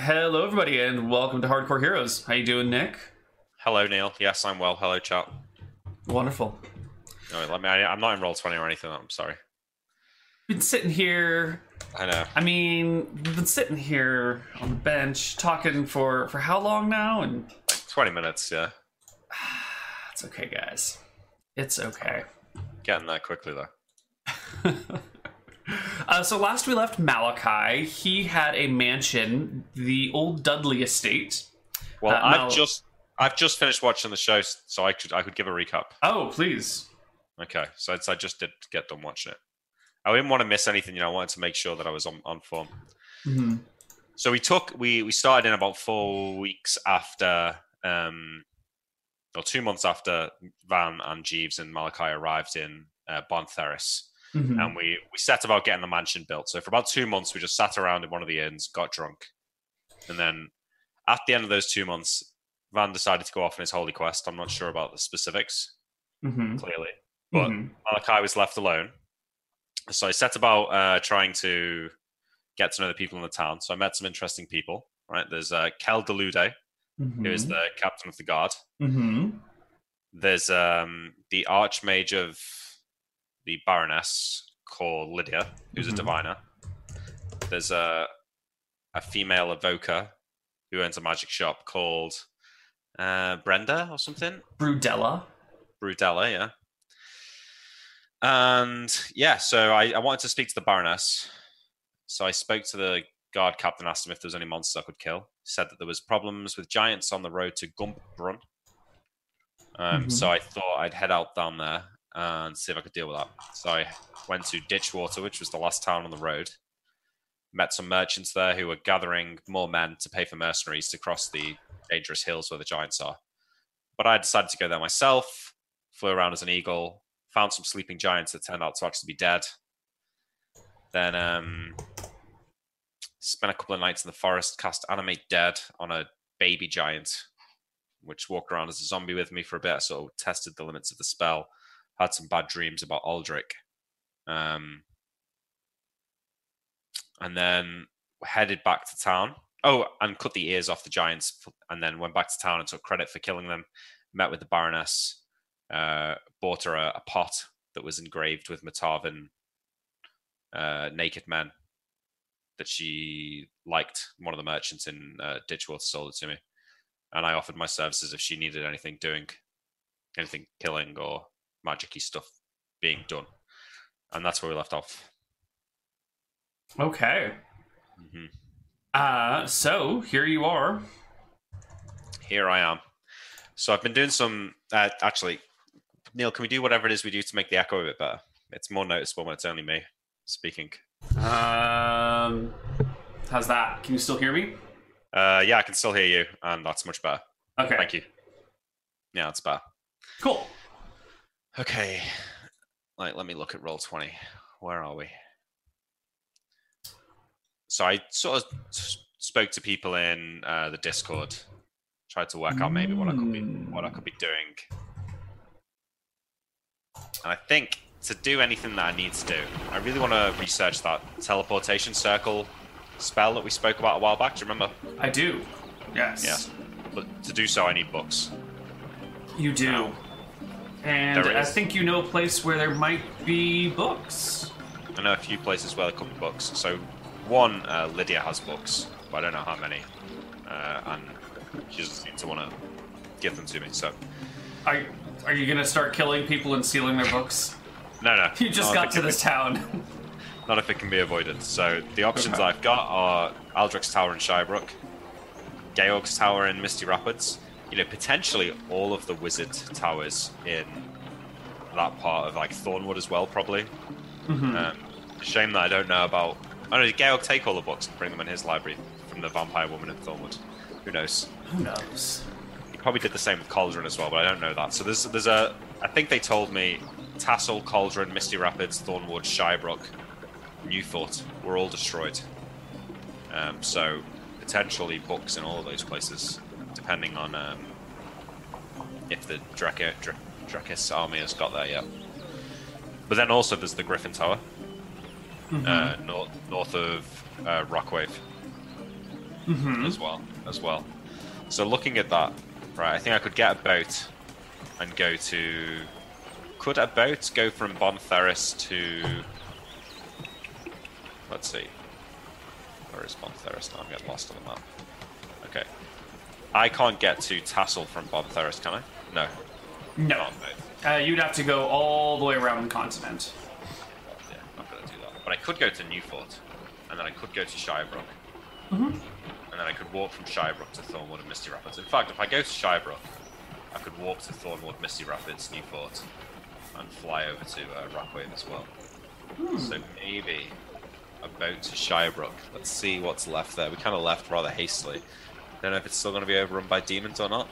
Hello, everybody, and welcome to Hardcore Heroes. How you doing, Nick? Hello, Neil. Yes, I'm well. Hello, chat. Wonderful. No, let me. I, am not in roll twenty or anything. I'm sorry. Been sitting here. I know. I mean, we've been sitting here on the bench talking for for how long now? And Like twenty minutes. Yeah, it's okay, guys. It's okay. getting there quickly though. Uh, so last we left Malakai, he had a mansion, the old Dudley estate. Well, Uh, I've just I've just finished watching the show, so I could I could give a recap. Oh, please. Okay, so it's, I just did get done watching it. I didn't want to miss anything. You know, I wanted to make sure that I was on, on form. hmm So we took we we started in about four weeks after, um, or two months after Van and Jeeves and Malakai arrived in uh, Bontheris. Hmm and we we set about getting the mansion built. So for about two months, we just sat around in one of the inns, got drunk, and then at the end of those two months, Van decided to go off on his holy quest. I'm not sure about the specifics hmm clearly, but Malakai was left alone. So I set about uh, trying to get to know the people in the town. So I met some interesting people. Right, there's uh, Kel Delude, who is the captain of the guard. hmm There's um, the archmage of the Baroness called Lydia, who's Mhm. a diviner. There's a a female evoker who owns a magic shop called uh, Brenda or something. Brudella. Brudella, yeah. And yeah, so I, I wanted to speak to the Baroness. So I spoke to the guard captain, asked him if there was any monsters I could kill. He said that there was problems with giants on the road to Gumpbrun. Um, Mhm. So I thought I'd head out down there and see if I could deal with that. So I went to Ditchwater, which was the last town on the road. Met some merchants there who were gathering more men to pay for mercenaries to cross the dangerous hills where the giants are. But I decided to go there myself, flew around as an eagle, found some sleeping giants that turned out to actually be dead. Then um, spent a couple of nights in the forest, cast Animate Dead on a baby giant, which walked around as a zombie with me for a bit. So tested the limits of the spell. Had some bad dreams about Aldrich. Um, and then headed back to town. Oh, and cut the ears off the giants, and then went back to town and took credit for killing them. Met with the Baroness, uh, bought her a, a pot that was engraved with Matarvin uh, naked men that she liked. One of the merchants in uh, sold it to me, and I offered my services if she needed anything doing, anything killing or magicy stuff being done, and that's where we left off. Okay. hmm Uh, so here you are. Here I am. So I've been doing some. Uh, actually, Neil, can we do whatever it is we do to make the echo a bit better? It's more noticeable when it's only me speaking. Um, how's that? Can you still hear me? Uh, yeah, I can still hear you, and that's much better. Okay. Thank you. Yeah, that's better. Cool. Okay. Like, let me look at roll twenty. Where are we? So I sort of spoke to people in uh, the Discord, tried to work out maybe what I could be what I could be doing, and I think to do anything that I need to do, I really want to research that teleportation circle spell that we spoke about a while back. Do you remember? I do. Yes. Yeah. But to do so, I need books. You do. And I think you know a place where there might be books. I know a few places where there could be books. So, one, uh, Lydia has books, but I don't know how many. Uh, and she doesn't seem to want to give them to me. So, Are Are you gonna start killing people and stealing their books? no, no. You just got to this town. Not if it can be avoided. So, the options Okay. I've got are Aldrich's Tower in Shybrook, Georg's Tower in Misty Rapids. You know, potentially all of the wizard towers in that part of like Thornwood as well, probably. Mhm. Um, shame that I don't know about. Oh no, did Georg take all the books and bring them in his library from the Vampire Woman in Thornwood? Who knows? Who knows? He probably did the same with Cauldron as well, but I don't know that. So there's there's a. I think they told me Tassel, Cauldron, Misty Rapids, Thornwood, Shybrook, Newfort were all destroyed. Um, so potentially books in all of those places, depending on um, if the Drake, Dra- Drakis army has got there yet. But then also there's the Griffin Tower, uh, north, north of uh, Rockwave. Mm-hmm. as well. As well. So looking at that, right, I think I could get a boat and go to. Could a boat go from Bontheris to? Let's see. Where is Bontheris now? I'm getting lost on the map. Okay. I can't get to Tassel from Bontheris, can I? No. No. Not a boat. Uh, you'd have to go all the way around the continent. Yeah, not gonna do that. But I could go to Newfort, and then I could go to Shirebrook. Mhm. And then I could walk from Shirebrook to Thornwood and Misty Rapids. In fact, if I go to Shirebrook, I could walk to Thornwood, Misty Rapids, Newfort, and fly over to uh, Rockwave as well. So maybe a boat to Shirebrook. Let's see what's left there. We kind of left rather hastily. Don't know if it's still going to be overrun by demons or not.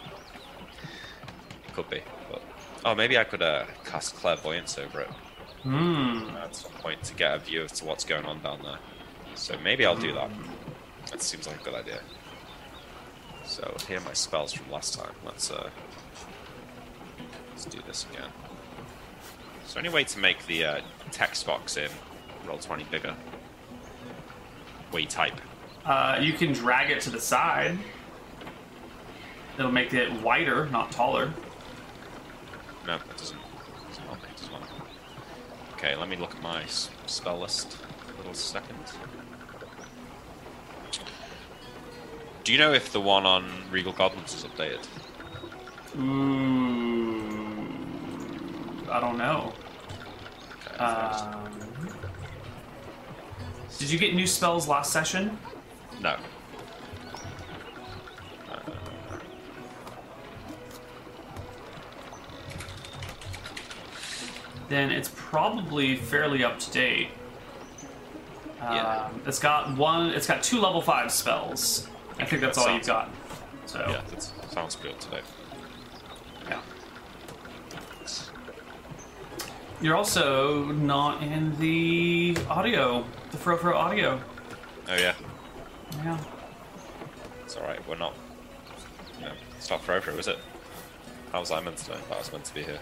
It could be. But oh, maybe I could uh, cast Clairvoyance over it Hmm. at some point to get a view as to what's going on down there. So maybe I'll do that. That seems like a good idea. So here are my spells from last time. Let's uh, let's do this again. Is there any way to make the uh, text box in roll twenty bigger? You type. Uh, you can drag it to the side. It'll make it wider, not taller. No, that doesn't. doesn't help me, does. Okay, let me look at my spell list a little second. Do you know if the one on Regal Goblins is updated? Ooh, I don't know. Okay, Um, did you get new spells last session? no. Then it's probably fairly up to date. Yeah. Um, it's got one. It's got two level five spells. I think that's That all you've got. So Yeah, that sounds good today. yeah. You're also not in the audio, the Fro Fro audio. Oh yeah, Yeah. it's alright. We're not. You know, it's not forever, is it? How was I meant to know? I was meant to be here.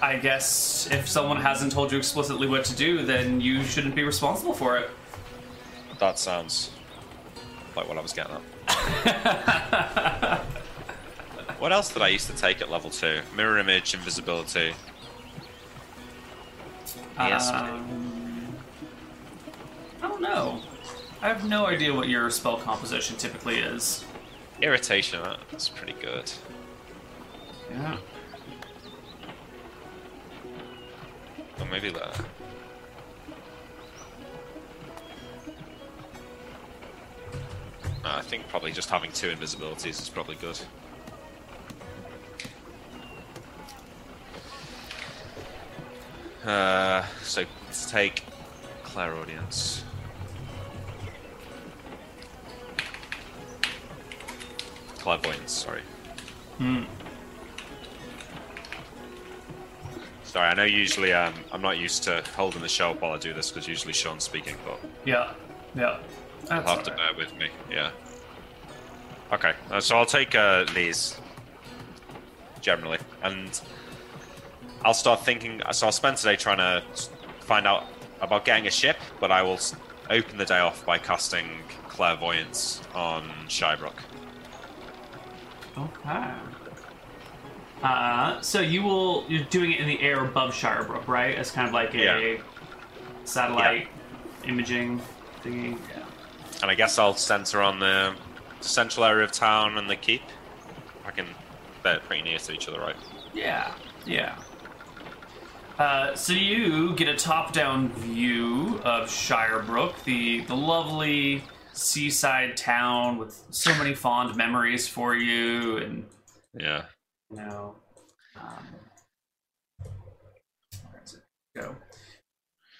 I guess if someone hasn't told you explicitly what to do, then you shouldn't be responsible for it. That sounds like what I was getting at. what else did I used to take at level two? Mirror image, invisibility. Yes. Um, I don't know. I have no idea what your spell composition typically is. Irritation, that's pretty good. Yeah. Or maybe that. I think probably just having two invisibilities is probably good. Uh, so let's take Clairaudience. Clairvoyance, sorry. Hmm. Sorry, I know usually um, I'm not used to holding the show while I do this because usually Sean's speaking, but Yeah. Yeah. You'll have to alright. bear with me. Yeah. Okay, uh, so I'll take uh, generally, and I'll start thinking. So I'll spend today trying to find out about getting a ship, but I will open the day off by casting Clairvoyance on Shybrook. Okay. Uh, so you will you're doing it in the air above Shirebrook, right? As kind of like a Yeah. satellite imaging thingy. Yeah. And I guess I'll center on the central area of town and the keep. I can. They're pretty near to each other, right? Yeah. Yeah. Uh, so you get a top-down view of Shirebrook, the the lovely seaside town with so many fond memories for you, and Yeah. Know, um, where does it go?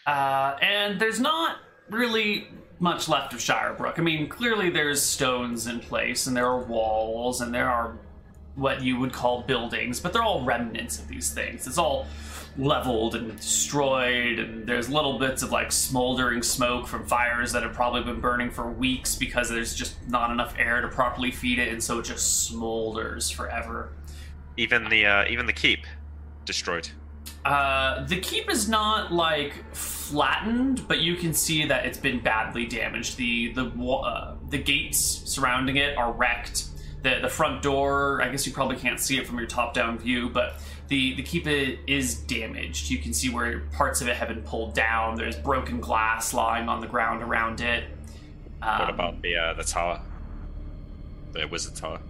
Uh, and there's not really much left of Shirebrook. I mean, clearly there's stones in place, and there are walls, and there are what you would call buildings, but they're all remnants of these things. It's all leveled and destroyed, and there's little bits of like smoldering smoke from fires that have probably been burning for weeks because there's just not enough air to properly feed it, and so it just smolders forever. Even the uh, even the keep destroyed. Uh, the keep is not like flattened, but you can see that it's been badly damaged. The the uh, the gates surrounding it are wrecked. The the front door, I guess you probably can't see it from your top down view, but the the keep is damaged. You can see where parts of it have been pulled down. There's broken glass lying on the ground around it. Um, What about the uh, the tower? The wizard tower.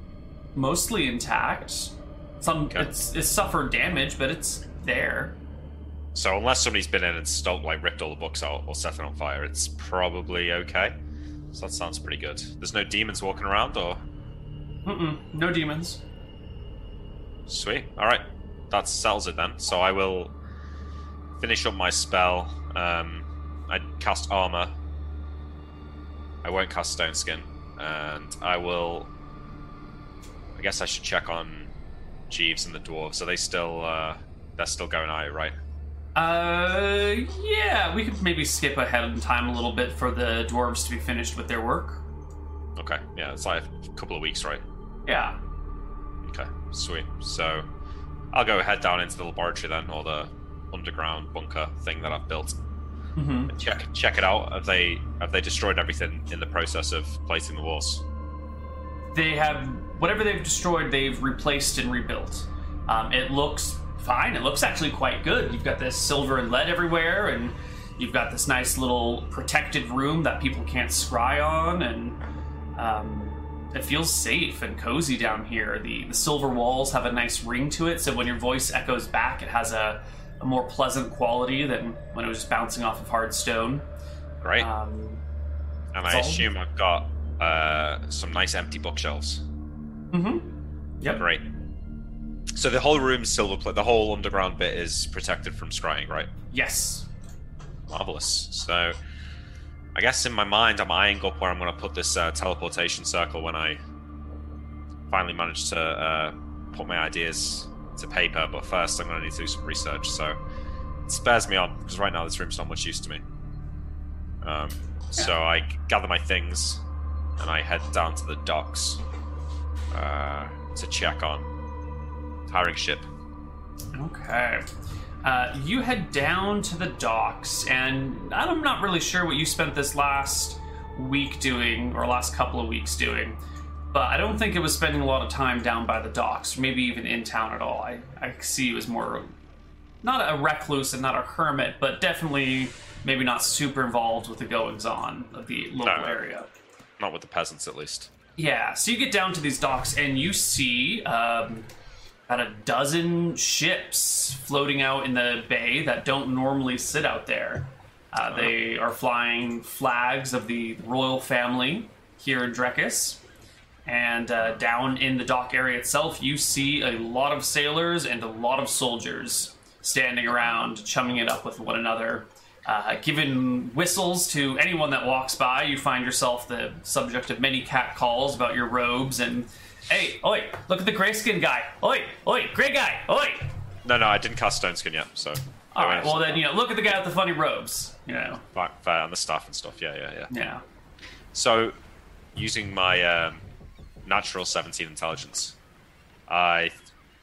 mostly intact? Some Okay. it's, it's suffered damage, but it's there. So unless somebody's been in and stole, like ripped all the books out or set it on fire, it's probably okay. So that sounds pretty good. There's no demons walking around, or Mm-mm, no demons. sweet. All right, that sells it then. So I will finish up my spell. Um, I cast armor. I won't cast stone skin, and I will. I guess I should check on Jeeves and the dwarves. Are they still? Uh, they're still going it, right? Uh, yeah, we could maybe skip ahead in time a little bit for the dwarves to be finished with their work. Okay, yeah, it's like a couple of weeks, right? Yeah. Okay, sweet. So I'll go head down into the laboratory then, or the underground bunker thing that I've built. hmm And check check it out. Have they have they destroyed everything in the process of placing the walls? They have whatever they've destroyed, they've replaced and rebuilt. Um, it looks fine. It looks actually quite good. You've got this silver and lead everywhere, and you've got this nice little protected room that people can't scry on, and um, it feels safe and cozy down here. The the silver walls have a nice ring to it, so when your voice echoes back, it has a, a more pleasant quality than when it was just bouncing off of hard stone. Great. Um, and I assume I've got uh, some nice empty bookshelves. Hmm Yep. Great. So the whole room's silver plate. The whole underground bit is protected from scrying, right? Yes. Marvelous. So, I guess in my mind, I'm eyeing up where I'm going to put this uh, teleportation circle when I finally manage to uh, put my ideas to paper. But first, I'm going to need to do some research. So, it spares me on because right now this room's not much use to me. Um, So I gather my things and I head down to the docks uh, to check on hiring ship. Okay. Uh, you head down to the docks, and I'm not really sure what you spent this last week doing, or last couple of weeks doing, but I don't think it was spending a lot of time down by the docks, or maybe even in town at all. I, I see you as more, not a recluse and not a hermit, but definitely maybe not super involved with the goings on of the local No. area. Not with the peasants, at least. Yeah, so you get down to these docks and you see um, about a dozen ships floating out in the bay that don't normally sit out there. Uh, they are flying flags of the royal family here in Drekis. And uh, down in the dock area itself, you see a lot of sailors and a lot of soldiers standing around, chumming it up with one another. Uh, giving whistles to anyone that walks by, you find yourself the subject of many cat calls about your robes and, hey, oi, look at the grayskin guy. Oi, oi, gray guy. Oi. No, no, I didn't cast stone skin yet, so. All right, well then, you know, look at the guy with the funny robes. You know, fair, and the staff and stuff. Yeah, yeah, yeah. yeah. So, using my um, natural 17 intelligence, I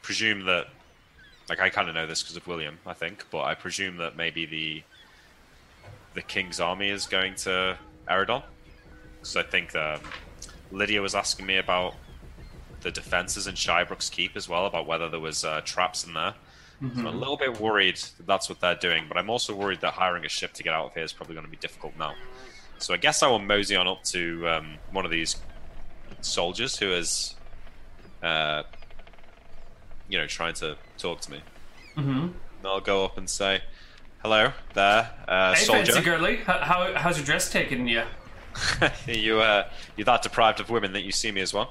presume that, like, I kind of know this because of William, I think, but I presume that maybe the the king's army is going to Eridon. So I think um, Lydia was asking me about the defenses in Shybrook's Keep as well, about whether there was uh, traps in there. So I'm a little bit worried that that's what they're doing, but I'm also worried that hiring a ship to get out of here is probably going to be difficult now. So I guess I will mosey on up to um, one of these soldiers who is, uh, you know, trying to talk to me. Mm-hmm. And I'll go up and say, "Hello there, uh, Hey, soldier. fancy girly, how, how, how's your dress taking you? you uh, you're that deprived of women that you see me as one?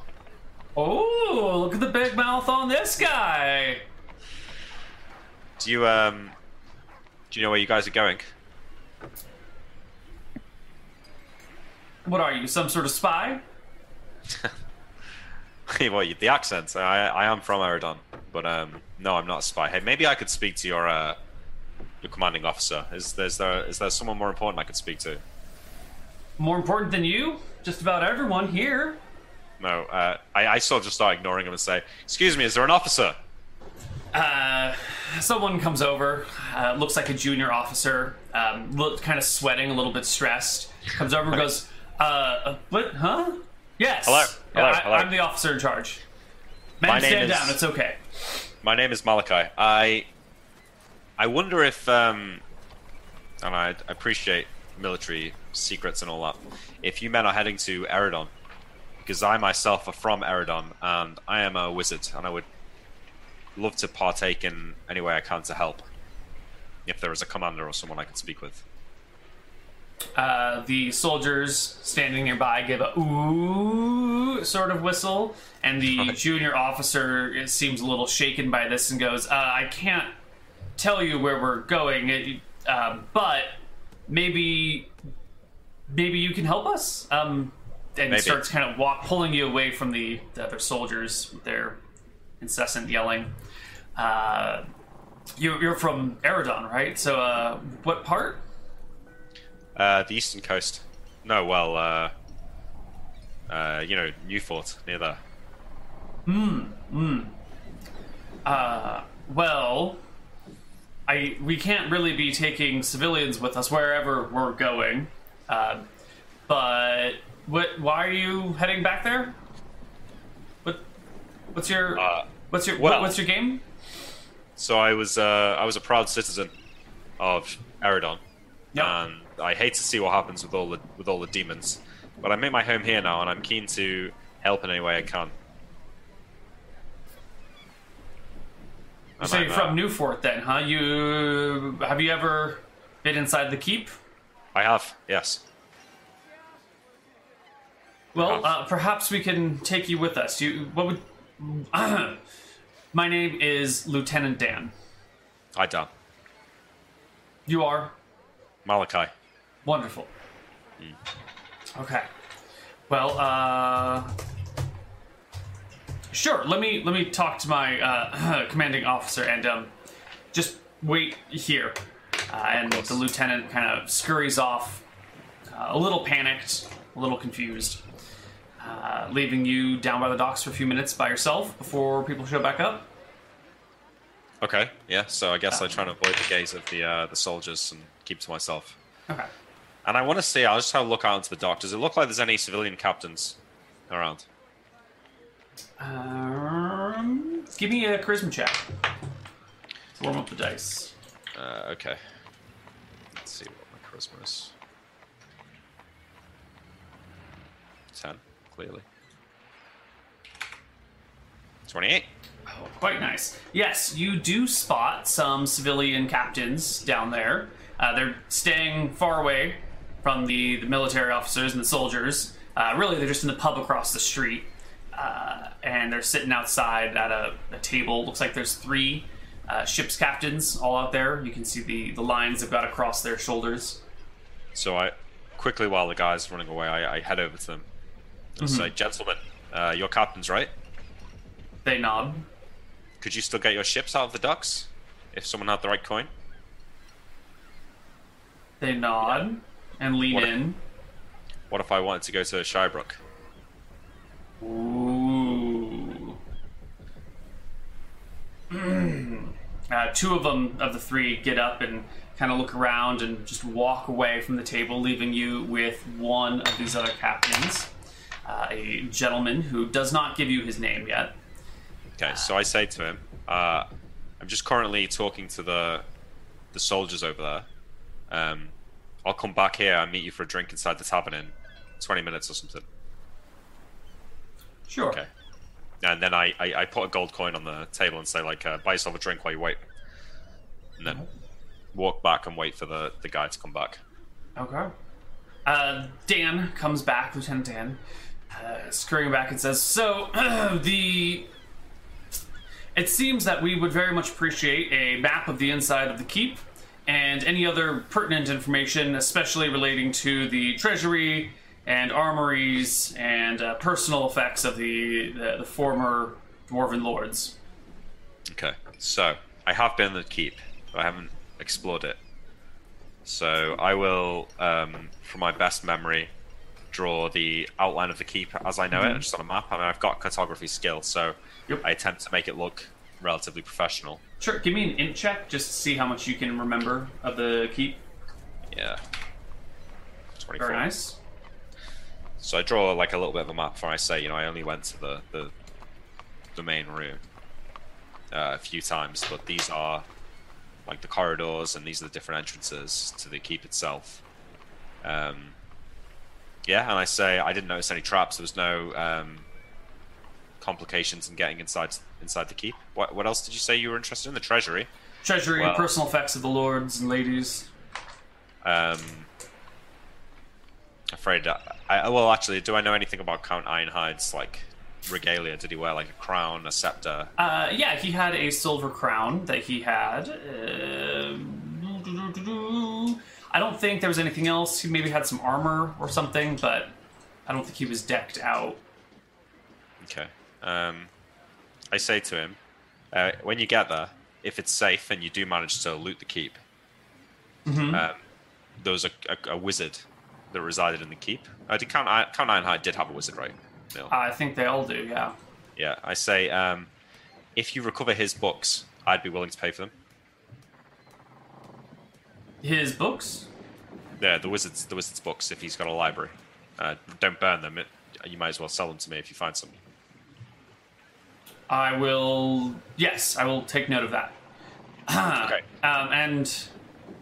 Oh, look at the big mouth on this guy. Do you um, do you know where you guys are going? What are you, some sort of spy? well, the accent. I I am from Eridon, but um, no, I'm not a spy. Hey, maybe I could speak to your uh, your commanding officer. Is there's there is there someone more important I could speak to? More important than you? Just about everyone here. No, uh, I I sort of just start ignoring him and say, "Excuse me, is there an officer?" Uh, someone comes over. Uh, looks like a junior officer. Um, look, kind of sweating, a little bit stressed. Comes over and goes, uh, uh, "What? Huh? Yes. Hello, hello, I, hello. I'm the officer in charge. Man, My name stand is- down. It's okay. My name is Malakai. I I wonder if um and I appreciate military secrets and all that. If you men are heading to Eridon, because I myself are from Eridon and I am a wizard and I would love to partake in any way I can to help. If there is a commander or someone I could speak with. Uh, the soldiers standing nearby give a ooh sort of whistle, and the junior officer seems a little shaken by this and goes, uh, "I can't tell you where we're going, it, um, but maybe, maybe you can help us." Um, and Maybe. starts kind of walk, pulling you away from the, the other soldiers with their incessant yelling. Uh, you, you're from Eridon, right? So, uh, what part? Uh, the eastern coast. No, well, uh, uh, you know, Newfort, near there. Uh, well, I we can't really be taking civilians with us wherever we're going. Uh, but what? Why are you heading back there? What? What's your? Uh, what's your? well- what's your game? So I was uh, I was a proud citizen of Eridon, Yep. and I hate to see what happens with all the with all the demons. But I make my home here now, and I'm keen to help in any way I can. Say I'm, you're uh, from Newfort, then, huh? You have you ever been inside the keep? I have, yes. Well, Have. uh, perhaps we can take you with us. You what would? My name is Lieutenant Dan. Hi, done. You are Malakai. Wonderful. Okay. Well, uh Sure, let me let me talk to my uh, commanding officer and um just wait here. Uh, and the lieutenant kind of scurries off, uh, a little panicked, a little confused, uh, leaving you down by the docks for a few minutes by yourself before people show back up. Okay, yeah. So I guess I try and avoid the gaze of the uh, the soldiers and keep to myself. Okay. And I want to see. I'll just have a look out into the dock. Does it look like there's any civilian captains around? Um, give me a charisma check. Warm up the dice. Uh, okay. Let's see what my charisma is. Ten, clearly. Twenty-eight. Oh, quite nice. Yes, you do spot some civilian captains down there. Uh, they're staying far away from the, the military officers and the soldiers. Uh, really, they're just in the pub across the street. Uh, and they're sitting outside at a, a table. Looks like there's three uh, ship's captains all out there. You can see the, the lines they've got across their shoulders. So I quickly, while the guy's running away, I, I head over to them and say, "Gentlemen, uh, your captains, right? They nod. Could you still get your ships out of the docks if someone had the right coin?" They nod and lean What if- in. What if I wanted to go to Shirebrook? Ooh. uh, two of them, of the three, get up and kind of look around and just walk away from the table, leaving you with one of these other captains, uh, a gentleman who does not give you his name yet. Okay, so I say to him, uh, "I'm just currently talking to the the soldiers over there. Um, I'll come back here and meet you for a drink inside the tavern in 20 minutes or something." Sure. Okay. And then I, I, I put a gold coin on the table and say, like, uh, buy yourself a drink while you wait. And then walk back and wait for the, the guy to come back. Okay. Uh, Dan comes back, Lieutenant Dan, uh, scurrying back and says, "So the it seems that we would very much appreciate a map of the inside of the keep and any other pertinent information, especially relating to the treasury and armories and uh, personal effects of the, the the former dwarven lords." Okay. So, I have been in the keep, but I haven't explored it. So, I will, um, from my best memory, draw the outline of the keep as I know it, just on a map. I mean, I've got cartography skill, so Yep. I attempt to make it look relatively professional. Sure, give me an int check just to see how much you can remember of the keep. Yeah. 24. Very nice. So I draw like a little bit of a map before I say, you know, I only went to the the, the main room uh, a few times, but these are like the corridors, and these are the different entrances to the keep itself. Um, yeah, and I say I didn't notice any traps. There was no um, complications in getting inside inside the keep. What what else did you say you were interested in? The treasury. Treasury, Well- personal effects of the lords and ladies. Um, afraid. I, I, well, actually, do I know anything about Count Ironhide's like regalia? Did he wear like a crown, a scepter? Uh, yeah, he had a silver crown that he had. Uh, I don't think there was anything else. He maybe had some armor or something, but I don't think he was decked out. Okay. Um, I say to him, uh, when you get there, if it's safe and you do manage to loot the keep, um, there was a, a, a wizard that resided in the keep. Uh, did Count, I- Count Ironhide did have a wizard, right? Neil? I think they all do, yeah. yeah. I say, um, if you recover his books, I'd be willing to pay for them. His books? Yeah, the wizard's the wizard's books. If he's got a library, uh, don't burn them. It, you might as well sell them to me if you find some. I will. Yes, I will take note of that. Okay. Um, and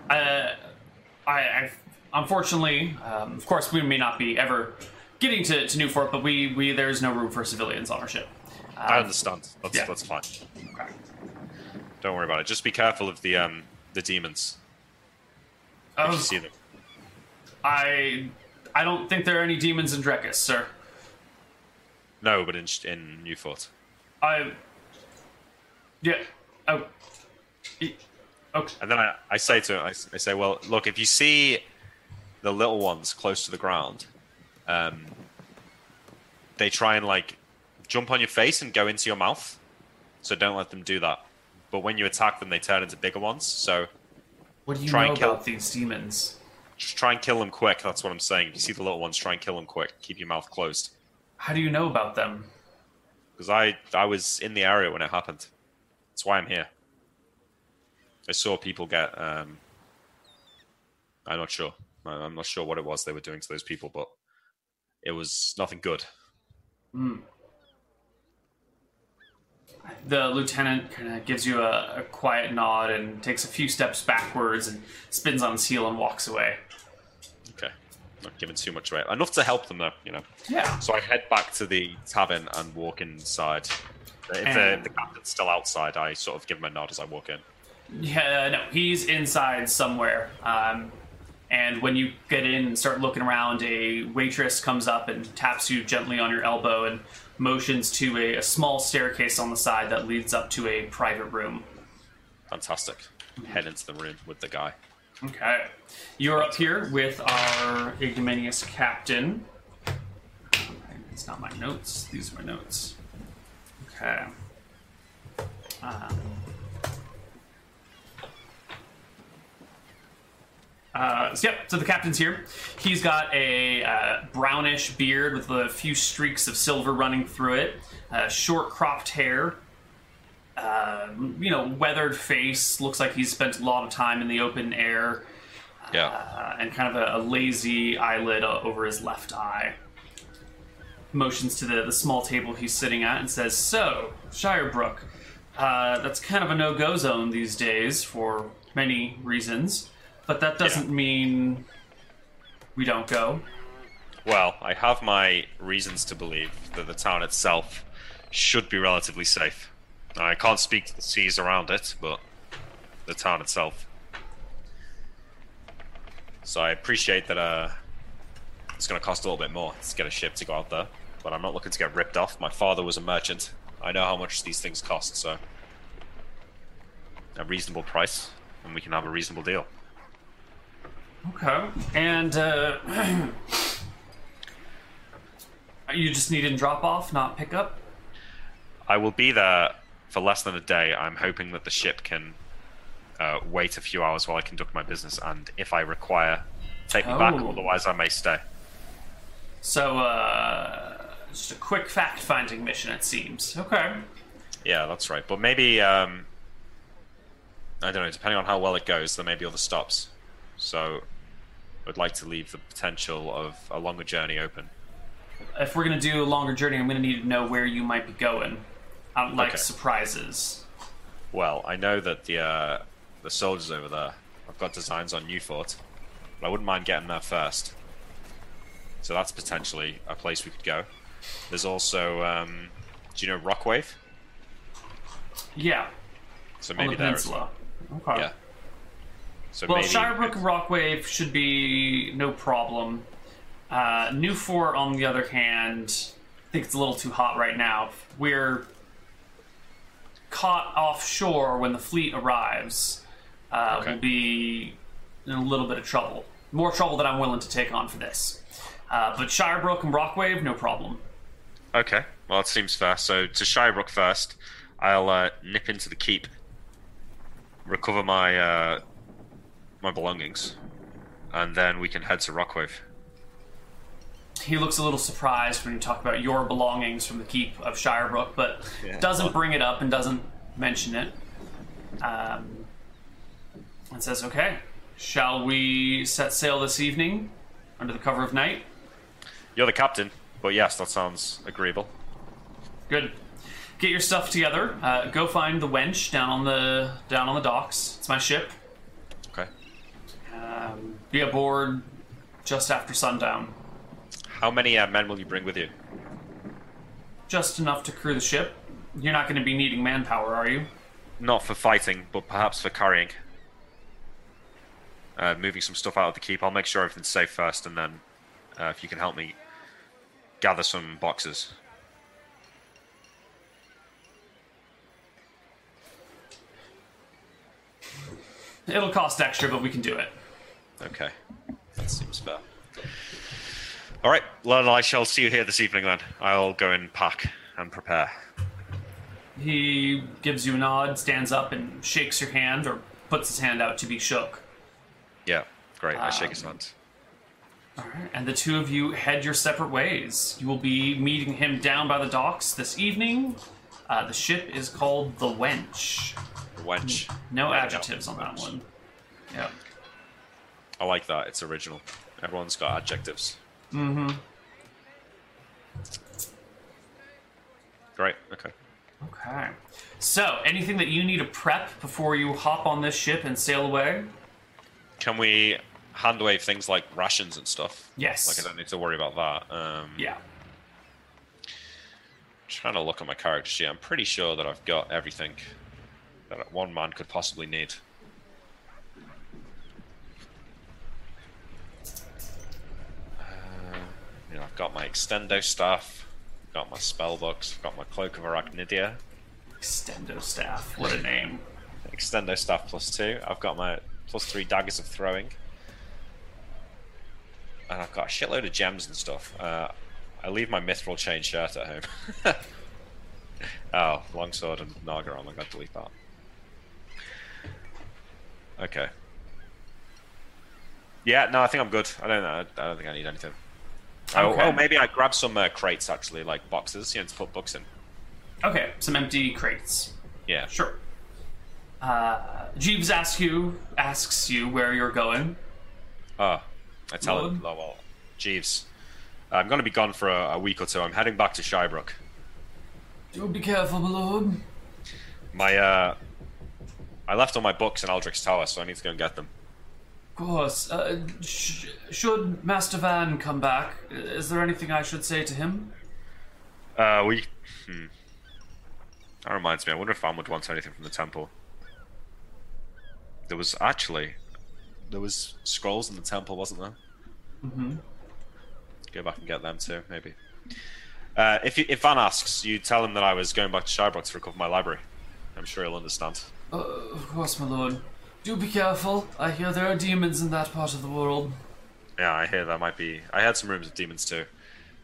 uh, I, I, unfortunately, um, of course, we may not be ever getting to, to Newfort, but we, we there's no room for civilians on our ship. I understand. That's yeah. that's fine. Okay. Don't worry about it. Just be careful of the um the demons if you see them. I I don't think there are any demons in Drekis, sir. No, but in in Newfort. I yeah. Oh. Okay. And then I, I say to him, I, I say, well, look, if you see the little ones close to the ground, um, they try and like jump on your face and go into your mouth. So don't let them do that. But when you attack them, they turn into bigger ones. So What do you Try know and kill- about these demons? just try and kill them quick. That's what I'm saying. If you see the little ones, try and kill them quick. Keep your mouth closed. How do you know about them? Because I I was in the area when it happened. That's why I'm here. I saw people get. Um, I'm not sure. I- I'm not sure what it was they were doing to those people, but it was nothing good. The lieutenant kind of gives you a, a quiet nod and takes a few steps backwards and spins on his heel and walks away. Okay, not giving too much away. Enough to help them though, you know. Yeah. So I head back to the tavern and walk inside. If the, And- the captain's still outside, I sort of give him a nod as I walk in. Yeah, no, he's inside somewhere. Um, and when you get in and start looking around, a waitress comes up and taps you gently on your elbow and motions to a, a small staircase on the side that leads up to a private room. Fantastic. Head into the room with the guy. Okay. You're up here with our ignominious captain. It's not my notes. These are my notes. Okay. Um, uh, so, yep, so the captain's here. He's got a uh, brownish beard with a few streaks of silver running through it, uh, short cropped hair, uh, you know, weathered face. Looks like he's spent a lot of time in the open air Yeah. uh, and kind of a, a lazy eyelid uh, over his left eye. Motions to the, the small table he's sitting at and says, So, Shirebrook, uh, that's kind of a no go zone these days for many reasons, but that doesn't Yeah. mean we don't go. Well, I have my reasons to believe that the town itself should be relatively safe. I can't speak to the seas around it, but the town itself. So I appreciate that uh, it's going to cost a little bit more to get a ship to go out there, but I'm not looking to get ripped off. My father was a merchant. I know how much these things cost, so a reasonable price, and we can have a reasonable deal. Okay. And uh, you just need in drop off, not pick up? I will be there for less than a day. I'm hoping that the ship can uh, wait a few hours while I conduct my business, and if I require, take me back. Oh. Otherwise, I may stay. So, uh, just a quick fact finding mission, it seems. Okay. Yeah, that's right. But maybe um, I don't know. Depending on how well it goes, there may be other stops. So I'd like to leave the potential of a longer journey open. If we're gonna do a longer journey, I'm gonna need to know where you might be going. I don't like Okay. surprises. Well, I know that the uh, the soldiers over there. I've got designs on Newfort, but I wouldn't mind getting there first. So that's potentially a place we could go. There's also, um, do you know Rockwave? Yeah, So maybe the there as peninsula. well. Okay. Yeah. So Well, maybe Shirebrook and Rockwave should be no problem. Uh, Newfort, on the other hand, I think it's a little too hot right now. We're caught offshore when the fleet arrives. Uh, Okay. We'll be in a little bit of trouble. More trouble than I'm willing to take on for this. Uh, but Shirebrook and Rockwave, no problem. Okay, well, it seems fair. So to Shirebrook first, I'll uh, nip into the keep, recover my uh, my belongings, and then we can head to Rockwave. He looks a little surprised when you talk about your belongings from the keep of Shirebrook, but Yeah. doesn't bring it up and doesn't mention it. Um, and says, "Okay, shall we set sail this evening under the cover of night?" You're the captain, but yes, that sounds agreeable. Good. Get your stuff together. Uh, go find the wench down on the down on the docks. It's my ship. Um, be aboard just after sundown. How many uh, men will you bring with you? Just enough to crew the ship. You're not going to be needing manpower, are you? Not for fighting, but perhaps for carrying. Uh, moving some stuff out of the keep. I'll make sure everything's safe first, and then uh, if you can help me gather some boxes. It'll cost extra, but we can do it. Okay, that seems fair. All right, well, I shall see you here this evening then. I'll go and pack and prepare. He gives you a nod, stands up, and shakes your hand or puts his hand out to be shook. Yeah, great. I shake his hand. Alright, And the two of you head your separate ways. You will be meeting him down by the docks this evening. Uh, the ship is called the Wench. The Wench. No adjectives on that one. Yep. I like that. It's original. Everyone's got adjectives. Mm-hmm. Great. Okay. Okay. So, anything that you need to prep before you hop on this ship and sail away? Can we hand wave things like rations and stuff? Yes. Like I don't need to worry about that. Um, Yeah. Trying to look at my character sheet. I'm pretty sure that I've got everything that one man could possibly need. You know, I've got my extendo staff, got my spell books, I've got my cloak of arachnida, Extendo staff. What a name. extendo staff plus two. I've got my plus three daggers of throwing, and I've got a shitload of gems and stuff. Uh, I leave my mithril chain shirt at home. oh, longsword and naga armor. I got to delete that. Okay. Yeah, no, I think I'm good. I don't know. I don't think I need anything. Oh, Okay. oh, maybe I grab some uh, crates actually, like boxes, you know, to put books in. Okay, some empty crates. Yeah. Sure. Uh, Jeeves asks you asks you where you're going. Oh, I tell him. Lord. Oh, well, Jeeves, I'm going to be gone for a, a week or two. I'm heading back to Shybrook. Do be careful, my lord. My, uh, I left all my books in Aldrich's Tower, so I need to go and get them. Of course. Uh, sh- should Master Van come back, is there anything I should say to him? Uh, we. Hmm. That reminds me. I wonder if Van would want anything from the temple. There was actually, there was scrolls in the temple, wasn't there? Mm-hmm. Go back and get them too, maybe. Uh, if you, if Van asks, you tell him that I was going back to Shybrook to recover my library. I'm sure he'll understand. Uh, of course, my lord. Do be careful. I hear there are demons in that part of the world. Yeah, I hear there might be. I had some rooms of demons too.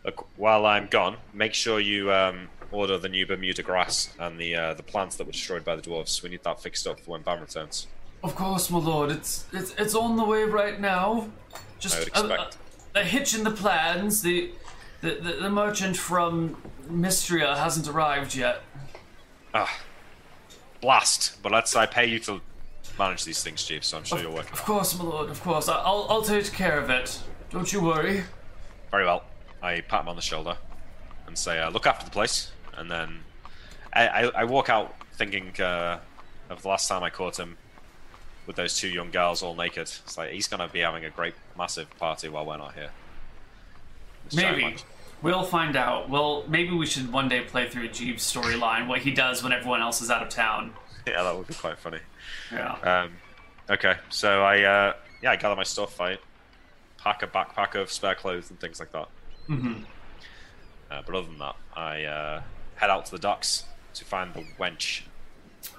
Look, while I'm gone, make sure you um, order the new Bermuda grass and the uh, the plants that were destroyed by the dwarves. We need that fixed up for when Bam returns. Of course, my lord. It's it's it's on the way right now. Just a- A, a, hitch in the plans. The, the the the merchant from Mystria hasn't arrived yet. Ah, blast! But let's I pay you to manage these things, Chief. So I'm sure you're working. Of course, my lord. Of course, I'll I'll take care of it. Don't you worry. Very well. I pat him on the shoulder and say, uh, "Look after the place." And then I, I, I walk out thinking uh, of the last time I caught him with those two young girls all naked. It's like he's gonna be having a great, massive party while we're not here. Maybe. We'll find out. Well, maybe we should one day play through Jeeves' storyline, what he does when everyone else is out of town. Yeah, that would be quite funny. Yeah. Um, okay, so I uh, yeah I gather my stuff. I pack a backpack of spare clothes and things like that. hmm Uh, but other than that, I uh, head out to the docks to find the wench.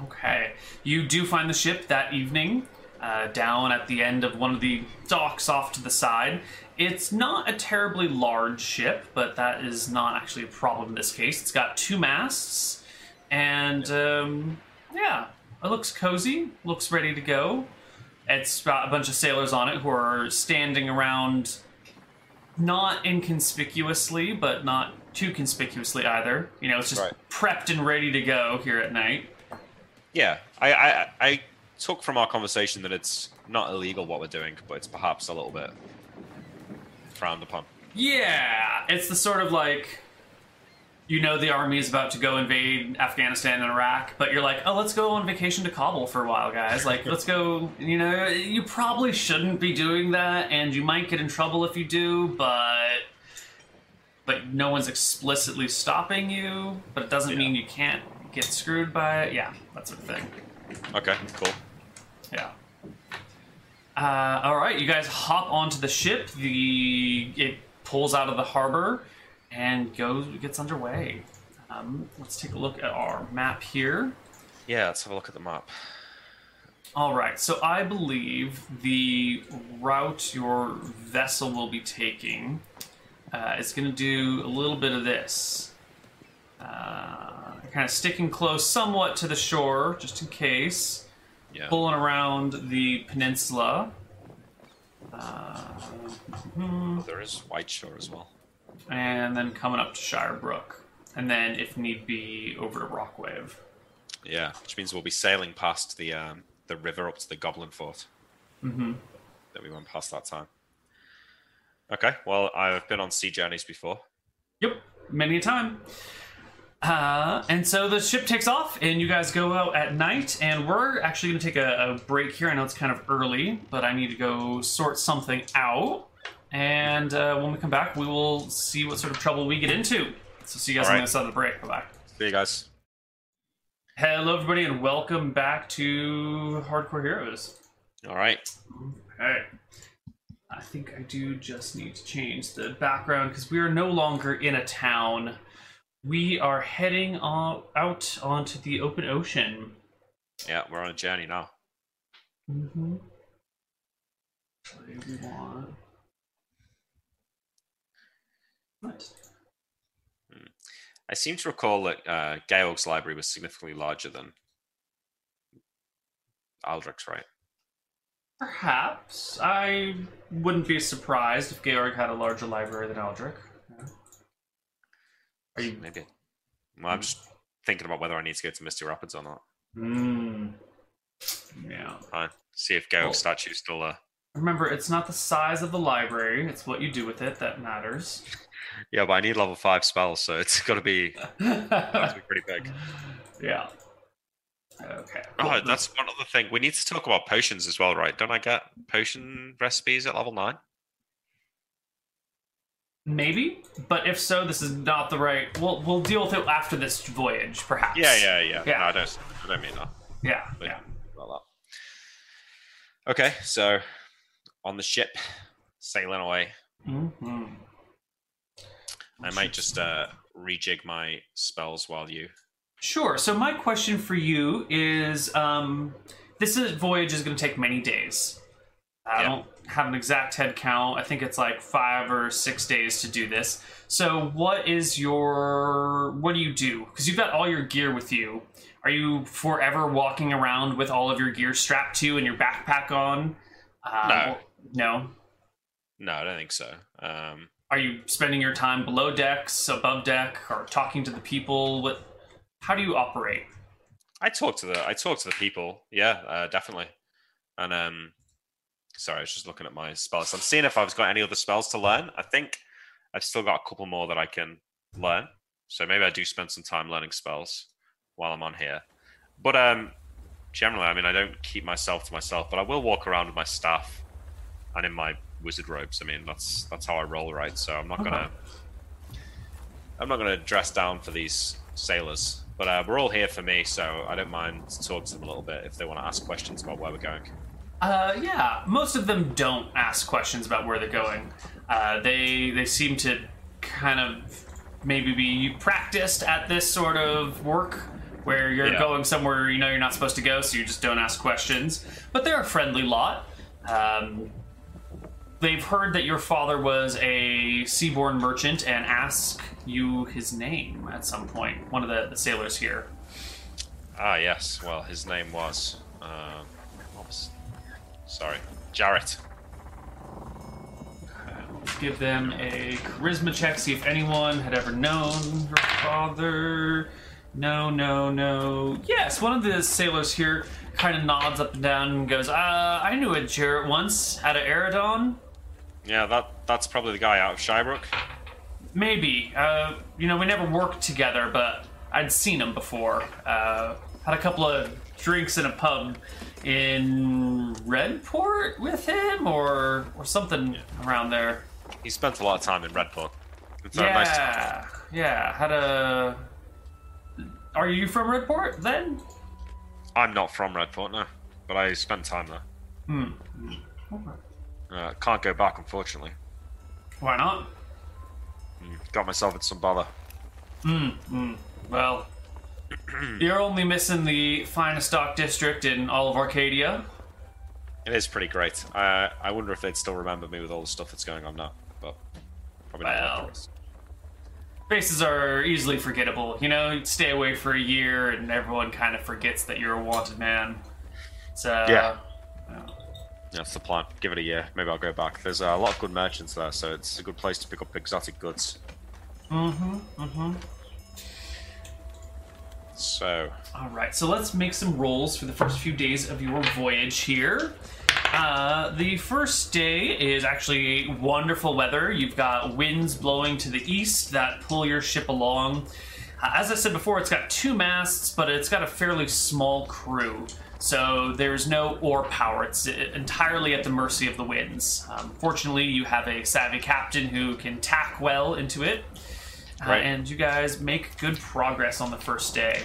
Okay. You do find the ship that evening, uh, down at the end of one of the docks off to the side. It's not a terribly large ship, but that is not actually a problem in this case. It's got two masts, and um, yeah, it looks cozy, looks ready to go. It's got a bunch of sailors on it who are standing around, not inconspicuously, but not too conspicuously either. You know, it's just Right. prepped and ready to go here at night. Yeah, I, I I took from our conversation that it's not illegal what we're doing, but it's perhaps a little bit frowned upon. Yeah, it's the sort of like you know the army is about to go invade Afghanistan and Iraq, but you're like, oh, let's go on vacation to Kabul for a while, guys. Like, let's go. You know, you probably shouldn't be doing that, and you might get in trouble if you do, but but no one's explicitly stopping you. But it doesn't Yeah. mean you can't get screwed by it. Yeah, that sort of thing. Okay, cool. Yeah. Uh, all right, you guys hop onto the ship. The it pulls out of the harbor and goes gets underway. Um, let's take a look at our map here. Yeah, let's have a look at the map. All right, so I believe the route your vessel will be taking uh, is going to do a little bit of this. Uh, kind of sticking close somewhat to the shore, just in case. Yeah. pulling around the peninsula. Uh, mhm, There is White Shore as well. And then coming up to Shirebrook. And then, if need be, over to Rockwave. Yeah, which means we'll be sailing past the um, the river up to the Goblin Fort hmm that we went past that time. Okay, well, I've been on sea journeys before. Yep, many a time. Uh, and so the ship takes off, and you guys go out at night. And we're actually going to take a, a break here. I know it's kind of early, but I need to go sort something out. And uh, when we come back, we will see what sort of trouble we get into. So see you guys All on right. the other side of the break. Bye bye. See you guys. Hello, everybody, and welcome back to Hardcore Heroes. All right. Okay. I think I do just need to change the background because we are no longer in a town. We are heading on, out onto the open ocean. Yeah, we're on a journey now. Mm-hmm. we want. What? I seem to recall that uh, Georg's library was significantly larger than Aldrich's, right? Perhaps. I wouldn't be surprised if Georg had a larger library than Aldrich. Yeah. Are you Maybe. Well, I'm just thinking about whether I need to go to Misty Rapids or not. Mm. Yeah. Fine. See if Georg's Well- statue's still there. Remember, it's not the size of the library, it's what you do with it that matters. Yeah, but I need level five spells, so it's got to be, got to be pretty big. yeah. Okay. Oh, that's one other thing. We need to talk about potions as well, right? Don't I get potion recipes at level nine? Maybe, but if so, this is not the right. We'll we'll deal with it after this voyage, perhaps. Yeah, yeah, yeah. Yeah. No, I don't. I don't mean that. Yeah, But yeah. About that. Okay, so on the ship, sailing away. hmm I might just uh, rejig my spells while you. Sure. So my question for you is: um, this is, voyage is going to take many days. I Yeah. don't have an exact head count. I think it's like five or six days to do this. So, what is your what do you do? Because you've got all your gear with you. Are you forever walking around with all of your gear strapped to you and your backpack on? Um, No. no. No, I don't think so. Um, Are you spending your time below decks, above deck, or talking to the people? What? How do you operate? I talk to the I talk to the people. Yeah, uh, definitely. And um, sorry, I was just looking at my spells. I'm seeing if I've got any other spells to learn. I think I've still got a couple more that I can learn. So maybe I do spend some time learning spells while I'm on here. But um, generally, I mean, I don't keep myself to myself, but I will walk around with my staff and in my wizard robes. I mean, that's that's how I roll, right? So I'm not gonna I'm not gonna dress down for these sailors. But uh, we're all here for me, so I don't mind to talk to them a little bit if they want to ask questions about where we're going. Uh, yeah, most of them don't ask questions about where they're going. Uh, they they seem to kind of maybe be practiced at this sort of work where you're Yeah. going somewhere you know you're not supposed to go, so you just don't ask questions. But they're a friendly lot. Um, they've heard that your father was a seaborne merchant and ask you his name at some point. One of the, the sailors here. Ah, yes. Well, his name was. Uh, what was sorry, Jarrett. Give them a charisma check, see if anyone had ever known your father. No, no, no. Yes, one of the sailors here kind of nods up and down and goes, uh, I knew a Jarrett once out of Eridon. Yeah, that that's probably the guy out of Shybrook. Maybe. Uh, you know, we never worked together, but I'd seen him before. Uh, had a couple of drinks in a pub in Redport with him or or something around there. He spent a lot of time in Redport. It's uh, nice Yeah, yeah. Had a. Are you from Redport then? I'm not from Redport, no, but I spent time there. Hmm. Uh, can't go back, unfortunately. Why not? Got myself in some bother. Well, you're only missing the finest dock district in all of Arcadia. It is pretty great. Uh, I wonder if they'd still remember me with all the stuff that's going on now, but probably not. Well. Faces are easily forgettable. You know, you stay away for a year and everyone kind of forgets that you're a wanted man. So, Yeah. That's the plan. Give it a year. Maybe I'll go back. There's a lot of good merchants there, so it's a good place to pick up exotic goods. Mm-hmm. Mm-hmm. So, All right, so let's make some rolls for the first few days of your voyage here. Uh, the first day is actually wonderful weather. You've got winds blowing to the east that pull your ship along. Uh, as I said before, it's got two masts, but it's got a fairly small crew. So there's no oar power. It's entirely at the mercy of the winds. Um, fortunately, you have a savvy captain who can tack well into it. Uh, Right. and you guys make good progress on the first day.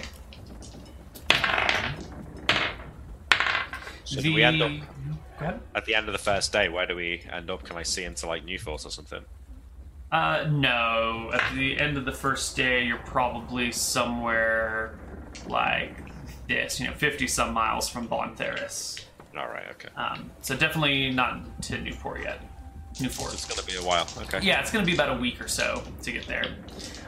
so do we end up at the end of the first day? Where do we end up? Can I see into like Newfort or something? Uh, no. At the end of the first day, you're probably somewhere like this, you know, 50 some miles from Bontheris. All right. Okay. Um, so definitely not to Newfort yet. Newfort. It's gonna be a while. Okay. Yeah, it's going to be about a week or so to get there.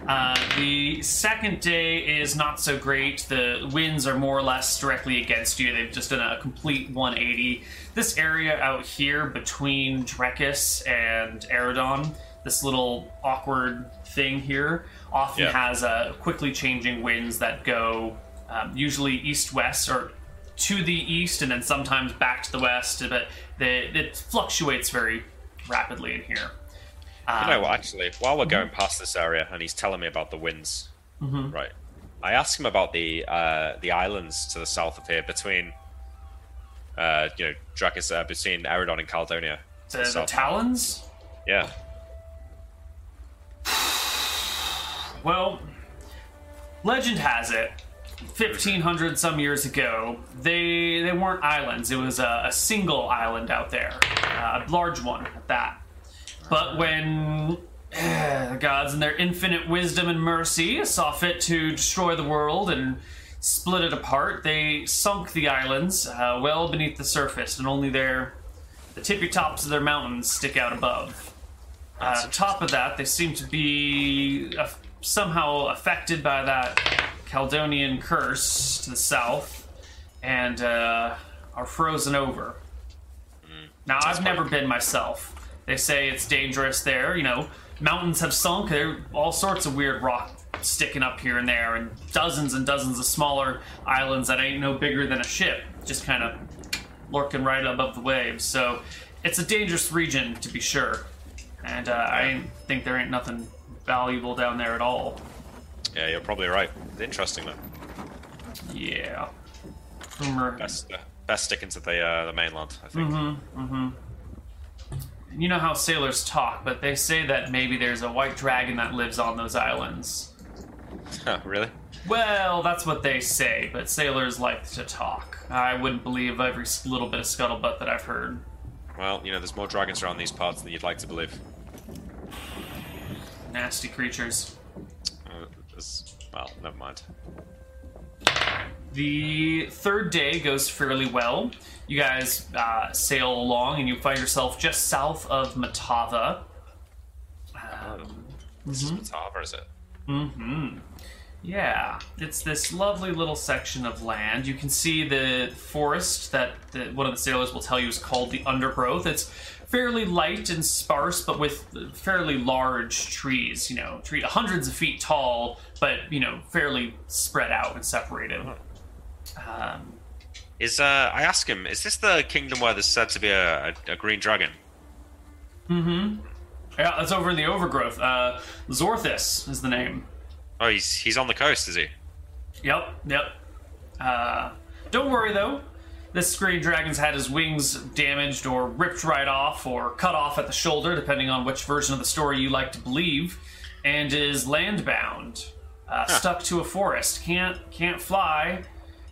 Uh, the second day is not so great. The winds are more or less directly against you. They've just done a complete 180. This area out here between Drekis and Eridon, this little awkward thing here, often Yeah. has uh, quickly changing winds that go um, usually east west or to the east and then sometimes back to the west, but the, it fluctuates very rapidly in here. Um, You know what? Actually, while we're going past this area, and he's telling me about the winds, right? I asked him about the uh, the islands to the south of here, between uh, you know Drakis, uh, between Eridon and Caledonia. The, the. Talons? yeah. Well, legend has it, 1500 some years ago, they they weren't islands. It was a, a single island out there, uh, a large one at that. But when eh, the gods, in their infinite wisdom and mercy, saw fit to destroy the world and split it apart, they sunk the islands uh, well beneath the surface, and only their the tippy tops of their mountains stick out above. Uh, on top of that, they seem to be uh, somehow affected by that Caledonian curse to the south and uh, are frozen over. Now, I've never been myself. They say it's dangerous there. You know, mountains have sunk. There are all sorts of weird rock sticking up here and there, and dozens and dozens of smaller islands that ain't no bigger than a ship, just kind of lurking right above the waves. So it's a dangerous region to be sure, and uh, I think there ain't nothing valuable down there at all. Yeah, you're probably right. Interesting though. Yeah. Rumor. Best, uh, best sticking to the uh, the mainland, I think. Mm-hmm. Mm-hmm. You know how sailors talk, but they say that maybe there's a white dragon that lives on those islands. Huh, really? Well, that's what they say, but sailors like to talk. I wouldn't believe every little bit of scuttlebutt that I've heard. Well, you know, there's more dragons around these parts than you'd like to believe. Nasty creatures. Well, never mind. The third day goes fairly well. You guys uh, sail along, and you find yourself just south of Matava. Um, This is Matava, is it? Mm-hmm. Yeah, it's this lovely little section of land. You can see the forest that the, one of the sailors will tell you is called the undergrowth. It's fairly light and sparse, but with fairly large trees. You know, tree hundreds of feet tall, but you know, fairly spread out and separated. Um, Is uh, I ask him, is this the kingdom where there's said to be a, a, a green dragon? Mm-hmm. Yeah, that's over in the overgrowth. Uh, Zorthus is the name. Oh, he's he's on the coast, is he? Yep, yep. Uh, don't worry though. This green dragon's had his wings damaged or ripped right off or cut off at the shoulder, depending on which version of the story you like to believe, and is landbound, uh, stuck to a forest. Can't can't fly,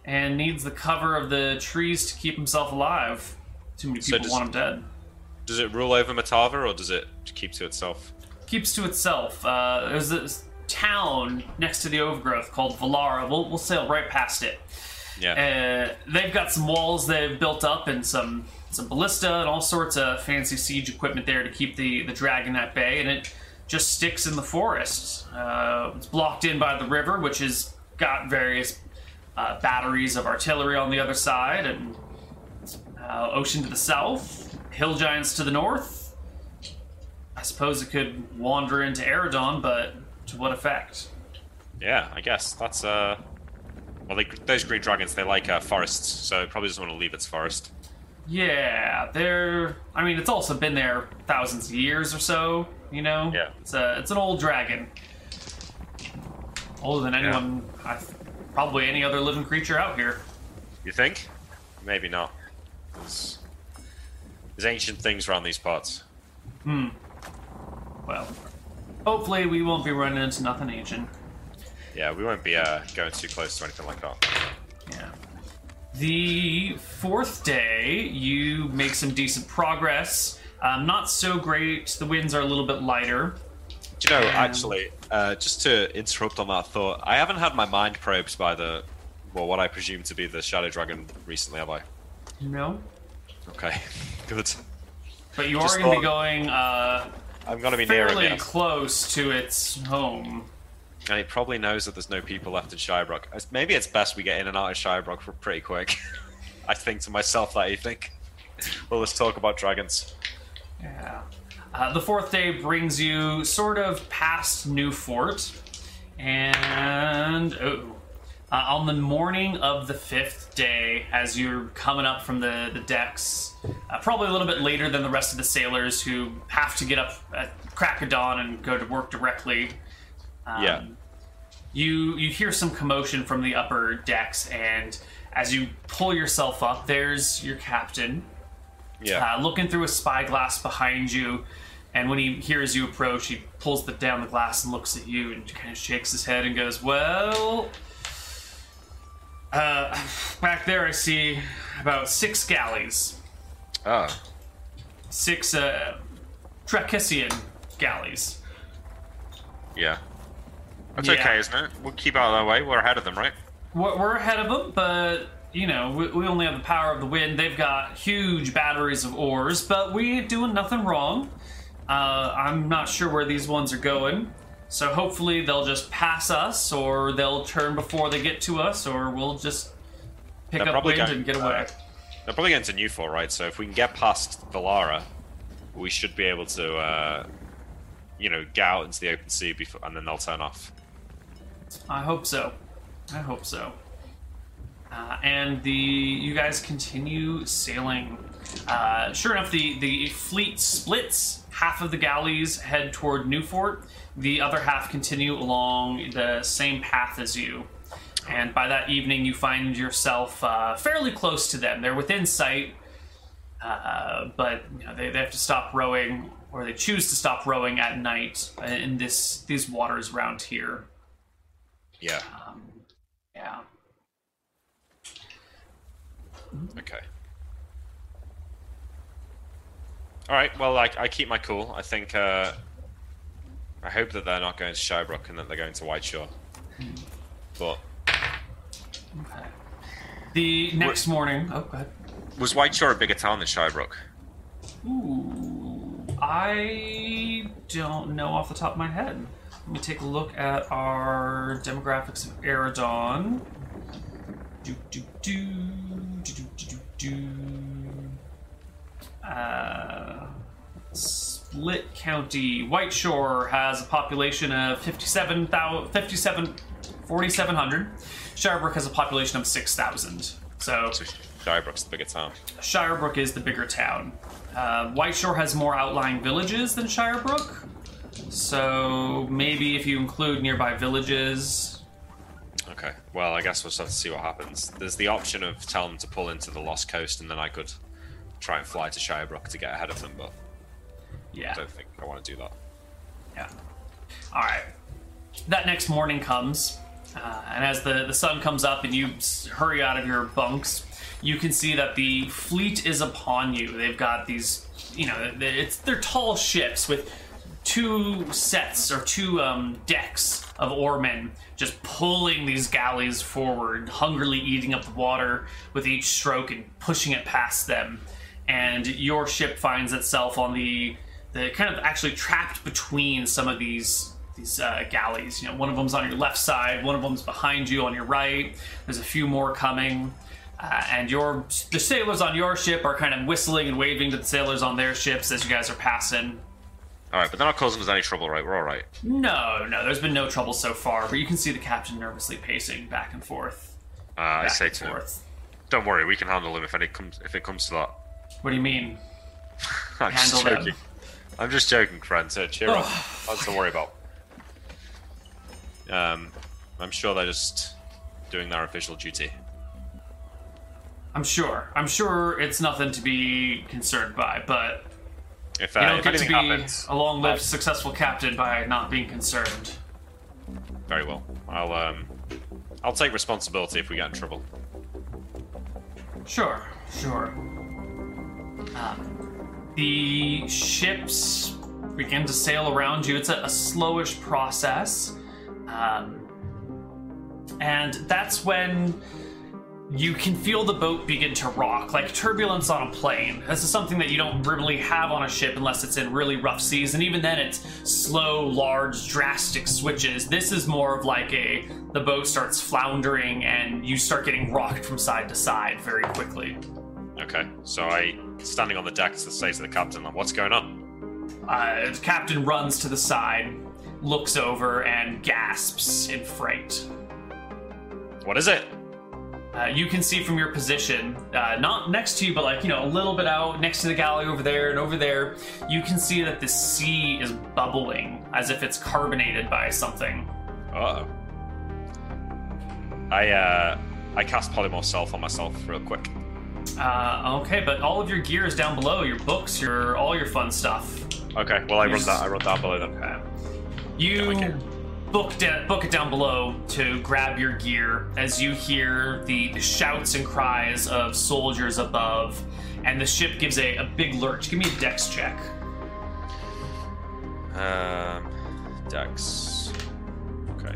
and needs the cover of the trees to keep himself alive. Too many So people does- want him dead. Does it rule over Matava, or does it keep to itself? keeps to itself. Uh, there's this town next to the overgrowth called Valara. We'll, we'll sail right past it. Yeah. Uh, they've got some walls they've built up and some some ballista and all sorts of fancy siege equipment there to keep the, the dragon at bay, and it just sticks in the forest. Uh, it's blocked in by the river, which has got various uh, batteries of artillery on the other side, and uh, ocean to the south, hill giants to the north. I suppose it could wander into Eridon, but to what effect? yeah, I guess that's uh. Well, they, those green dragons, they like uh, forests, so it probably doesn't want to leave its forest. Yeah, they're. I mean, it's also been there thousands of years or so. You know. Yeah. It's a. It's an old dragon. Older than anyone. I, probably any other living creature out here. You think? Maybe not. There's, there's ancient things around these parts. Hmm. Well, hopefully we won't be running into nothing ancient. Yeah, we won't be uh, going too close to anything like that. Yeah. The fourth day, you make some decent progress. Um, not so great. The winds are a little bit lighter. Do you know, Um, actually, uh, just to interrupt on that thought, I haven't had my mind probed by the, well, what I presume to be the Shadow Dragon recently, have I? No. Okay, good. But you Just are going to be going uh, I'm gonna be near fairly it, yeah. close to its home. And it probably knows that there's no people left in Shirebrook. Maybe it's best we get in and out of Shirebrook for pretty quick. I think to myself that evening. Well, let's talk about dragons. Yeah. Uh, the fourth day brings you sort of past New Fort, and oh, uh, on the morning of the fifth day, as you're coming up from the the decks, uh, probably a little bit later than the rest of the sailors who have to get up at crack of dawn and go to work directly. Um, Yeah. You you hear some commotion from the upper decks, and as you pull yourself up, there's your captain Yeah. uh, looking through a spyglass behind you. And when he hears you approach, he pulls the, down the glass and looks at you and kind of shakes his head and goes, Well, uh, back there I see about six galleys, Ah. six uh, Trakissian galleys. Yeah. That's Yeah. okay, isn't it? We'll keep out of their way. We're ahead of them, right? We're, we're ahead of them, but you know we, we only have the power of the wind. They've got huge batteries of oars, but we ain't doing nothing wrong. Uh, I'm not sure where these ones are going, so hopefully they'll just pass us, or they'll turn before they get to us, or we'll just pick They're up wind going- and get uh, away. They're probably going to Newfort, right? So if we can get past Valara, we should be able to, uh, you know, get out into the open sea before, and then they'll turn off. I hope so. I hope so. Uh, and the you guys continue sailing. Uh, sure enough, the the fleet splits. Half of the galleys head toward Newfort. The other half continue along the same path as you. And by that evening, you find yourself uh, fairly close to them. They're within sight, uh, but you know, they, they have to stop rowing, or they choose to stop rowing at night in this these waters around here. Yeah. Um, yeah. Okay. All right. Well, like I keep my cool. I think. Uh, I hope that they're not going to Shirebrook and that they're going to Whiteshore. But Okay. The next morning. Oh, go ahead. was Whiteshore a bigger town than Shirebrook? Ooh, I don't know off the top of my head. Let me take a look at our demographics of Eridon. Do do do do do do do. do. Uh, Split County, White Shore has a population of 57,000, 57, 4,700. Shirebrook has a population of 6,000. So So Shirebrook's the bigger town. Shirebrook is the bigger town. Uh, White Shore has more outlying villages than Shirebrook. So maybe if you include nearby villages. Okay. Well, I guess we'll just have to see what happens. There's the option of tell them to pull into the Lost Coast, and then I could try and fly to Shirebrook to get ahead of them, but Yeah. I don't think I want to do that. Yeah. All right. That next morning comes, uh, and as the, the sun comes up and you hurry out of your bunks, you can see that the fleet is upon you. They've got these, you know, it's they're tall ships with two sets or two um, decks of oarmen just pulling these galleys forward, hungrily eating up the water with each stroke and pushing it past them. And your ship finds itself on the the kind of actually trapped between some of these these uh, galleys. You know, one of them's on your left side, one of them's behind you on your right. There's a few more coming. Uh, and your the sailors on your ship are kind of whistling and waving to the sailors on their ships as you guys are passing. All right, but they're not causing us any trouble, right? We're all right. No, no, there's been no trouble so far, but you can see the captain nervously pacing back and forth. Uh, I say to him, "Don't worry, we can handle him if it comes if it comes to that." What do you mean? I'm just Handle them. joking. I'm just joking, friend. So cheer up. Nothing to worry about. Um, I'm sure they're just doing their official duty. I'm sure. I'm sure it's nothing to be concerned by, but If, you uh, don't if get to be happens, a long-lived, I'll- successful captain by not being concerned. very well. I'll um, I'll take responsibility if we get in trouble. Sure, sure. Um, the ships begin to sail around you. It's a, a slowish process. Um, and that's when you can feel the boat begin to rock, like turbulence on a plane. This is something that you don't really have on a ship unless it's in really rough seas, and even then it's slow, large, drastic switches. This is more of like a the boat starts floundering and you start getting rocked from side to side very quickly. Okay, so I standing on the deck to say to the captain, like, "What's going on?" Uh, the captain runs to the side, looks over, and gasps in fright. What is it? Uh, you can see from your position, uh, not next to you, but like, you know, a little bit out next to the galley over there and over there, you can see that the sea is bubbling as if it's carbonated by something. Uh oh. I uh, I cast polymorph self on myself real quick. Uh, okay, but all of your gear is down below your books, your all your fun stuff. Okay, well I run Yes. that. I run down below them. Okay. You Okay. Book, book it down below to grab your gear as you hear the, the shouts and cries of soldiers above, and the ship gives a, a big lurch. Give me a dex check. Um, Dex. Okay.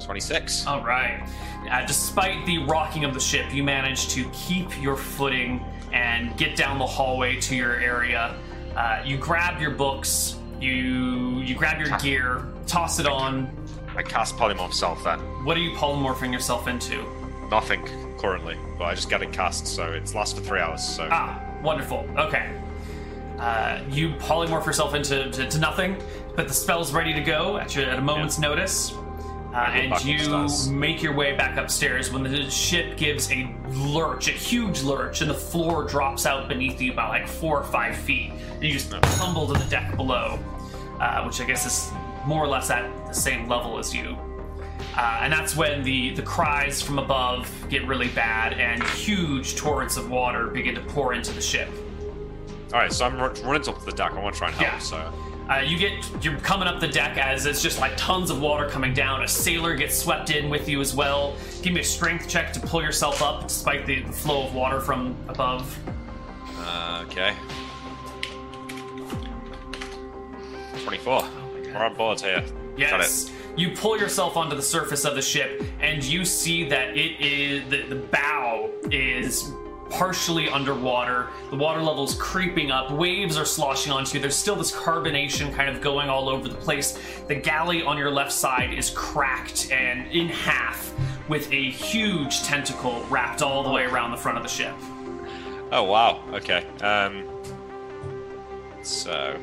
Twenty-six. All right. Uh, despite the rocking of the ship, you manage to keep your footing and get down the hallway to your area. Uh, you grab your books. You you grab your gear, toss it on. I cast polymorph self then. What are you polymorphing yourself into? Nothing currently, but I just got it cast, so it's lasts for three hours. So Ah, wonderful. Okay. Uh, you polymorph yourself into to, to nothing, but the spell's ready to go at, your, at a moment's notice. Uh, and you make your way back upstairs when the ship gives a lurch, a huge lurch, and the floor drops out beneath you by like four or five feet. And you just tumble to the deck below, uh, which I guess is more or less at the same level as you. Uh, and that's when the, the cries from above get really bad and huge torrents of water begin to pour into the ship. All right, so I'm running up to the deck. I want to try and help. Yeah. So Uh, you get you're coming up the deck as it's just like tons of water coming down. A sailor gets swept in with you as well. Give me a strength check to pull yourself up despite the, flow of water from above. uh, okay. Twenty-four. We're on board here. Yes. You pull yourself onto the surface of the ship, and you see that it is the, the bow is partially underwater. The water level's creeping up. Waves are sloshing onto you. There's still this carbonation kind of going all over the place. The galley on your left side is cracked and in half, with a huge tentacle wrapped all the way around the front of the ship. Oh wow. Okay. Um. So,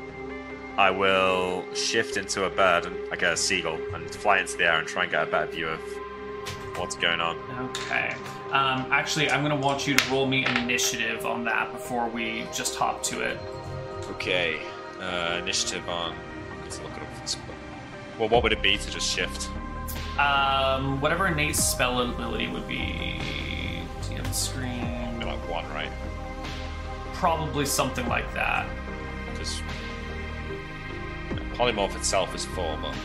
I will shift into a bird and like a seagull and fly into the air and try and get a better view of what's going on. Okay. Um, actually, I'm going to want you to roll me initiative on that before we just hop to it. Okay. Uh, initiative on. Let's look it up. this. Well, what would it be to just shift? Um, whatever innate spell ability would be. Do you have the screen? Be like one, right? Probably something like that. Because polymorph itself is four, but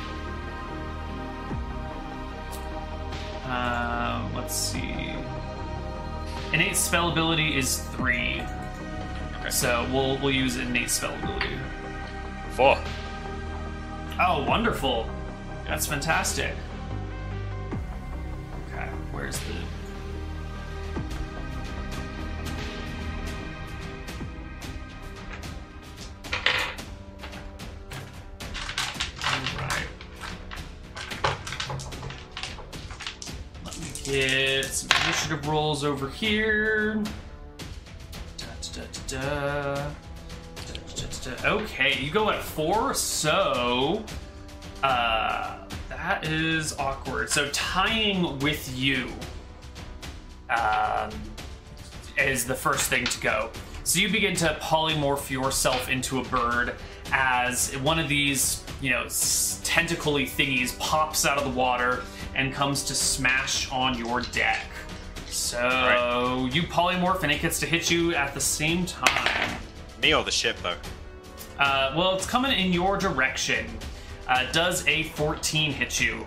Um, let's see. Innate spell ability is three, okay. so we'll we'll use innate spell ability. four. Oh, wonderful! That's fantastic. Rolls over here. Da, da, da. Okay, you go at four, so uh, that is awkward. So tying with you um, is the first thing to go. So you begin to polymorph yourself into a bird as one of these, you know, tentacly thingies pops out of the water and comes to smash on your deck. So Right. you polymorph and it gets to hit you at the same time. Me or the ship, though? Uh, well, it's coming in your direction. Uh, does a 14 hit you?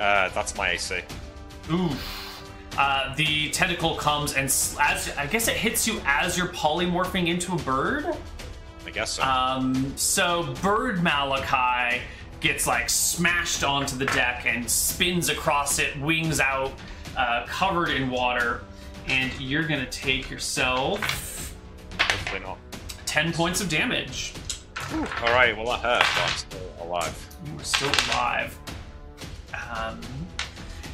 Uh, that's my AC. Ooh. Uh, the tentacle comes and s- as I guess it hits you as you're polymorphing into a bird. I guess so. Um, so Bird Malakai gets like smashed onto the deck and spins across it, wings out, uh, covered in water, and you're gonna take yourself Hopefully not. 10 points of damage. All right. Well, that hurt, but I'm still alive. You are still alive. Um,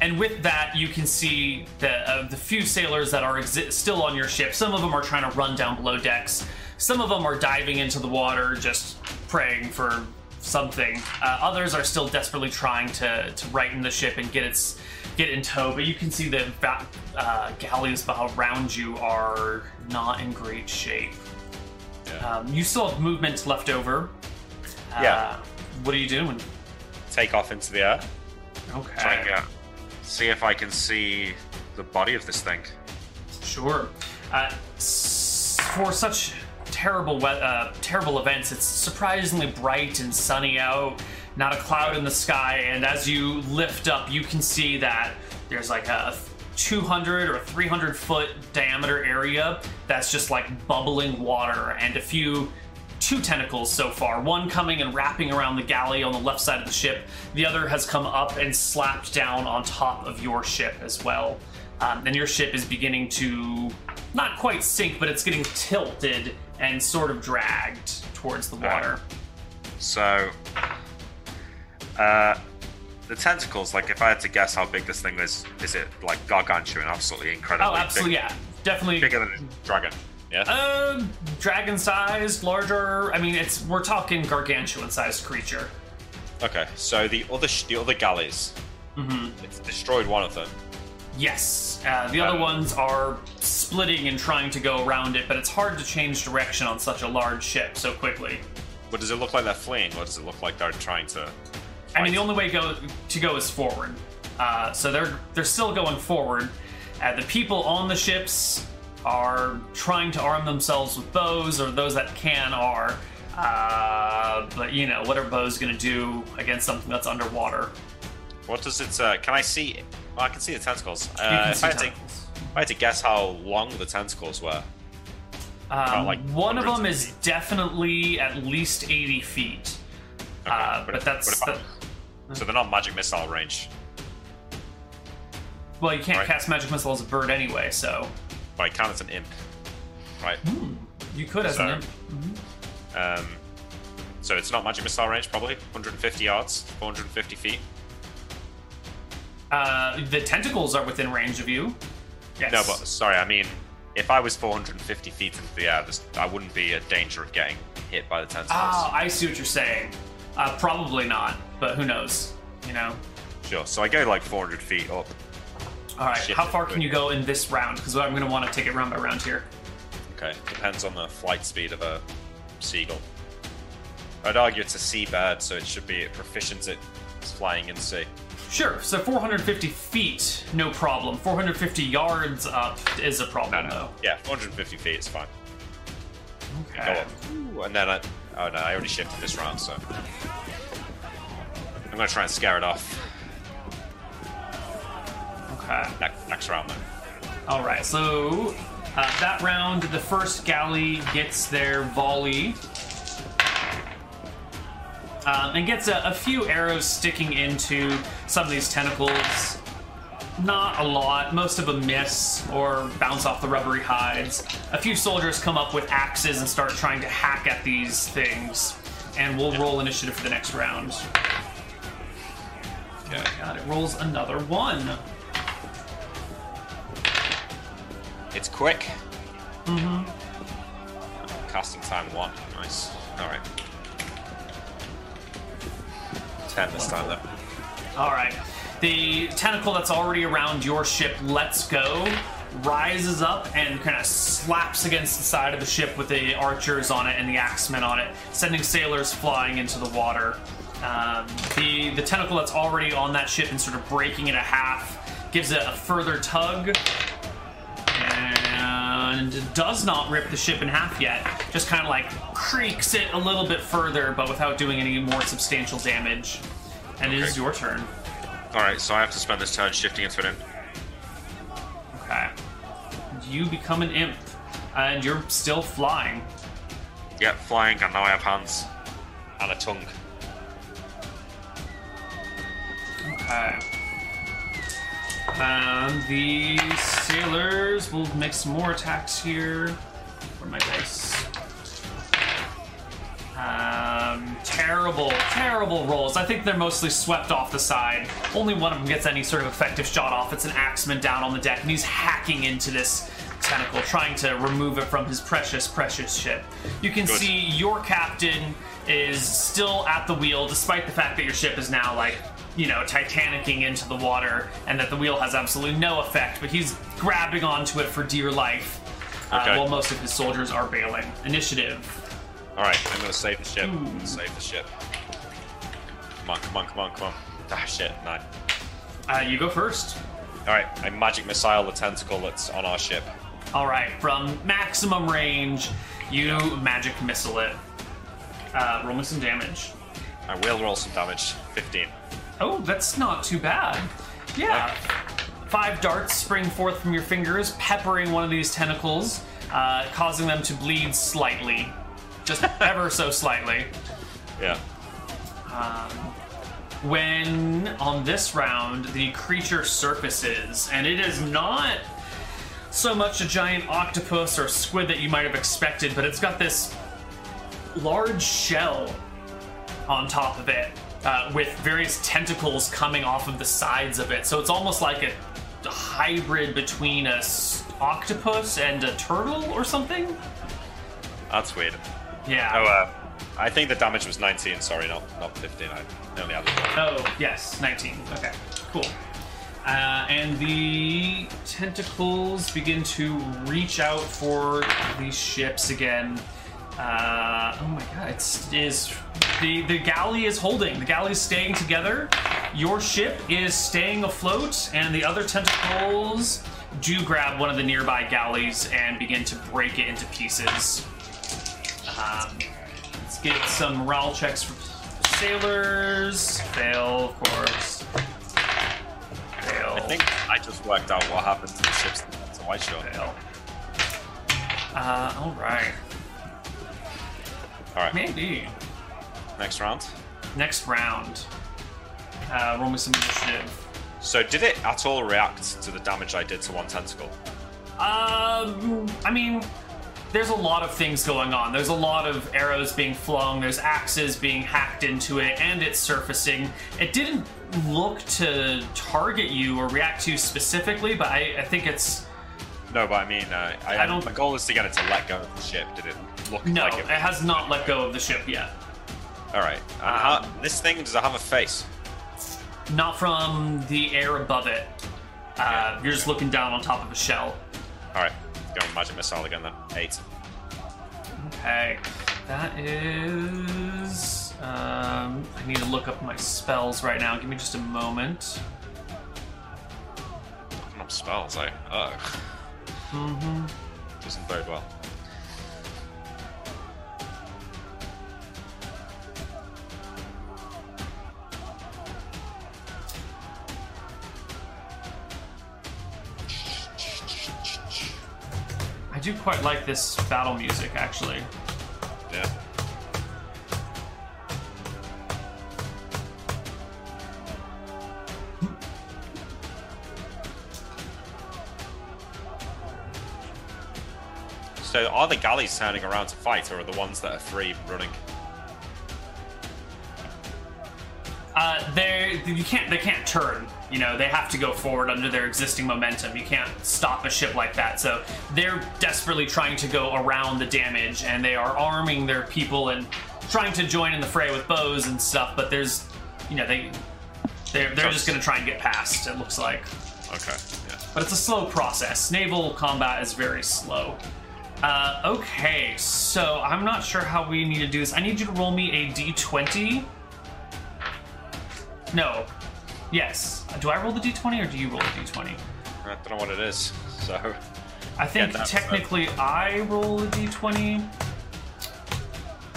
and with that, you can see the uh, the few sailors that are exi- still on your ship. Some of them are trying to run down below decks. Some of them are diving into the water, just praying for something. Uh, others are still desperately trying to to righten the ship and get its get in tow. But you can see the va- uh, galleys around you are not in great shape. Yeah. Um, you still have movements left over. Uh, Yeah. What are you doing? Take off into the air. Okay. Try and. See if I can see the body of this thing. Sure. Uh, s- for such terrible uh, terrible events, it's surprisingly bright and sunny out. Not a cloud in the sky, and as you lift up, you can see that there's like a 200 or 300 foot diameter area that's just like bubbling water, and a few two tentacles so far. One coming and wrapping around the galley on the left side of the ship. The other has come up and slapped down on top of your ship as well. Um, and your ship is beginning to not quite sink, but it's getting tilted and sort of dragged towards the water. So, uh, the tentacles. Like, if I had to guess how big this thing is, is it like gargantuan, absolutely incredibly Oh, absolutely, big, yeah, definitely. bigger than a dragon? Yeah. Uh, dragon-sized, larger. I mean, it's we're talking gargantuan-sized creature. okay. So the other sh- the other galleys, mm-hmm. it's destroyed one of them. Yes, uh, the other Um, ones are splitting and trying to go around it, but it's hard to change direction on such a large ship so quickly. But does it look like they're fleeing, or does it look like they're trying to? I mean, the only way go to go is forward. Uh, so they're they're still going forward. Uh, the people on the ships are trying to arm themselves with bows, or those that can are. Uh, but you know, what are bows going to do against something that's underwater? What does it? Uh, can I see? Well, I can see the tentacles. You Uh, can if, I had to, if I had to guess how long the tentacles were, Um, like one of them of is feet. definitely at least eighty feet. Okay, Uh, but if- that's if I- that- so they're not magic missile range. well, you can't Right. cast magic missile as a bird anyway, so But I count as an imp, right? you could as So- an imp. Um, so it's not magic missile range, probably 150 yards, 450 feet. Uh, the tentacles are within range of you. Yes. No, but sorry, I mean, if I was 450 feet into the air, I wouldn't be a danger of getting hit by the tentacles. Oh, I see what you're saying. Uh, probably not, but who knows? You know. Sure. So I go like 400 feet up. All right. Shit, how far can you go in this round? Because I'm going to want to take it round by round here. Okay. Depends on the flight speed of a seagull. I'd argue it's a seabird, so it should be proficient at flying in sea. Sure. So 450 feet, no problem. 450 yards up is a problem, No, no. Yeah, 450 feet is fine. though. Go Okay. Ooh, and then I. Oh no, I already shifted this round, so. I'm gonna try and scare it off. Okay. Next, next round, then. All right. So uh, that round, the first galley gets their volley. Um, and gets a, a few arrows sticking into some of these tentacles. Not a lot. Most of them miss or bounce off the rubbery hides. A few soldiers come up with axes and start trying to hack at these things. And we'll roll initiative for the next round. Okay. God, it rolls another one. It's quick. Mm-hmm. Casting time one. Nice. Alright. Ten this time, though. All right. The tentacle that's already around your ship lets go, rises up, and kind of slaps against the side of the ship with the archers on it and the axemen on it, sending sailors flying into the water. Um, the the tentacle that's already on that ship and sort of breaking it a half gives it a further tug, and does not rip the ship in half yet. Just kind of like creaks it a little bit further, but without doing any more substantial damage. And it is your turn. Alright, so I have to spend this turn shifting into an imp. Okay. You become an imp, and you're still flying. Yep, flying, and now I have hands. And a tongue. Okay. Um, the sailors will make some more attacks here. Where my dice? Um, terrible, terrible rolls. I think they're mostly swept off the side. Only one of them gets any sort of effective shot off. It's an axeman down on the deck, and he's hacking into this tentacle, trying to remove it from his precious, precious ship. You can Good. see your captain is still at the wheel, despite the fact that your ship is now like, you know, titanicking into the water, and that the wheel has absolutely no effect. But he's grabbing onto it for dear life, uh, Okay. while most of his soldiers are bailing. Initiative. Alright, I'm gonna save the ship. Save the ship. Come on, come on, come on, come on. Ah, shit, nine. Uh, you go first. Alright, I magic missile the tentacle that's on our ship. All right, from maximum range, you magic missile it. Uh, roll me some damage. I will roll some damage. 15. Oh, that's not too bad. Yeah. Five darts spring forth from your fingers, peppering one of these tentacles, uh, causing them to bleed slightly. Just ever so slightly. Yeah. When on this round, the creature surfaces, and it is not so much a giant octopus or squid that you might have expected, but it's got this large shell on top of it uh, with various tentacles coming off of the sides of it. So it's almost like a, a hybrid between a, s- octopus and a turtle or something. That's weird. Yeah. Oh, uh, I think the damage was 19. Sorry, not not 15. I only added. one. Oh, yes, 19. Okay, cool. Uh, and the tentacles begin to reach out for these ships again. Uh, oh my god, it's is the the galley is holding. The galley is staying together. Your ship is staying afloat, and the other tentacles do grab one of the nearby galleys and begin to break it into pieces. Um, let's get some morale checks for sailors. Fail, of course. Fail. I think I just worked out what happened to the ships so I Shore. Fail. Uh, all right. All right, Maybe. next round. Next round. Uh, roll me some initiative. So, did it at all react to the damage I did to one tentacle? Um, I mean, there's a lot of things going on. There's a lot of arrows being flung. There's axes being hacked into it, and it's surfacing. It didn't look to target you or react to you specifically, but I, I think it's No, but I mean, uh, I, I don't- My goal is to get it to let go of the ship. Did it look no. like It it? has not let go of the ship yet. All right. How, this thing does it have a face? Not from the air above it. Uh, you're just looking down on top of a shell. All right, go with magic missile again then. Eight. Okay, that is. Um, I need to look up my spells right now. Give me just a moment. Looking up spells, eh? Oh. Mm-hmm. Doesn't bode well. I do quite like this battle music, actually. Yeah. So are the galleys turning around to fight, or are the ones that are free running? Uh, they you can't they can't turn. You know they have to go forward under their existing momentum. You can't stop a ship like that. So they're desperately trying to go around the damage, and they are arming their people and trying to join in the fray with bows and stuff. But there's, you know, they they're they're just going to try and get past. It looks like. Okay. Yeah. but it's a slow process. Naval combat is very slow. Uh, okay, so I'm not sure how we need to do this. I need you to roll me a d20. No. Yes. Do I roll the d20 or do you roll the d20? I don't know what it is. So I think Yeah, technically I roll a d20.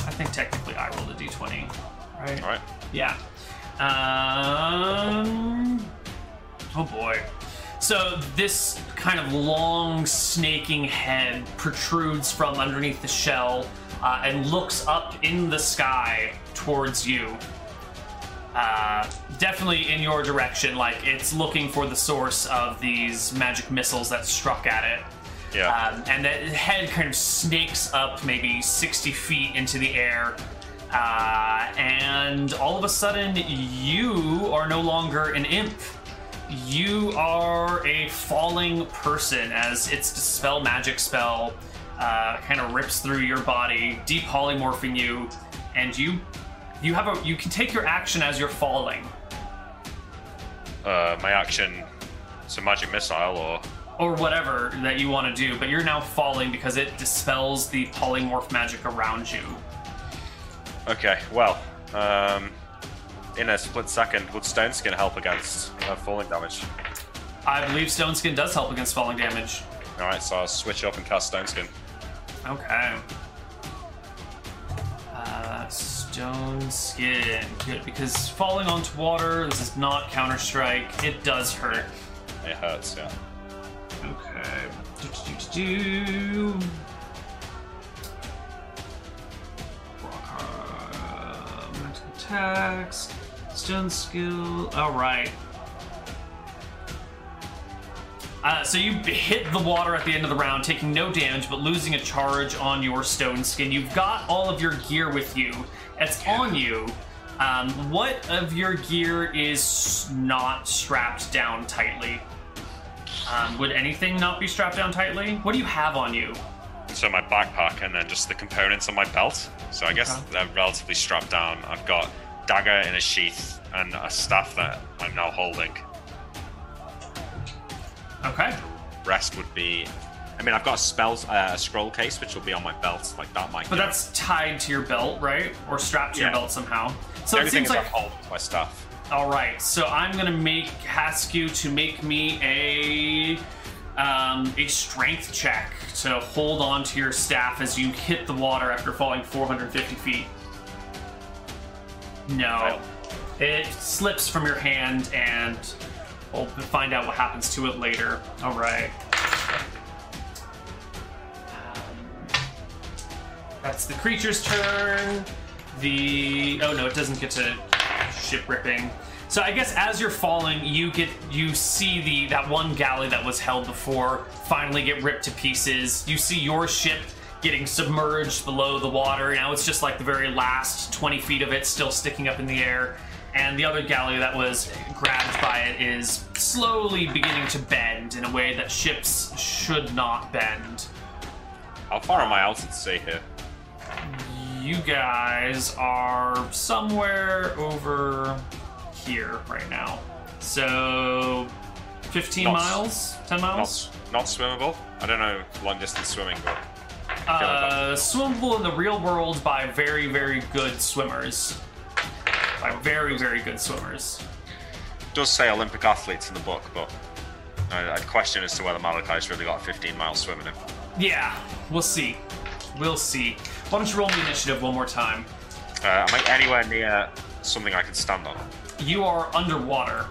I think technically I roll the d20. Right? all right. Yeah. Um. Oh boy. So this kind of long, snaking head protrudes from underneath the shell uh, and looks up in the sky towards you. Uh, definitely in your direction, like it's looking for the source of these magic missiles that struck at it. Yeah. Um, and the head kind of snakes up maybe 60 feet into the air. Uh, and all of a sudden, you are no longer an imp. You are a falling person as its dispel magic spell uh, kind of rips through your body, depolymorphing you, and you you have a you can take your action as you're falling, uh, my action. So magic missile, or or whatever that you want to do. But you're now falling because it dispels the polymorph magic around you. okay. Well, um, in a split second, would stone skin help against uh, falling damage? I believe Stone Skin does help against falling damage. All right. So I'll switch up and cast stone skin. Okay. Uh, stone skin. Good, because falling onto water, this is not Counter Strike. It does hurt. It hurts. Yeah. Okay. Do-do-do-do-do. Uh, magic attacks. Stone skill. Alright. Uh, so you hit the water at the end of the round, taking no damage, but losing a charge on your stone skin. You've got all of your gear with you. It's on you. Um, what of your gear is not strapped down tightly? Um, would anything not be strapped down tightly? What do you have on you? So my backpack and then just the components on my belt. So I guess Okay. they're relatively strapped down. I've got dagger in a sheath and a staff that I'm now holding. Okay. Rest would be. I mean, I've got a spells, uh, a scroll case, which will be on my belt, like that might. But go. that's tied to your belt, right? Or strapped to your belt somehow. So the it seems is like hold my stuff. All right, so I'm gonna make ask you to make me a um, a strength check to hold on to your staff as you hit the water after falling 450 feet. No, it slips from your hand, and we'll find out what happens to it later. All right. Um, that's the creature's turn. The oh no, it doesn't get to ship ripping. So I guess as you're falling, you get you see the that one galley that was held before finally get ripped to pieces. You see your ship getting submerged below the water. Now it's just like the very last 20 feet of it still sticking up in the air. And the other galley that was grabbed by it is slowly beginning to bend in a way that ships should not bend. How far am I out to sea here? You guys are somewhere over here right now. So, 15 Not- miles? 10 miles? Not, not swimmable. I don't know long distance swimming, but Uh, swimmable in the real world by very, very good swimmers. By very, very good swimmers. it does say Olympic athletes in the book, but I, I'd question as to whether Malakai's really got 15 miles swimming in. him. Yeah, we'll see. We'll see. Why don't you roll me initiative one more time? Uh, am I anywhere near something I can stand on? You are underwater.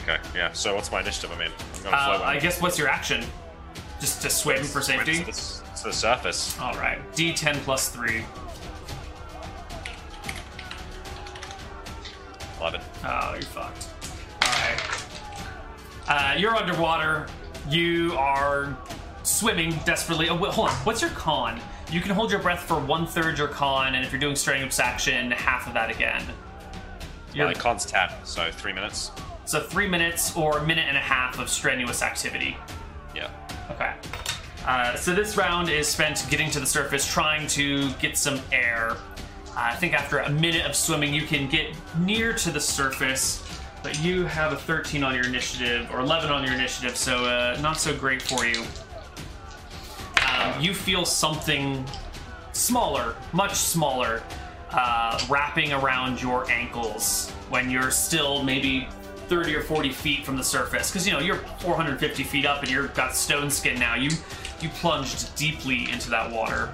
Okay, yeah. So what's my initiative? I mean, I'm gonna Uh, I guess what's your action? Just to swim for safety? to the, s- to the surface. All right. D10 plus three. 11. Oh, you're fucked. All right. Uh, you're underwater. You are swimming desperately. Oh, wait, hold on. What's your con? You can hold your breath for one third your con, and if you're doing strenuous action, half of that again. Yeah, the con's 10, so three minutes. So three minutes or a minute and a half of strenuous activity. Yeah. Okay. Uh, so this round is spent getting to the surface, trying to get some air. I think after a minute of swimming, you can get near to the surface, but you have a 13 on your initiative, or 11 on your initiative, so uh, not so great for you. Um, you feel something smaller, much smaller, uh, wrapping around your ankles when you're still maybe 30 or 40 feet from the surface. Because you know you're 450 feet up and you've got stone skin now. You you plunged deeply into that water.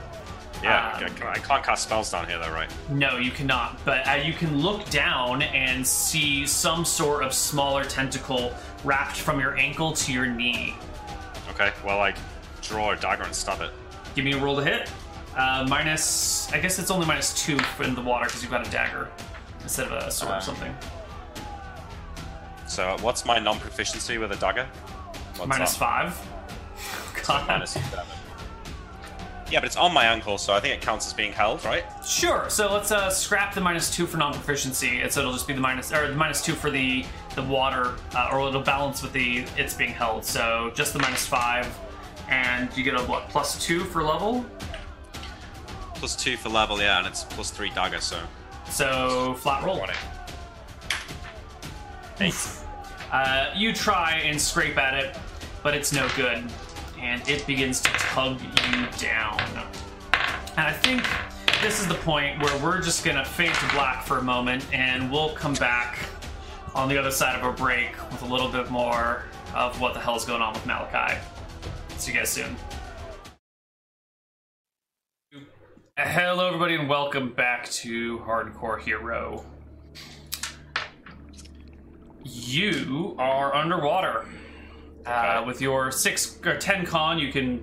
Yeah, Um, I can- I can't cast spells down here, though, right? No, you cannot. But uh, you can look down and see some sort of smaller tentacle wrapped from your ankle to your knee. Okay, well, I draw a dagger and stab it. Give me a roll to hit. Uh, minus, I guess it's only minus two in the water because you've got a dagger instead of a sword or Uh, something. So, what's my non proficiency with a dagger? What's Minus that? five. God. Minus seven. Yeah, but it's on my ankle, so I think it counts as being held, right? Sure. So let's uh, scrap the minus two for non-proficiency, and so it'll just be the minus or the minus two for the the water, uh, or it'll balance with the it's being held. So just the minus five, and you get a what plus two for level. Plus two for level, yeah, and it's plus three dagger, so. So flat roll. 20. Uh, you try and scrape at it, but it's no good, and it begins to tug you down. And I think this is the point where we're just gonna fade to black for a moment, and we'll come back on the other side of our break with a little bit more of what the hell's going on with Malakai. See you guys soon. Hello, everybody, and welcome back to Hardcore Hero. You are underwater. Uh, with your six or ten con, you can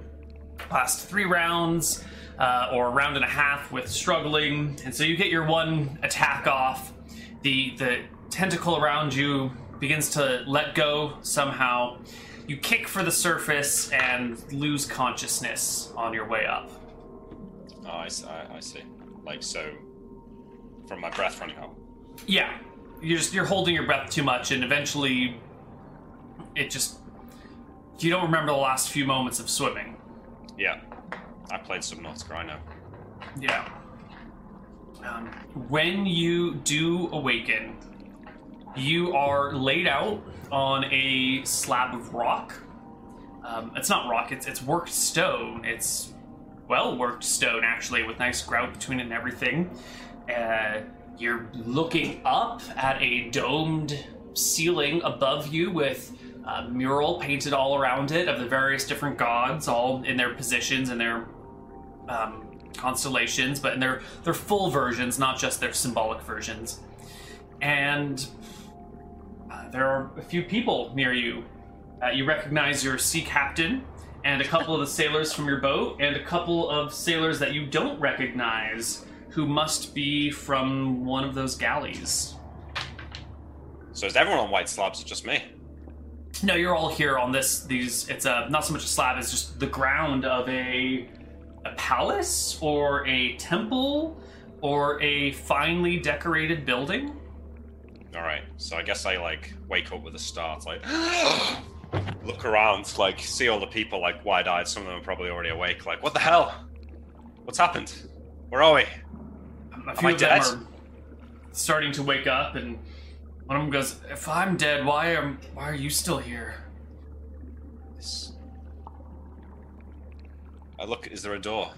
last three rounds uh, or a round and a half with struggling, and so you get your one attack off. The the tentacle around you begins to let go somehow. You kick for the surface and lose consciousness on your way up. Oh, I, s- I- I see. Like, so. From my breath running out. Yeah, you're just you're holding your breath too much, and eventually, it just you don't remember the last few moments of swimming. Yeah. I played Subnautica, I know. Yeah. Um, when you do awaken, you are laid out on a slab of rock. Um, it's not rock; it's it's worked stone. It's well worked stone, actually, with nice grout between it and everything. Uh, you're looking up at a domed ceiling above you with a mural painted all around it of the various different gods, all in their positions and their um, constellations, but in their their full versions, not just their symbolic versions. And uh, there are a few people near you. Uh, you recognize your sea captain and a couple of the sailors from your boat, and a couple of sailors that you don't recognize, who must be from one of those galleys. So is everyone on white slabs or just me? No, you're all here on this. These it's a not so much a slab as just the ground of a a palace or a temple or a finely decorated building. Alright, so I guess I like wake up with a start, like look around, like see all the people like wide eyed, some of them are probably already awake, like, what the hell? What's happened? Where are we? A few I of them dead? are starting to wake up, and one of them goes, "If I'm dead, why am why are you still here?" This- I look is there a door?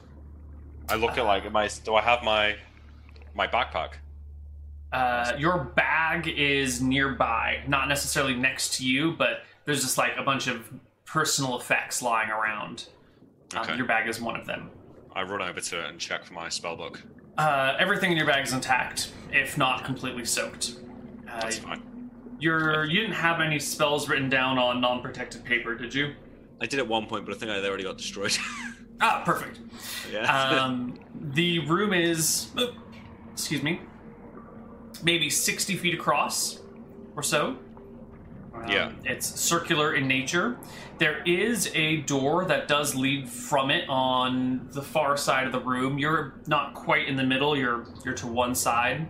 I look at like am I do I have my my backpack? Uh, your bag is nearby, not necessarily next to you, but there's just like a bunch of personal effects lying around. Um, Okay. Your bag is one of them. I run over to it and check for my spell book. Uh, everything in your bag is intact, if not completely soaked. Uh, That's fine. You're, you didn't have any spells written down on non-protected paper, did you? I did at one point, but I think I they already got destroyed. Ah, perfect. yeah. Um, the room is, uh, excuse me, maybe 60 feet across or so. Um, Yeah. It's circular in nature. There is a door that does lead from it on the far side of the room. You're not quite in the middle, you're, you're to one side.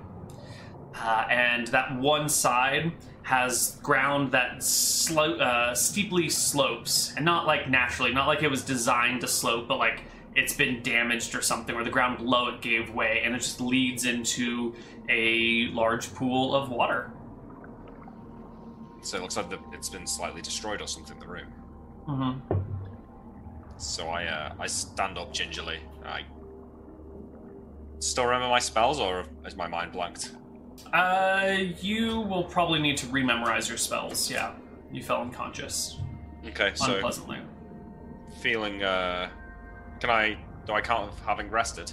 Uh, and that one side has ground that slo- uh, steeply slopes, and not like naturally, not like it was designed to slope, but like it's been damaged or something, or the ground below it gave way, and it just leads into a large pool of water. so it looks like the, it's been slightly destroyed or something. The room. Mm-hmm. So I uh, I stand up gingerly. I still remember my spells, or is my mind blanked? Uh, you will probably need to rememorize your spells. Yeah, you fell unconscious Okay, so unpleasantly. feeling. Uh, can I? Do I count having rested?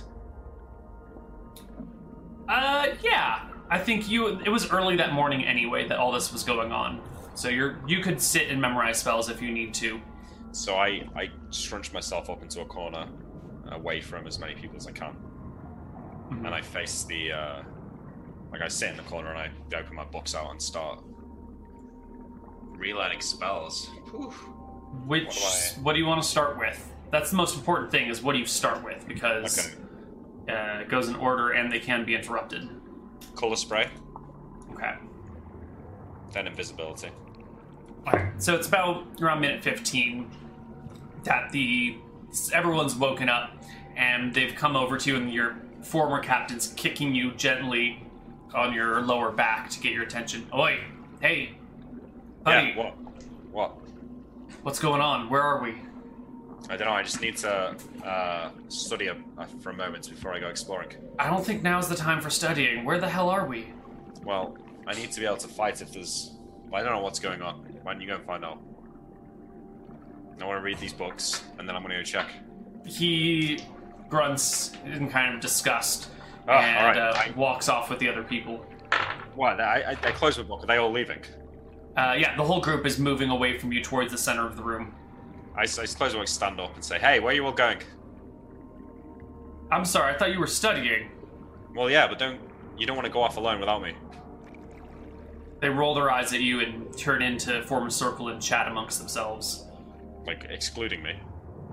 Uh, yeah. I think you. It was early that morning anyway that all this was going on. So you're you could sit and memorize spells if you need to. So I I scrunch myself up into a corner, away from as many people as I can, Mhm. and I face the. Uh, like I sit in the corner and I open my books out and start relearning spells. Whew. Which What do I- what do you want to start with? That's the most important thing is what do you start with because Okay. uh, it goes in order and they can be interrupted. Color spray, Okay. then invisibility. Okay. So it's about around minute 15 that the everyone's woken up and they've come over to you and your former captain's kicking you gently on your lower back to get your attention. Oi, hey, buddy, Yeah. What? What? what's going on? Where are we? I don't know. I just need to uh, study a, uh, for a moment before I go exploring. I don't think now's the time for studying. Where the hell are we? Well, I need to be able to fight if there's. I don't know what's going on. Why don't you go and find out? I want to read these books, and then I'm going to go check. He grunts in kind of disgust Oh, and alright. uh, I- walks off with the other people. What? I, I, I closed my book. Are they all leaving? Uh, yeah, the whole group is moving away from you towards the center of the room. I, close my book, stand up, and say, "Hey, where are you all going?" I'm sorry, I thought you were studying. Well, yeah, but don't. You don't want to go off alone without me. They roll their eyes at you and turn into form a circle and chat amongst themselves. Like excluding me.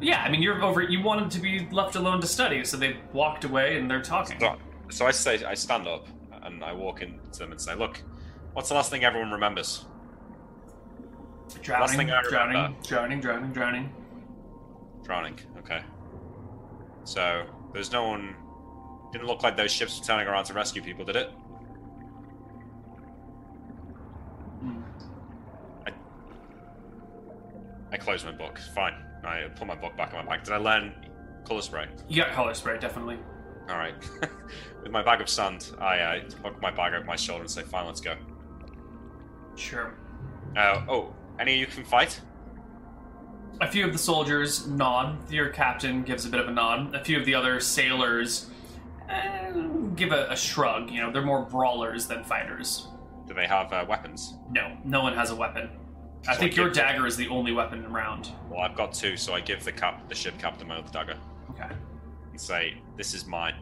Yeah, I mean, you're over. You wanted to be left alone to study, so they walked away and they're talking. So, so I say, I stand up and I walk into them and say, "Look, what's the last thing everyone remembers?" Drowning, thing I drowning, remember. drowning, drowning, drowning. Drowning. Okay. So there's no one. Didn't look like those ships were turning around to rescue people, did it? Hmm. I closed my book. Fine. I put my book back in my bag. Did I learn color spray? You got color spray, definitely. All right. With my bag of sand, I uh, hook my bag over my shoulder and say, "Fine, let's go." Sure. Uh, oh, any of you can fight? A few of the soldiers nod. Your captain gives a bit of a nod. A few of the other sailors eh, give a, a shrug. You know, they're more brawlers than fighters. Do they have uh, weapons? No, no one has a weapon. I think I your dagger is the only weapon around. Well, I've got two, so I give the cap, the ship captain my other dagger, Okay. And say, "This is mine.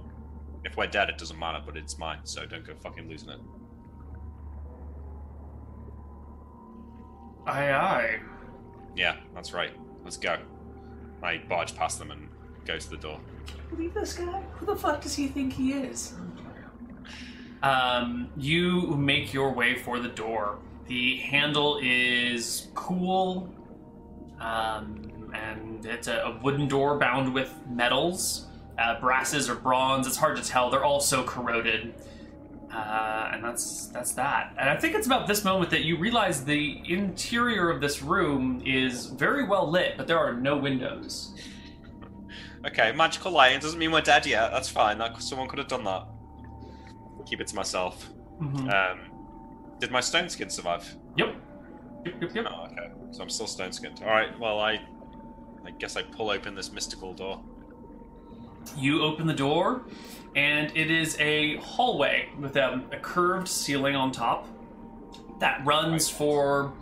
If we're dead, it doesn't matter, but it's mine. So don't go fucking losing it." Aye, aye. Yeah, that's right. Let's go. I barge past them and go to the door. Leave this guy. Who the fuck does he think he is? Um, you make your way for the door. The handle is cool, um, and it's a, a wooden door bound with metals, uh, brasses or bronze. It's hard to tell. They're all so corroded. Uh, and that's that's that. And I think it's about this moment that you realize the interior of this room is very well lit, but there are no windows. Okay, magical lighting doesn't mean we're dead yet. That's fine. That, someone could have done that. Keep it to myself. Mhm. Um, did my stone skin survive? Yep. Yep, yep, yep. Oh, okay. So I'm still stone skinned. All right. Well, I, I guess I pull open this mystical door. You open the door, and it is a hallway with a, a curved ceiling on top that runs for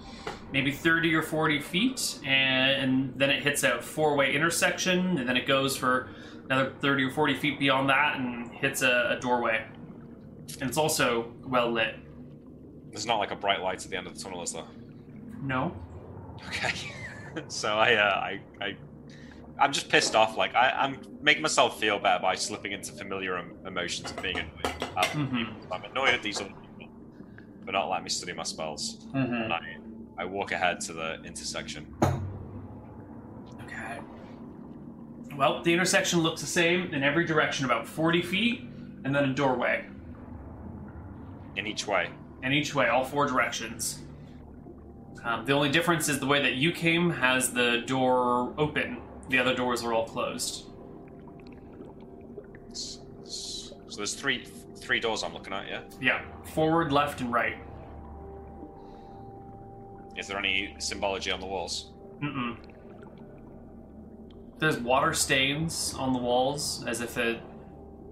maybe 30 or 40 feet, and then it hits a four way intersection, and then it goes for another 30 or 40 feet beyond that and hits a, a doorway. And it's also well lit. There's not like a bright light at the end of the tunnel, is there? No? Okay. so I, uh, I, I, I'm just pissed off. Like I, I'm making myself feel better by slipping into familiar em- emotions of being annoyed. Um, Mhm. I'm annoyed at these other people for not letting me study my spells. Mm-hmm. And I, I walk ahead to the intersection. Okay. Well, the intersection looks the same in every direction, about 40 feet, and then a doorway. In each way. and each way, all four directions. Um, the only difference is the way that you came has the door open. The other doors are all closed. So there's three, three doors I'm looking at. Yeah. Yeah, forward, left, and right. Is there any symbology on the walls? Mm-mm. There's water stains on the walls, as if it,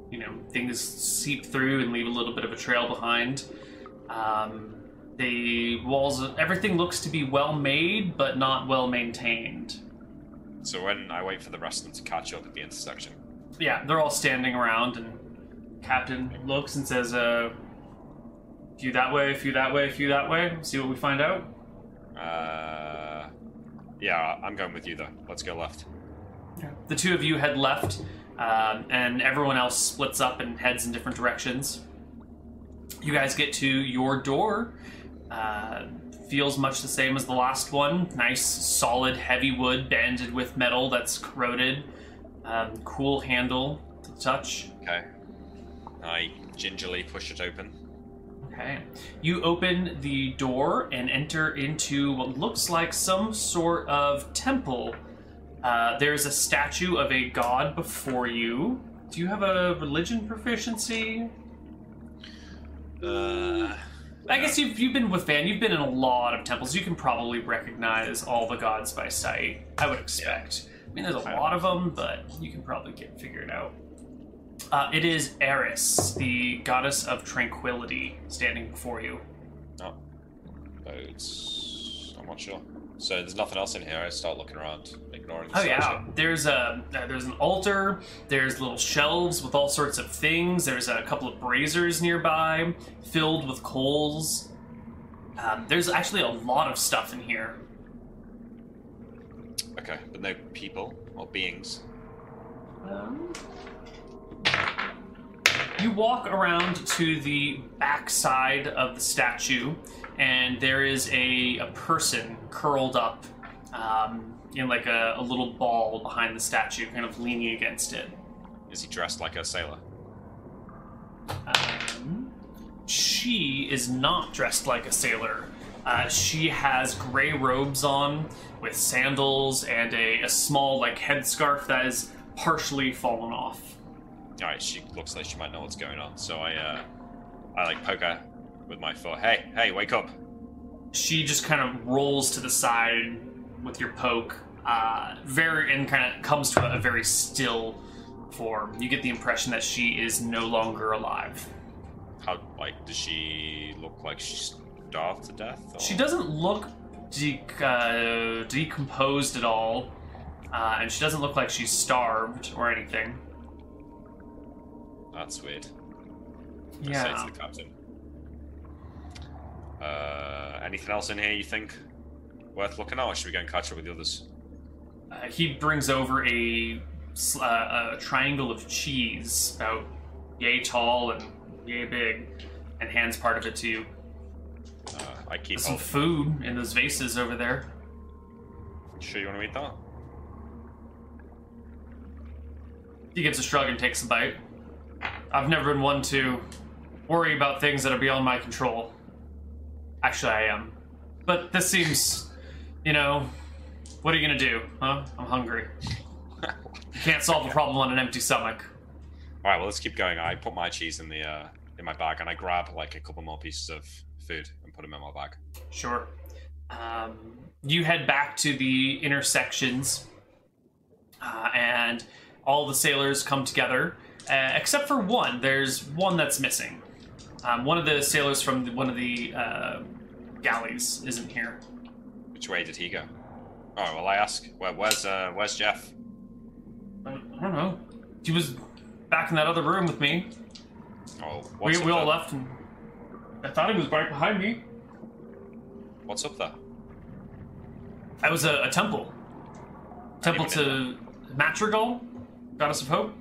you know, things seep through and leave a little bit of a trail behind. Um, the walls, everything looks to be well made, but not well maintained. So when I wait for the rest of them to catch up at the intersection, yeah, they're all standing around, and Captain looks and says, "Uh, few that way, few that way, a few that way. See what we find out." uh, yeah, I'm going with you though. Let's go left. The two of you head left, um, and everyone else splits up and heads in different directions. You guys get to your door. Uh, feels much the same as the last one. Nice, solid, heavy wood banded with metal that's corroded. Um, cool handle to touch. Okay. I gingerly push it open. Okay. You open the door and enter into what looks like some sort of temple. Uh, there's a statue of a god before you. Do you have a religion proficiency? Uh, I guess you've, you've been with Van. You've been in a lot of temples. You can probably recognize all the gods by sight. I would expect. I mean, there's a lot of them, but you can probably get figured out. Uh, it is Eris, the goddess of tranquility, standing before you. no. Boats. I'm not sure. So there's nothing else in here. I start looking around, ignoring the Oh yeah, there's a uh, there's an altar. There's little shelves with all sorts of things. There's a couple of braziers nearby, filled with coals. Um, there's actually a lot of stuff in here. Okay, but no people or beings. Um, you walk around to the back side of the statue, and there is a, a person curled up um, in like a, a little ball behind the statue, kind of leaning against it. Is he dressed like a sailor? Um, she is not dressed like a sailor. Uh, she has gray robes on with sandals and a, a small like headscarf that is partially fallen off. All right, she looks like she might know what's going on. So I, uh, I like poke her with my foot. Hey, hey, wake up! She just kind of rolls to the side with your poke, uh, very and kind of comes to a, a very still form. You get the impression that she is no longer alive. How like does she look like she's starved to death? Or? She doesn't look de- uh, decomposed at all, uh, and she doesn't look like she's starved or anything. That's weird. I say Yeah. to the captain. Uh, anything else in here you think worth looking at, or should we go and catch up with the others? Uh, he brings over a, uh, a triangle of cheese, about yay tall and yay big, and hands part of it to you. Uh, I keep. Some food in those vases over there. Sure, you want to eat that? He gives a shrug and takes a bite. I've never been one to worry about things that are beyond my control. Actually, I am. But this seems, you know, what are you gonna do, huh? I'm hungry. You can't solve a problem on an empty stomach. All right, well, let's keep going. I put my cheese in the uh, in my bag, and I grab like a couple more pieces of food and put them in my bag. Sure. Um, you head back to the intersections, uh, and all the sailors come together, uh, except for one. There's one that's missing. Um, one of the sailors from the, one of the uh, galleys isn't here. Which way did he go? Oh well, I ask. Where, where's uh, where's Jeff? I, I don't know. He was back in that other room with me. Oh, We, what's we all there? left, and I thought he was right behind me. What's up there? That was a, a temple. Temple to Madrigal, goddess of hope.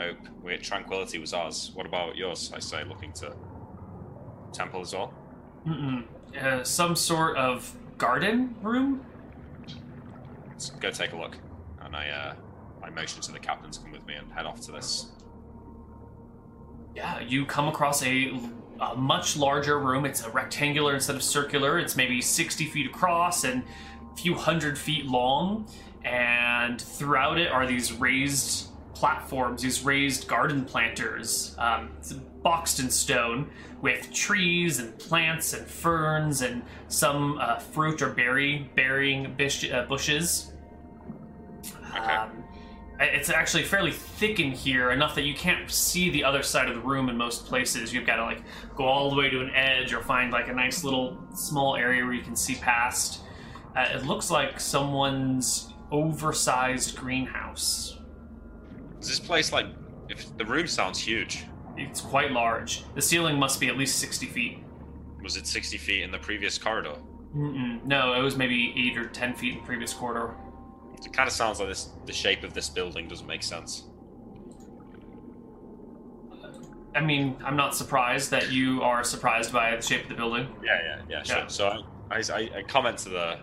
Hope. Wait, tranquility was ours. What about yours? I say, looking to temple as well. Mm-mm. Uh, some sort of garden room. Let's go take a look. And I, uh, I motion to the captain to come with me and head off to this. Yeah, you come across a, a much larger room. It's a rectangular instead of circular. It's maybe 60 feet across and a few hundred feet long. And throughout it are these raised platforms, these raised garden planters, um, it's boxed in stone with trees and plants and ferns and some uh, fruit or berry bearing bish, uh, bushes. Okay. Um, it's actually fairly thick in here, enough that you can't see the other side of the room in most places. You've got to like go all the way to an edge or find like a nice little small area where you can see past. Uh, it looks like someone's oversized greenhouse. Is this place like? If the room sounds huge, It's quite large. The ceiling must be at least 60 feet. was it sixty feet in the previous corridor? Mm-mm. No, it was maybe 8 or 10 feet in the previous corridor. It kind of sounds like this. The shape of this building doesn't make sense. I mean, I'm not surprised that you are surprised by the shape of the building. Yeah, yeah, yeah. Sure. Yeah. So I, I, I comment to the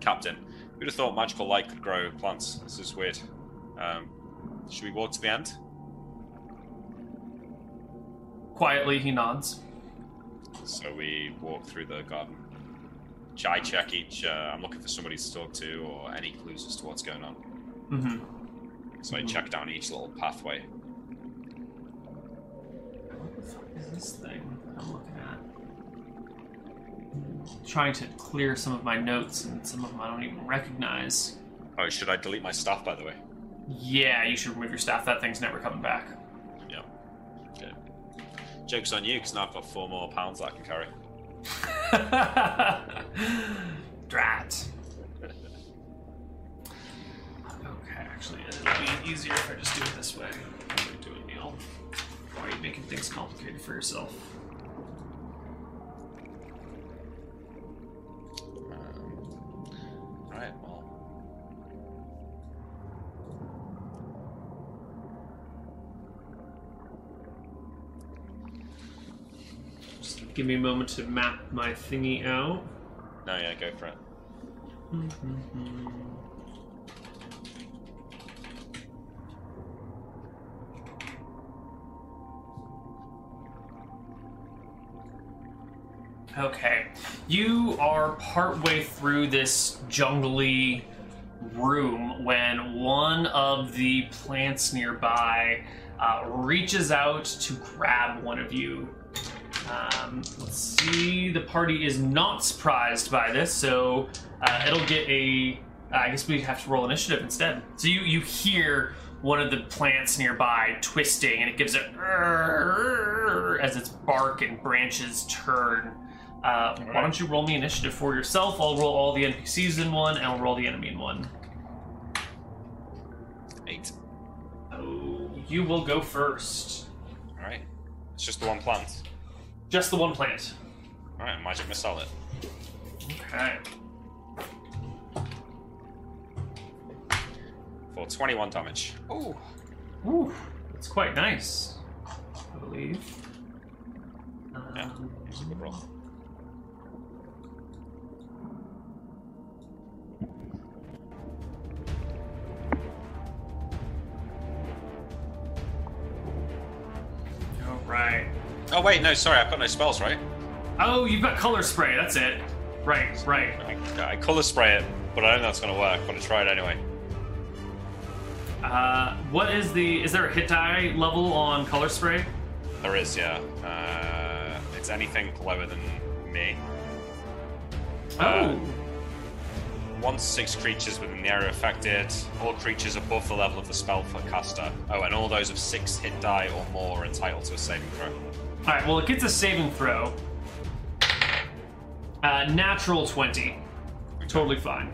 captain. Who'd have thought magical light could grow plants? This is weird. Um, should we walk to the end? Quietly, he nods. So we walk through the garden. I check each. Uh, I'm looking for somebody to talk to or any clues as to what's going on. Mm-hmm. So I check down each little pathway. What the fuck is this thing I'm looking at? Trying to clear some of my notes, and some of them I don't even recognize. Oh, should I delete my stuff, by the way? Yeah, you should remove your staff. That thing's never coming back. Yeah. Okay. Joke's on you, because now I've got four more pounds that I can carry. Drat. Okay, actually, it'll be easier if I just do it this way. Do it, Neil. Why are you making things complicated for yourself? Um, Alright, well. Give me a moment to map my thingy out. No, yeah, go for it. Okay. You are partway through this jungly room when one of the plants nearby uh, reaches out to grab one of you. Um, let's see. The party is not surprised by this, so uh, it'll get a. I guess we have to roll initiative instead. So you you hear one of the plants nearby twisting, and it gives a as its bark and branches turn. Uh, why don't you roll me initiative for yourself? I'll roll all the NPCs in one, and I'll roll the enemy in one. Eight. Oh, you will go first. All right. It's just the one plant. Just the one plant. All right, magic missile it. Okay. For 21 damage. Ooh. Ooh, it's quite nice. I believe. Yeah, Um, it's a good roll. all right. Oh wait, no, sorry, I've got no spells, right? Oh, you've got color spray. That's it. Right, right. I, I color spray it, but I don't know that's gonna work. But I try it anyway. Uh, what is the? Is there a hit die level on color spray? There is, yeah. Uh, it's anything lower than me. Oh, Uh, One to six creatures within the area affected. All creatures above the level of the spell for caster. Oh, and all those of six hit die or more are entitled to a saving throw. All right. Well, it gets a saving throw. Uh, natural twenty. Totally fine.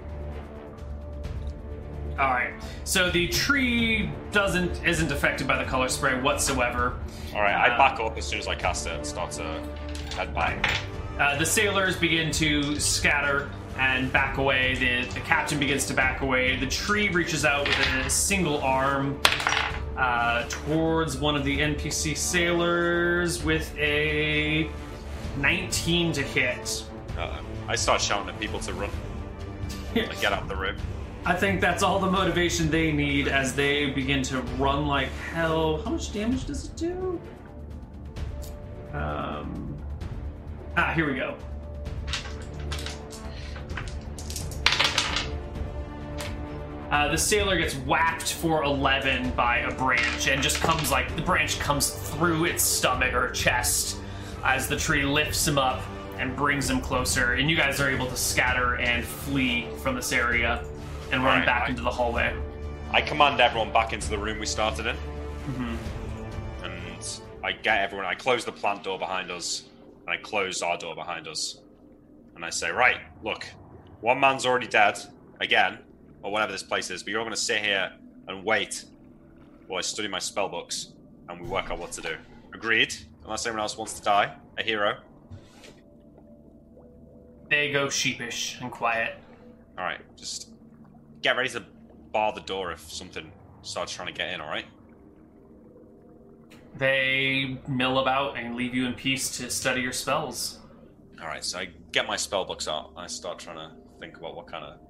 All right. So the tree doesn't isn't affected by the color spray whatsoever. All right, I Uh, back up as soon as I cast it and start to head back. Uh, the sailors begin to scatter and back away. The, the captain begins to back away. The tree reaches out with a single arm uh, towards one of the NPC sailors with a 19 to hit. Uh, I start shouting at people to run. Like, get out the room. I think that's all the motivation they need as they begin to run like hell. How much damage does it do? Um, ah, here we go. Uh, the sailor gets whacked for 11 by a branch and just comes like the branch comes through its stomach or chest as the tree lifts him up and brings him closer. And you guys are able to scatter and flee from this area and run Alright, back I- into the hallway. I command everyone back into the room we started in. Mhm. And I get everyone, I close the plant door behind us, and I close our door behind us. And I say, right, look, one man's already dead, again, or whatever this place is, but you're all going to sit here and wait while I study my spell books and we work out what to do. Agreed? Unless anyone else wants to die, a hero. They go sheepish and quiet. All right, just get ready to bar the door if something starts trying to get in, all right? They mill about and leave you in peace to study your spells. All right, so I get my spell books out. and I start trying to think about what kind of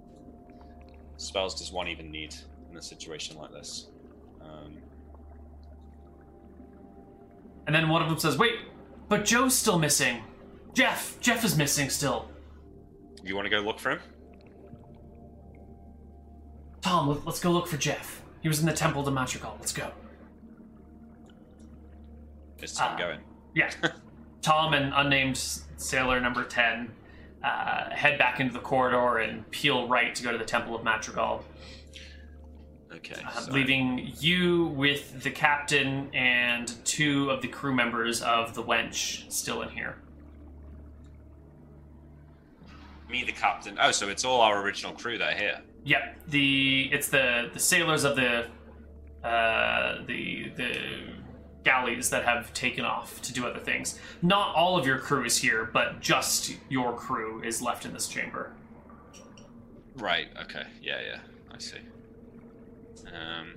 spells does one even need in a situation like this. Um, And then one of them says, Wait, but Joe's still missing. Jeff, Jeff is missing still. you want to go look for him? Tom, let, us go look for Jeff. He was in the Temple to Madrigal. Let's go. Is Tom Uh, going? Yeah. Tom and unnamed sailor number 10 uh, head back into the corridor and peel right to go to the Temple of Madrigal, Okay. uh, so- leaving you with the captain and two of the crew members of the Wench still in here. me, the captain. Oh, so it's all our original crew that are here. Yep, the it's the the sailors of the uh, the the galleys that have taken off to do other things. Not all of your crew is here, but just your crew is left in this chamber. Right. Okay. Yeah. Yeah. I see. Um.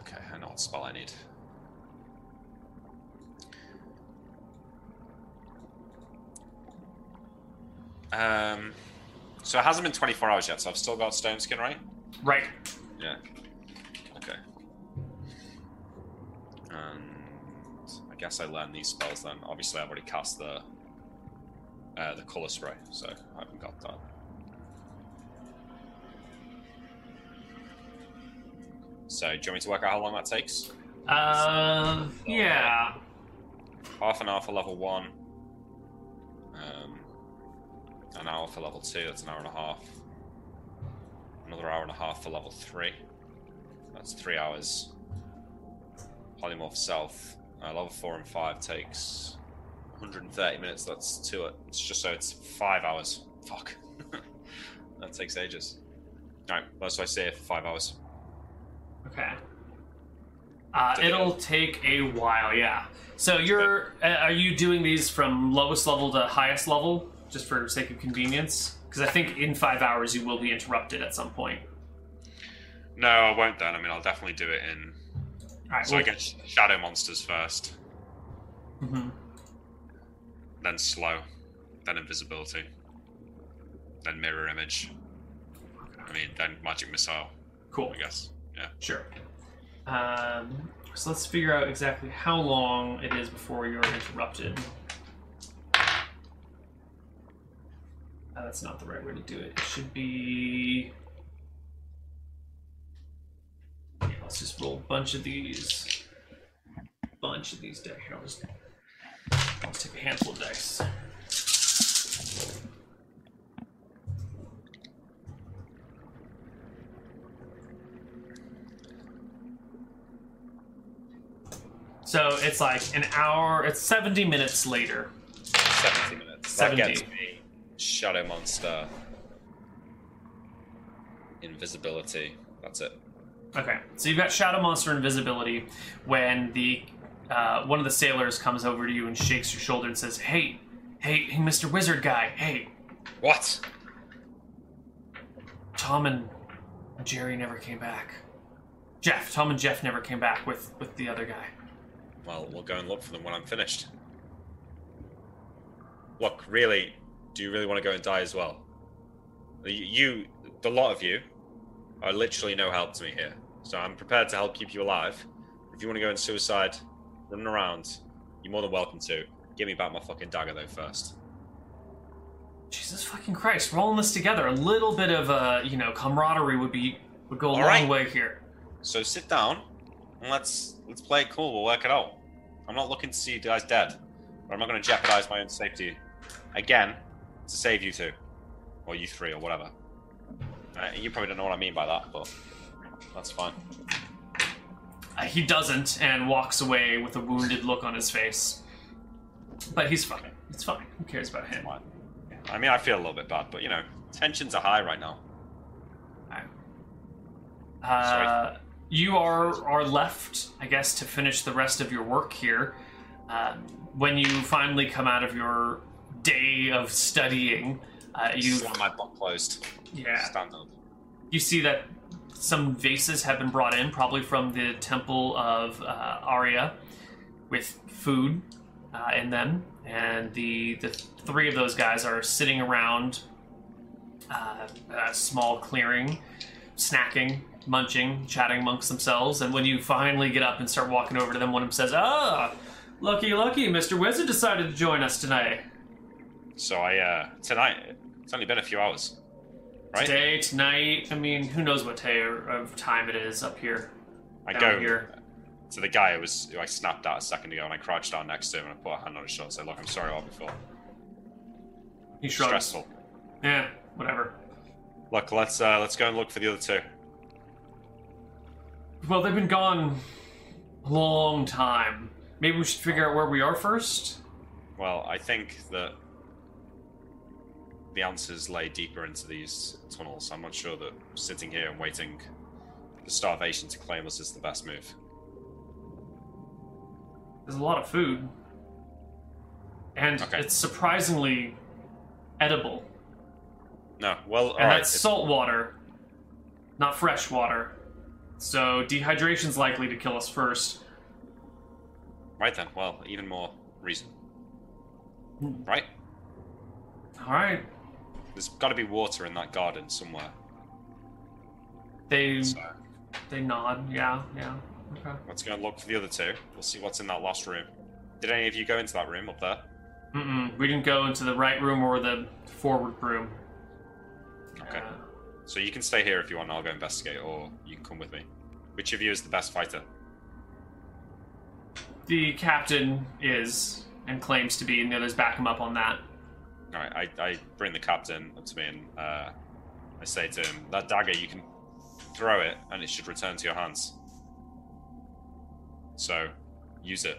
Okay, I know what spell I need. Um, so it hasn't been 24 hours yet, so I've still got stone skin, right? Right. Yeah. Okay. And I guess I learned these spells then. Obviously, I've already cast the uh, the color spray, so I haven't got that. So, do you want me to work out how long that takes? Uh, yeah. Half an hour for level one. Um, an hour for level two. That's an hour and a half. Another hour and a half for level three. That's three hours. Polymorph Self. Uh, level four and five takes 130 minutes. That's two. It's just so it's five hours. Fuck. that takes ages. Alright, that's why I say for five hours. Okay. Uh, it it'll take a while, yeah. So you're, uh, are you doing these from lowest level to highest level, just for sake of convenience? Because I think in five hours you will be interrupted at some point. No, I won't then. I mean, I'll definitely do it in. Right. So I get shadow monsters first, mm-hmm. then slow, then invisibility, then mirror image. I mean, then magic missile, Cool. I guess. Yeah. Sure. Um, so let's figure out exactly how long it is before you're interrupted. Uh, that's not the right way to do it. It should be. Yeah, let's just roll a bunch of these. Bunch of these dice. Here, I'll just. I'll just take a handful of dice. So it's like an hour. It's seventy minutes later. 70 minutes. 70. That gets me shadow monster, invisibility. That's it. Okay, so you've got Shadow Monster invisibility when the uh, one of the sailors comes over to you and shakes your shoulder and says, "Hey, hey, hey, Mr. Wizard guy, hey, What? Tom and Jerry never came back. Jeff, Tom and Jeff never came back with with the other guy. Well, we'll go and look for them when I'm finished. Look, really, do you really want to go and die as well? You, the lot of you, are literally no help to me here. So I'm prepared to help keep you alive. If you want to go and suicide, running around, you're more than welcome to. Give me back my fucking dagger though first. Jesus fucking Christ, rolling this together, a little bit of uh, you know camaraderie would be would go a All long right. way here. So sit down and let's let's play it cool. We'll work it out. I'm not looking to see you guys dead, but I'm not going to jeopardize my own safety again to save you two or you three or whatever. Uh, you probably don't know what I mean by that, but that's fine. Uh, he doesn't and walks away with a wounded look on his face. But he's fine. It's fine. Who cares about him? I mean, I feel a little bit bad, but you know, tensions are high right now. Uh, you are are left, I guess, to finish the rest of your work here. Um, when you finally come out of your day of studying, uh, you Slam my book closed. yeah Stand up. you see that some vases have been brought in, probably from the temple of uh, Arya, with food uh, in them, and the the three of those guys are sitting around uh, a small clearing, snacking, munching, chatting amongst themselves. And when you finally get up and start walking over to them, one of them says, "Ah, lucky, lucky, Mister Wizard decided to join us tonight." So I uh tonight. It's only been a few hours, right? Today, tonight. I mean, who knows what day of time it is up here. I go here. to the guy who was who I snapped at a second ago, and I crouched down next to him and I put a hand on his shoulder and said, "Look, I'm sorry about before. He shrugs. Stressful. Yeah, whatever. Look, let's uh, let's go and look for the other two. Well, they've been gone a long time. Maybe we should figure out where we are first. Well, I think that the answers lay deeper into these tunnels. I'm not sure that sitting here and waiting for starvation to claim us is the best move. There's a lot of food, and Okay. it's surprisingly edible. No, well, and right. that's it's- salt water, not fresh water. So dehydration's likely to kill us first. Right then. Well, even more reason. Hmm. Right? All right. There's got to be water in that garden somewhere. They So they nod. Yeah, yeah. Okay. let's go and look for the other two. We'll see what's in that last room. Did any of you go into that room up there? Mm-mm. We didn't go into the right room or the forward room. Okay. Uh, So you can stay here if you want, I'll go investigate, or you can come with me. Which of you is the best fighter? the captain is and claims to be, and the others back him up on that. All right, I, I bring the captain up to me and uh, I say to him, "That dagger, you can throw it, and it should return to your hands. So, use it."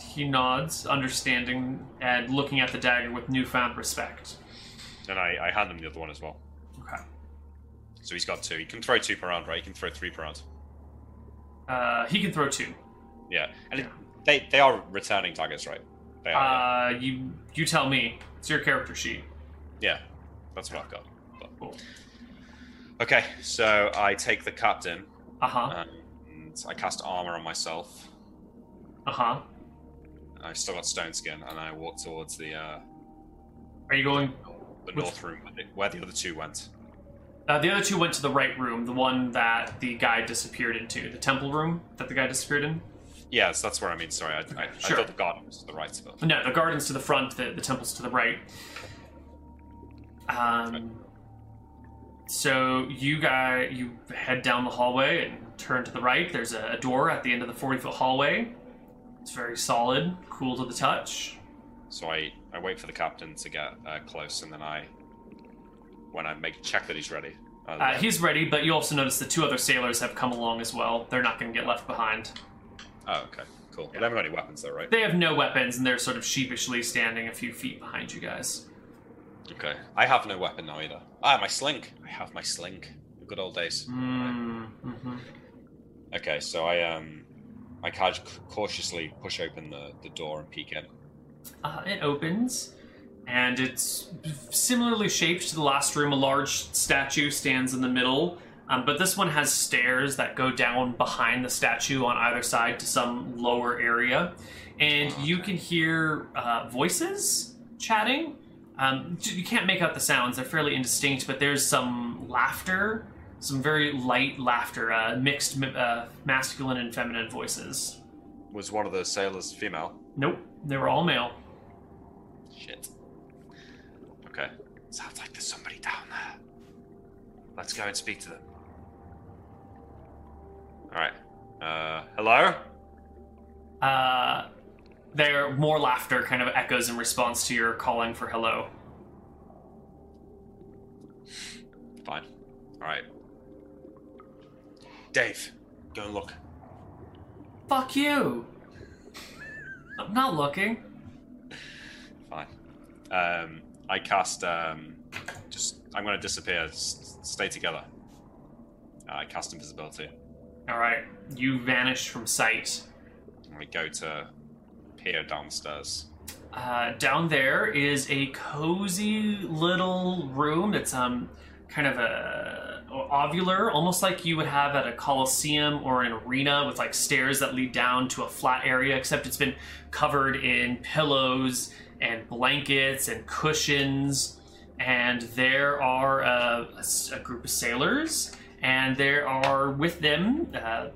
He nods, understanding and looking at the dagger with newfound respect. And I, I hand him the other one as well. Okay. So he's got two. He can throw two per round, right? He can throw three per round. Uh, he can throw two. Yeah, and it, they they are returning daggers, right? They are. yeah. Uh, you you tell me. It's your character sheet. yeah, that's what I've got. But- Cool. Okay, so I take the captain Uh huh. and I cast armor on myself. Uh huh. I've still got stone skin, and I walk towards the uh, Are you going? the Which- north room where the, where the other two went. Uh, the other two went to the right room, the one that the guy disappeared into, the temple room that the guy disappeared in. Yes, that's what I mean. Sorry, I, I, sure. I thought the garden was to the right. But No, the garden's to the front, the, the temple's to the right. Um, so you guy, you head down the hallway and turn to the right. There's a, a door at the end of the 40 foot hallway. It's very solid, cool to the touch. so I, I wait for the captain to get uh, close, and then I, when I make check that he's ready. Uh, he's ready, but you also notice the two other sailors have come along as well. They're not going to get left behind. Oh, okay, cool. They haven't got any weapons though, right? They have no weapons, and they're sort of sheepishly standing a few feet behind you guys. Okay. I have no weapon now either. Ah, my sling. I have my sling. The good old days. Mm, hmm Okay, so I um, I cautiously push open the, the door and peek in. Uh, it opens, and it's similarly shaped to the last room. A large statue stands in the middle, um, but this one has stairs that go down behind the statue on either side to some lower area. And you can hear uh, voices chatting. Um, you can't make out the sounds, they're fairly indistinct, but there's some laughter, some very light laughter, uh, mixed uh, masculine and feminine voices. Was one of the sailors female? Nope, they were all male. Shit. Okay. Sounds like there's somebody down there. Let's go and speak to them. Alright. Uh, hello? Uh, there more laughter kind of echoes in response to your calling for hello. Fine. Alright. Dave, go and look. Fuck you. I'm not looking. Fine. Um, I cast, um, just, I'm gonna disappear. S- stay together. Uh, I cast invisibility. All right, you vanish from sight. We go to peer downstairs. Uh, down there is a cozy little room that's um kind of a ovular, almost like you would have at a coliseum or an arena with like stairs that lead down to a flat area, except it's been covered in pillows and blankets and cushions. And there are a, a, a group of sailors, and there are with them uh,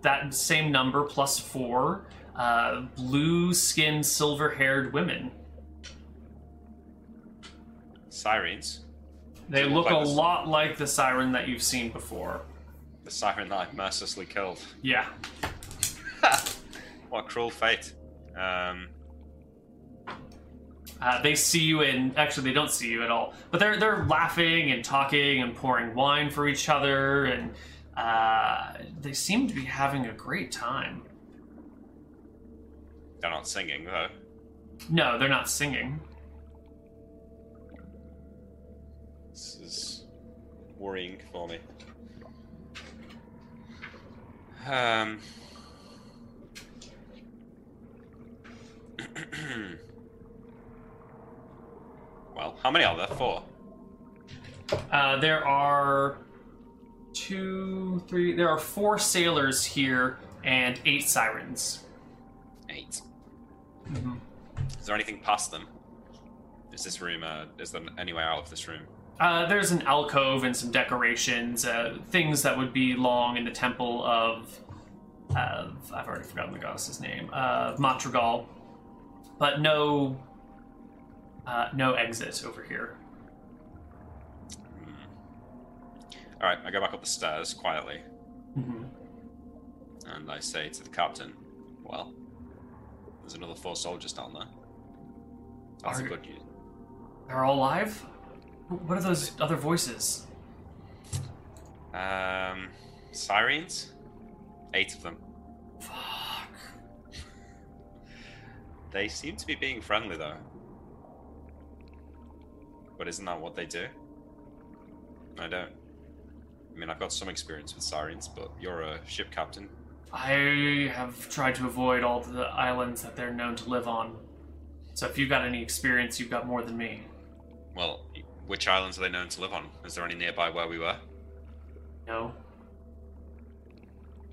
that same number plus four uh, blue skinned, silver haired women. Sirens. They look look a like the- lot like the siren that you've seen before. The siren that I mercilessly killed. Yeah. What a cruel fate. Um, Uh, they see you and actually they don't see you at all, but they're they're laughing and talking and pouring wine for each other, and uh, they seem to be having a great time. they're not singing though. No, they're not singing. This is worrying for me. Um. well, how many are there? Four. Uh, there are two, three. There are four sailors here and eight sirens. 8 Mhm. Is there anything past them? Is this room? Uh, is there any way out of this room? Uh, there's an alcove and some decorations, uh, things that would be long in the temple of. of I've already forgotten the goddess's name. Uh, Madrigal, but no. Uh, no exit over here. All right, I go back up the stairs quietly, Mhm. and I say to the captain, "Well, there's another four soldiers down there. That's Are- good news." They're all alive. What are those other voices? Um, sirens, eight of them. Fuck. They seem to be being friendly though. But isn't that what they do? I don't. I mean, I've got some experience with sirens, but you're a ship captain. I have tried to avoid all the islands that they're known to live on. So if you've got any experience, you've got more than me. Well, which islands are they known to live on? Is there any nearby where we were? No.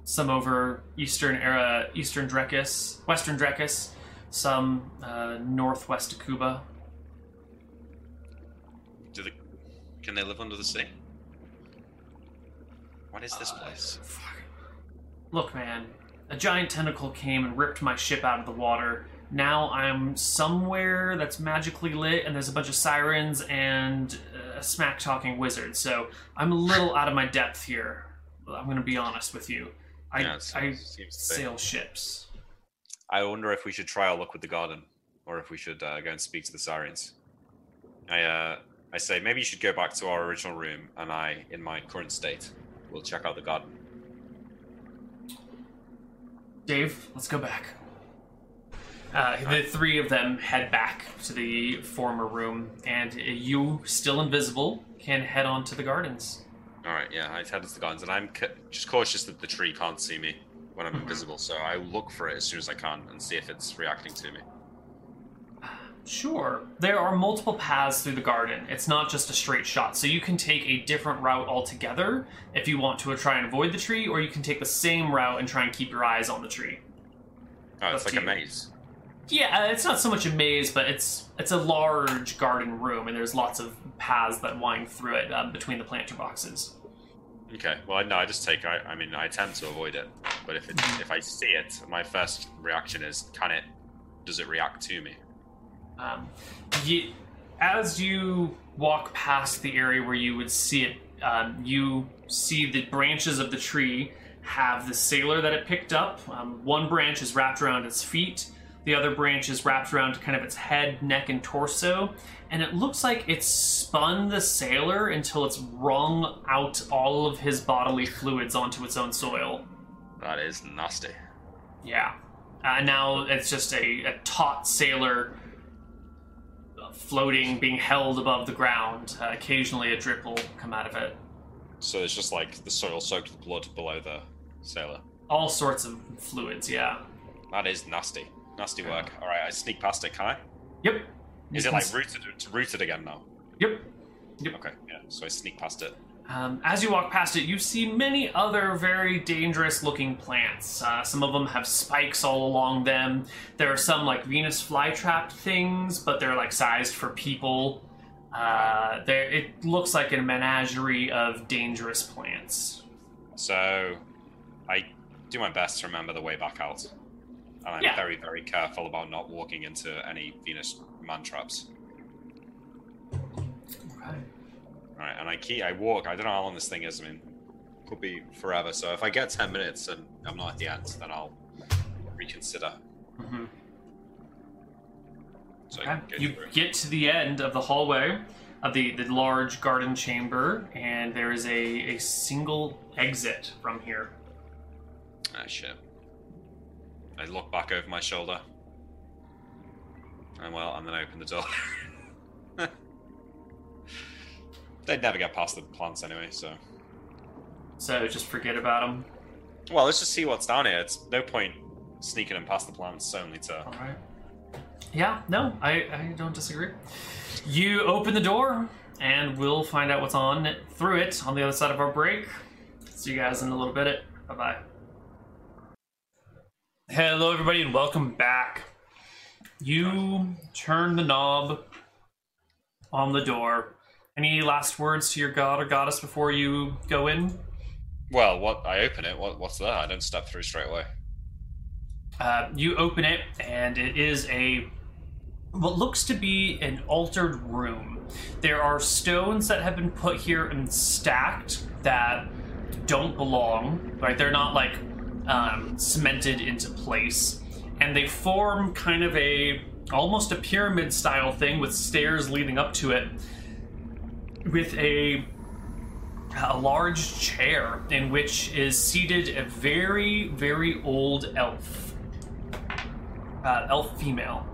Some over eastern era, eastern Drekis, western Drekis. Some uh, northwest of Cuba. Do they? Can they live under the sea? What is this place? Fuck. Look, man. A giant tentacle came and ripped my ship out of the water. Now I'm somewhere that's magically lit, and there's a bunch of sirens and a smack talking wizard. So I'm a little out of my depth here. I'm going to be honest with you. I, Yeah, seems- I seems sail ships. I wonder if we should try our luck with the garden, or if we should uh, go and speak to the sirens. I uh, I say maybe you should go back to our original room, and I, in my current state, will check out the garden. Dave, let's go back. Uh, the three of them head back to the former room, and you, still invisible, can head on to the gardens. All right, yeah, I head to the gardens, and I'm ca- just cautious that the tree can't see me when I'm invisible. So I look for it as soon as I can and see if it's reacting to me. Sure. There are multiple paths through the garden. It's not just a straight shot. So you can take a different route altogether if you want to try and avoid the tree, or you can take the same route and try and keep your eyes on the tree. Oh, it's Up like a maze. Yeah, uh, it's not so much a maze, but it's it's a large garden room, and there's lots of paths that wind through it um, between the planter boxes. Okay, well, no, I just take. I, I mean, I attempt to avoid it, but if it, if I see it, my first reaction is, can it? Does it react to me? Um, you, as you walk past the area where you would see it, um, you see the branches of the tree have the sailor that it picked up. Um, one branch is wrapped around its feet, the other branch is wrapped around kind of its head, neck, and torso. And it looks like it's spun the sailor until it's wrung out all of his bodily fluids onto its own soil. That is nasty. Yeah. Uh, now it's just a, a taut sailor uh, floating, being held above the ground. Uh, occasionally a drip will come out of it. So it's just like the soil soaked with blood below the sailor. All sorts of fluids, yeah. That is nasty. Nasty work. All right, I sneak past it. Can I? Yep. Is it like rooted? It's rooted again now. Yep. Yep. Okay, yeah. So I sneak past it. Um, as you walk past it, you see many other very dangerous looking plants. Uh, some of them have spikes all along them. There are some like Venus flytrap things, but they're like sized for people. Uh, there, it looks like a menagerie of dangerous plants. So I do my best to remember the way back out, and I'm Yeah. very, very careful about not walking into any Venus man traps. Okay. Right, and I key. I walk. I don't know how long this thing is. I mean, could be forever. So if I get ten minutes and I'm not at the end, then I'll reconsider. hmm So Okay. go You through. get to the end of the hallway of the, the large garden chamber, and there is a, a single exit from here. Ah, shit. I look back over my shoulder. And well, and then I open the door. They'd never get past the plants anyway, so. So just forget about them. Well, let's just see what's down here. It's no point sneaking them past the plants only to. All right. Yeah, no, I, I don't disagree. You open the door, and we'll find out what's on through it on the other side of our break. See you guys in a little bit. Bye bye. Hello, everybody, and welcome back. You turn the knob on the door. Any last words to your god or goddess before you go in? Well, what I open it. What, what's there? I don't step through straight away. Uh, you open it, and it is a what looks to be an altered room. There are stones that have been put here and stacked that don't belong. Right, they're not like um, cemented into place, and they form kind of a almost a pyramid style thing with stairs leading up to it, with a a large chair in which is seated a very very old elf, uh, elf female.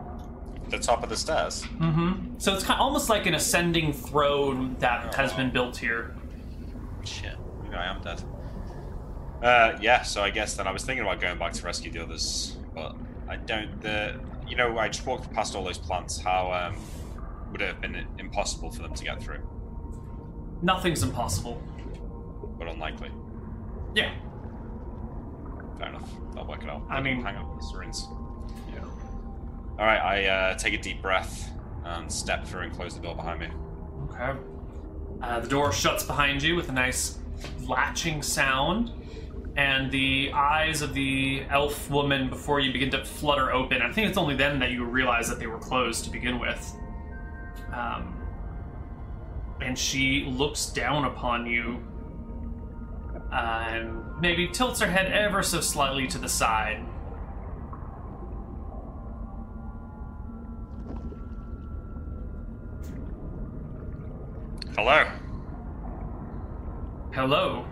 The top of the stairs. Mm-hmm. So it's kind almost like an ascending throne that has been built here. Shit, maybe I am dead. Uh, yeah. So I guess then I was thinking about going back to rescue the others, but I don't. The you know I just walked past all those plants. How um, would it have been impossible for them to get through? Nothing's impossible. But unlikely. Yeah. Fair enough. I'll work it out. I mean- hang on, syringe. Yeah. All right. I uh, take a deep breath and step through and close the door behind me. Okay. Uh, the door shuts behind you with a nice latching sound, and the eyes of the elf woman before you begin to flutter open. I think it's only then that you realize that they were closed to begin with. Um, and she looks down upon you and maybe tilts her head ever so slightly to the side. Hello. Hello,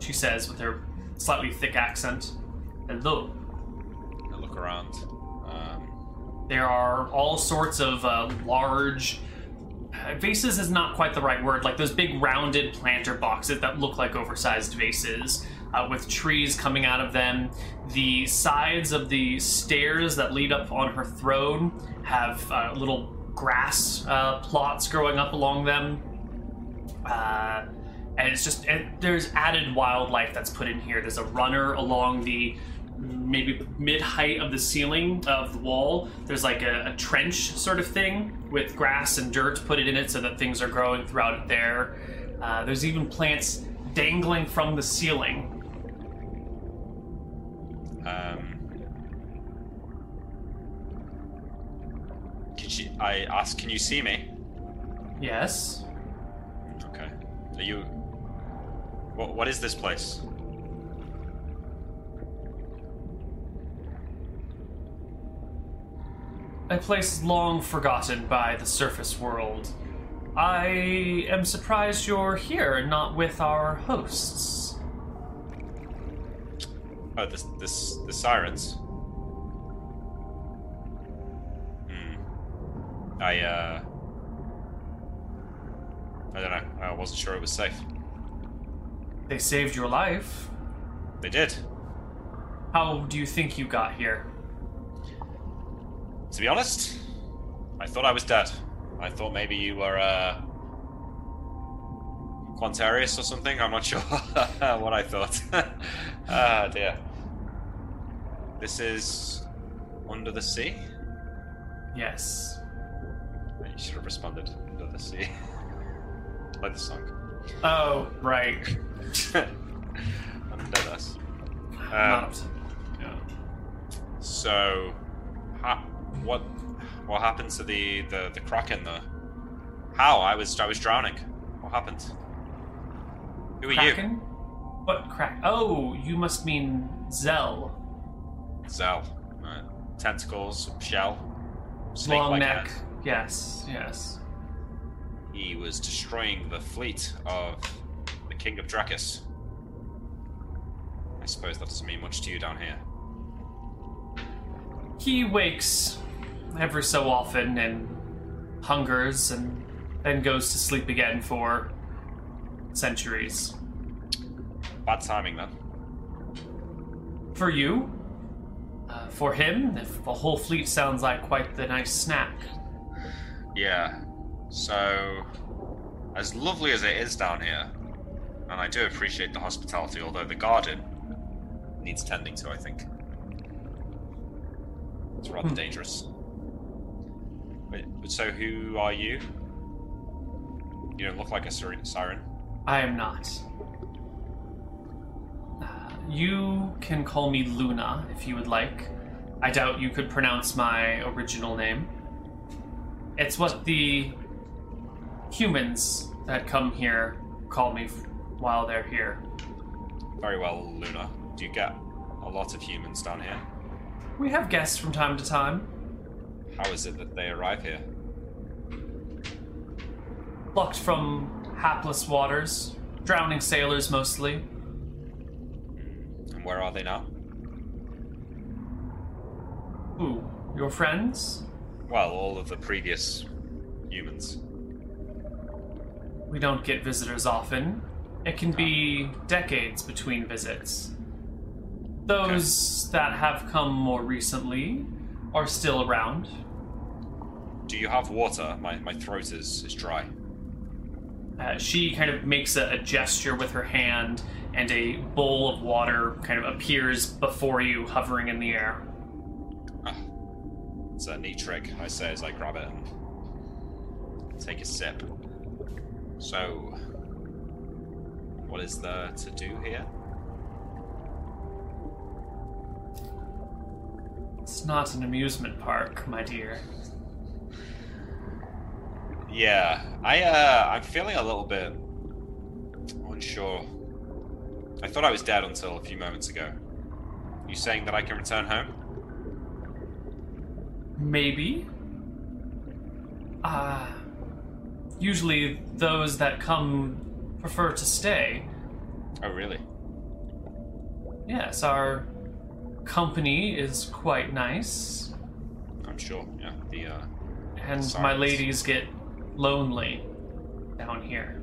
she says with her slightly thick accent. Hello. I look around. Um, There are all sorts of uh, large vases is not quite the right word. Like those big rounded planter boxes that look like oversized vases uh, with trees coming out of them. The sides of the stairs that lead up on her throne have uh, little grass uh, plots growing up along them. Uh, and it's just and there's added wildlife that's put in here. There's a runner along the maybe mid height of the ceiling of the wall. There's like a, a trench sort of thing with grass and dirt put in it so that things are growing throughout it there. Uh, there's even plants dangling from the ceiling. um, can she? I ask. Can you see me? Yes. Okay. Are you? What? What is this place? A place long forgotten by the surface world. I am surprised you're here and not with our hosts. Oh, this this the sirens. Hmm. I uh. I don't know. I wasn't sure it was safe. They saved your life. They did. How do you think you got here? To be honest, I thought I was dead. I thought maybe you were uh Quantarius or something. I'm not sure what I thought. ah dear. This is under the sea. Yes. You should have responded under the sea. like the song. Oh, right. under us. Um, Not- yeah. So, ha- what what happened to the, the the kraken though? How I was I was drowning. What happened? Who are Kraken? What crack? Oh, you must mean Zell. you? Zell. Right. Tentacles, shell, Long neck. Yes, yes. He was destroying the fleet of the King of Drakis. I suppose that doesn't mean much to you down here. He wakes every so often and hungers and then goes to sleep again for centuries. Bad timing then. For you? Uh, for him, if a whole fleet sounds like quite the nice snack. Yeah. So, as lovely as it is down here, and I do appreciate the hospitality, although the garden needs tending to, I think. It's rather Hmm. dangerous. Wait, so who are you? You don't look like a siren. I am not. Uh, You can call me Luna if you would like. I doubt you could pronounce my original name. It's what the humans that come here call me while they're here. Very well, Luna. Do you get a lot of humans down here? We have guests from time to time, How is it that they arrive here? plucked from hapless waters, drowning sailors mostly. And where are they now? Who? Your friends? Well, all of the previous humans. We don't get visitors often. It can be decades between visits. Those that have come more recently are still around. Do you have water? My, my throat is, is dry. Uh, she kind of makes a, a gesture with her hand, and a bowl of water kind of appears before you, hovering in the air. Ah, it's a neat trick, I say as I grab it and take a sip. So, what is there to do here? It's not an amusement park, my dear. Yeah, I uh, I'm feeling a little bit unsure. I thought I was dead until a few moments ago. You saying that I can return home? Maybe. Ah. usually those that come prefer to stay. Oh, really? Yes, our company is quite nice, I'm sure. Yeah. The uh, and my ladies get lonely down here.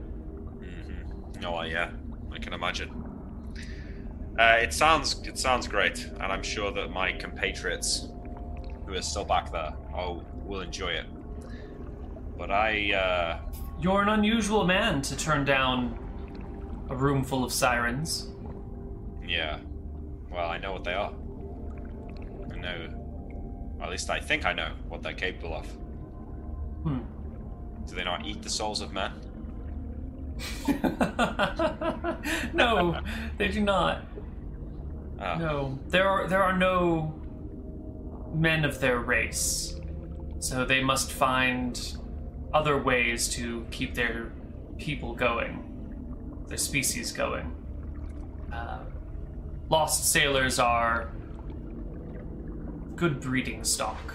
Mm-hmm. Oh, yeah, I can imagine. Uh, it sounds it sounds great, and I'm sure that my compatriots who are still back there, oh, will enjoy it. But I, uh, You're an unusual man to turn down a room full of sirens. yeah, well, I know what they are. Know, or at least I think I know what they're capable of. Hmm. Do they not eat the souls of men? no, they do not. Ah, No, there are there are no men of their race, so they must find other ways to keep their people going, their species going. Uh, lost sailors are good breeding stock.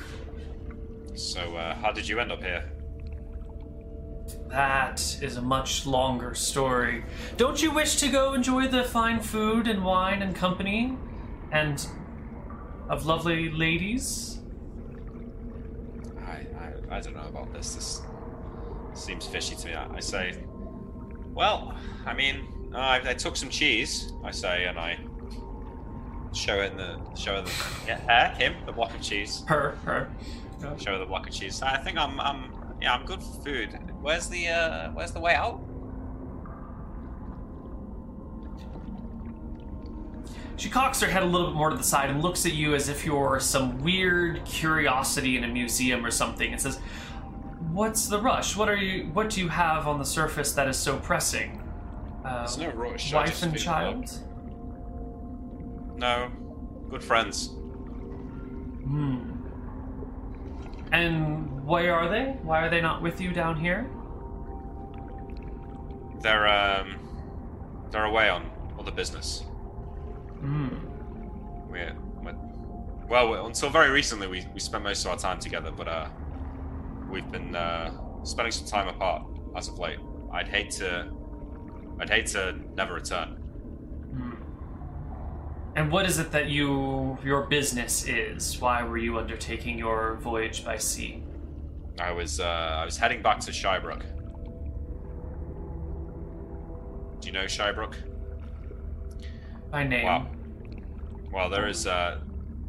So, uh, how did you end up here? That is a much longer story. Don't you wish to go enjoy the fine food and wine and company, and of lovely ladies? I, I, I don't know about this. This seems fishy to me. I, I say, well, I mean, I, I took some cheese. I say, and I show it in the show it the yeah, her, him the block of cheese. Her, her. Show her the block of cheese. I think I'm I'm yeah I'm good for food. Where's the uh where's the way out? She cocks her head a little bit more to the side and looks at you as if you're some weird curiosity in a museum or something and says, "What's the rush? What are you? What do you have on the surface that is so pressing? Uh, There's no rush. Wife and feel child? No, good friends. Hmm. And where are they? Why are they not with you down here? They're um they're away on other business. Hmm. We're, we're well we- until very recently we, we spent most of our time together, but uh we've been uh, spending some time apart as of late. I'd hate to I'd hate to never return. And what is it that you your business is? Why were you undertaking your voyage by sea? I was uh, I was heading back to Shybrook. Do you know Shybrook? By name. Wow. Well, there is uh,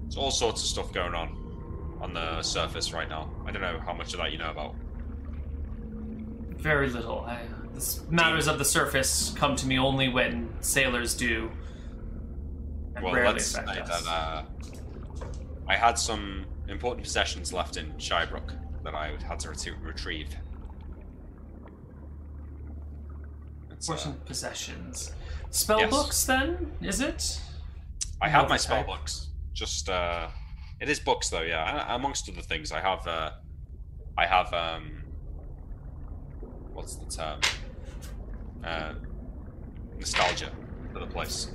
there's all sorts of stuff going on on the surface right now. I don't know how much of that you know about. Very little. I this matters of the surface come to me only when sailors do. Well, let's say affect that uh, I had some important possessions left in Shybrook that I had to ret- retrieve. It's, uh, Important possessions. Spell yes. books, then, is it? I have my spell books. Just uh, it is books though. Yeah, amongst other things, I have uh, I have um, what's the term? Uh, nostalgia for the place.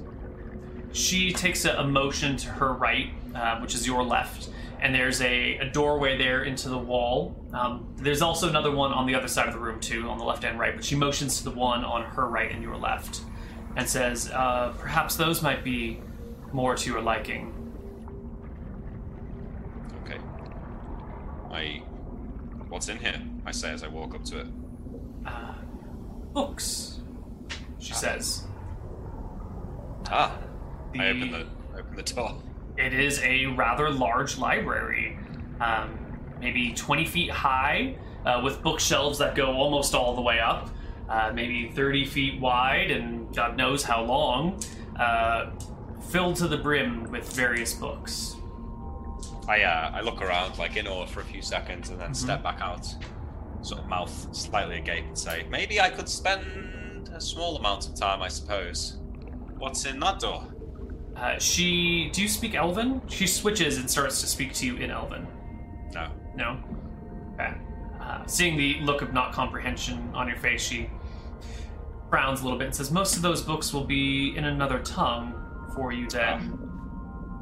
She takes a, a motion to her right, uh, which is your left, and there's a, a doorway there into the wall. Um, there's also another one on the other side of the room, too, on the left and right, but she motions to the one on her right and your left and says, uh, Perhaps those might be more to your liking. Okay. I. What's in here? I say as I walk up to it. Uh, books, she says. Ah, The- I open the open the door. It is a rather large library, um, maybe 20 feet high, uh, with bookshelves that go almost all the way up, uh, maybe 30 feet wide, and God knows how long, uh, filled to the brim with various books. I uh, I look around like in awe for a few seconds and then step back out, sort of mouth slightly agape and say, maybe I could spend a small amount of time, I suppose. What's in that door? Uh, she. Do you speak Elven? She switches and starts to speak to you in Elven. No. No? Okay. Uh, seeing the look of not comprehension on your face, she frowns a little bit and says, Most of those books will be in another tongue for you then.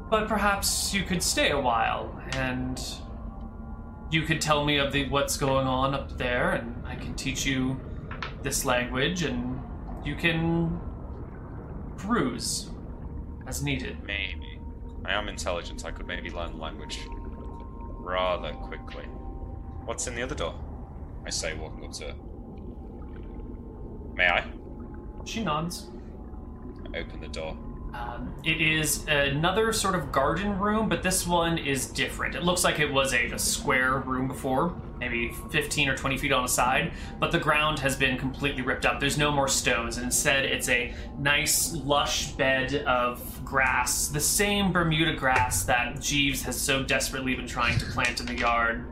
But perhaps you could stay a while and you could tell me of the what's going on up there and I can teach you this language and you can peruse as needed. Maybe. I am intelligent. I could maybe learn the language rather quickly. What's in the other door? I say, walking up to it. May I? She nods. I open the door. Um, it is another sort of garden room, but this one is different. It looks like it was a, a square room before, maybe 15 or 20 feet on a side, but the ground has been completely ripped up. There's no more stones, and instead it's a nice, lush bed of grass, the same Bermuda grass that Jeeves has so desperately been trying to plant in the yard.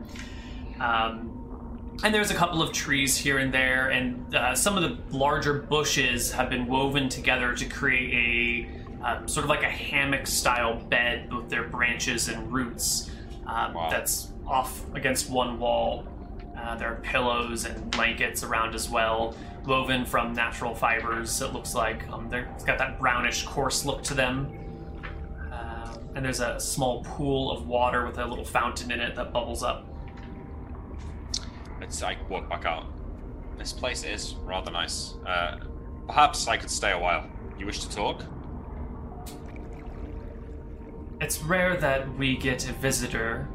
Um, and there's a couple of trees here and there, and uh, some of the larger bushes have been woven together to create a uh, sort of like a hammock style bed with their branches and roots um, Wow. that's off against one wall. Uh, there are pillows and blankets around as well, woven from natural fibers. It looks like um, they're, it's got that brownish, coarse look to them. Uh, and there's a small pool of water with a little fountain in it that bubbles up. It's, I walk back out. This place is rather nice. Uh, perhaps I could stay a while. You wish to talk? It's rare that we get a visitor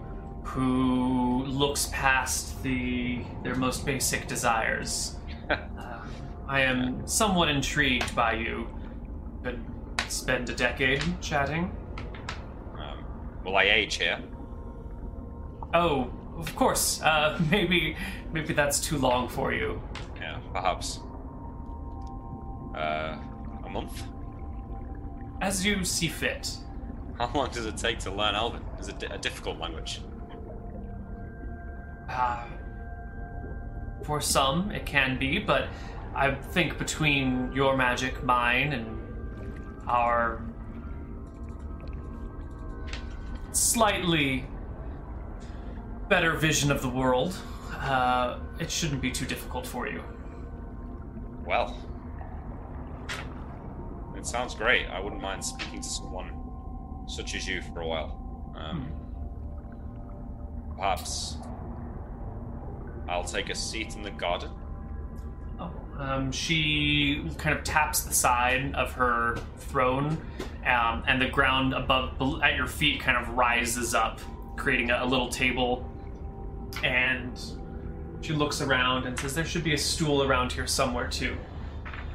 who looks past the their most basic desires. Uh, I am somewhat intrigued by you. Could spend a decade chatting. Um, will I age here? Oh, of course. Uh, maybe maybe that's too long for you. Yeah, perhaps. Uh, a month? As you see fit. How long does it take to learn Elven? Is it a difficult language? Uh, for some, it can be, but I think between your magic, mine, and our slightly better vision of the world, uh, it shouldn't be too difficult for you. Well, it sounds great. I wouldn't mind speaking to someone such as you for a while. Um, perhaps I'll take a seat in the garden. Um, she kind of taps the side of her throne, um, and the ground above at your feet kind of rises up, creating a, a little table. And she looks around and says, "There should be a stool around here somewhere too."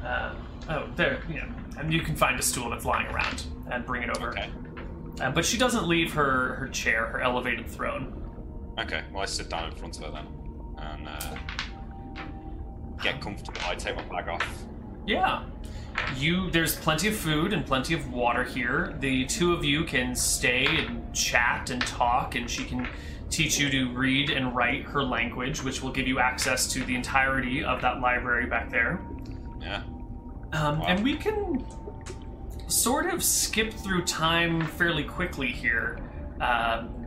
Um, oh, there, yeah, and you can find a stool that's lying around and bring it over. Okay. Uh, but she doesn't leave her her chair, her elevated throne. Okay. Well, I sit down in front of her then, and uh, get comfortable, I take my bag off. Yeah. You there's plenty of food and plenty of water here. The two of you can stay and chat and talk and she can teach you to read and write her language, which will give you access to the entirety of that library back there. Yeah. Um, Wow. And we can sort of skip through time fairly quickly here. Um,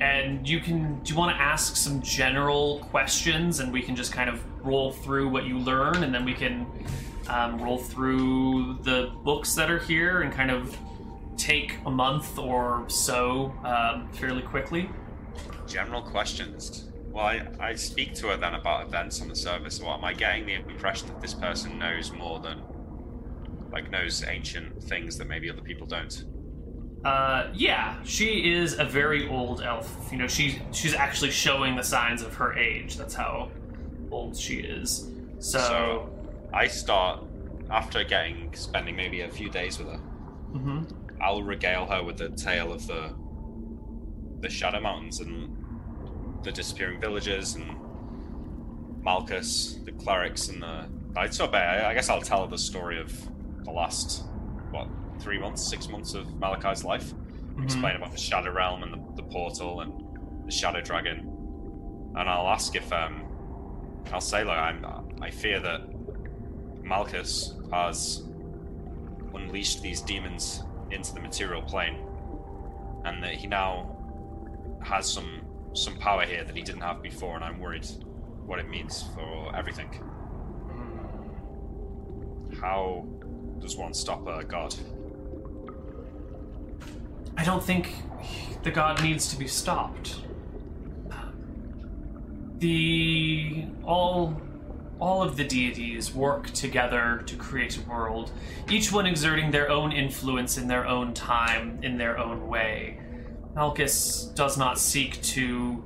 and you can, do you want to ask some general questions and we can just kind of roll through what you learn and then we can um, roll through the books that are here and kind of take a month or so um, fairly quickly? General questions. Well, I, I speak to her then about events on the service. What am I getting the impression that this person knows more than, like, knows ancient things that maybe other people don't? Uh, yeah, she is a very old elf. You know, she she's actually showing the signs of her age. That's how old she is. So, So, I start after getting spending maybe a few days with her. mhm. I'll regale her with the tale of the the Shadow Mountains and the disappearing villages and Malchus, the clerics, and the. I'd of, I guess I'll tell her the story of the last what three months, six months of Malakai's life. Explain about the Shadow Realm and the, the portal and the Shadow Dragon, and I'll ask if um, I'll say like I'm. I fear that Malchus has unleashed these demons into the material plane, and that he now has some some power here that he didn't have before, and I'm worried what it means for everything. How does one stop a god? I don't think the god needs to be stopped. The all all of the deities work together to create a world, each one exerting their own influence in their own time, in their own way. Malchus does not seek to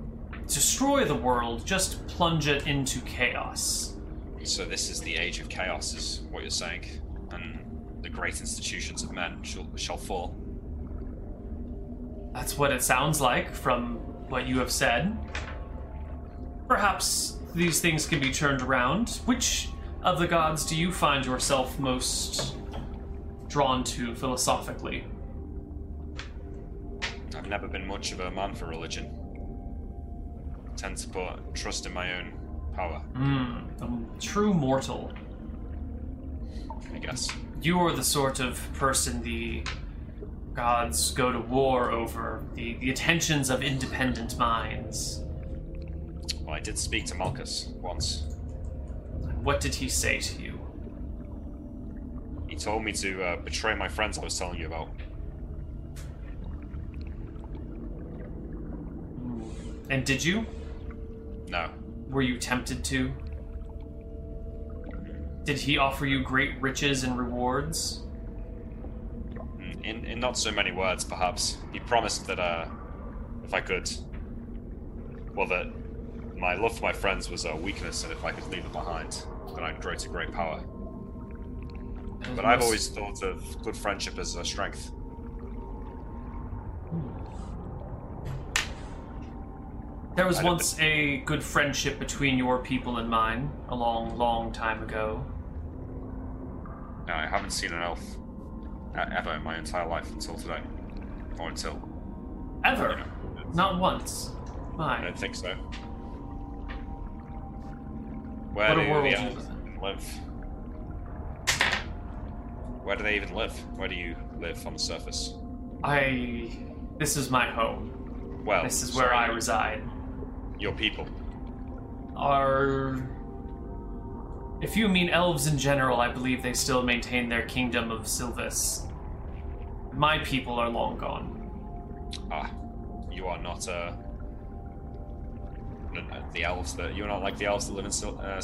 destroy the world, just plunge it into chaos. So this is the age of chaos, is what you're saying, and the great institutions of men shall shall fall. That's what it sounds like from what you have said. Perhaps these things can be turned around. Which of the gods do you find yourself most drawn to philosophically? I've never been much of a man for religion. I tend to put trust in my own power, Hmm, a true mortal. I guess. You are the sort of person the gods go to war over, the, the attentions of independent minds. I did speak to Malchus once. What did he say to you? He told me to uh, betray my friends I was telling you about. And did you? No. Were you tempted to? Did he offer you great riches and rewards? Mm, In, in not so many words, perhaps. He promised that uh, if I could. Well, that my love for my friends was a weakness, and if I could leave it behind, then I'd grow to great power. But I've always thought of good friendship as a strength. There was once a good friendship between your people and mine, a long, long time ago. Now, I haven't seen an elf uh, ever in my entire life until today. Or until. Ever? You know, Not once. I don't think so. Where What a do world the you elves live. Where do they even live? Where do you live on the surface? I. This is my home. Well, This is where I reside. Your people. Are. If you mean elves in general, I believe they still maintain their kingdom of Sylvis. My people are long gone. Ah, you are not uh, the elves that you're not like the elves that live in Sil- uh.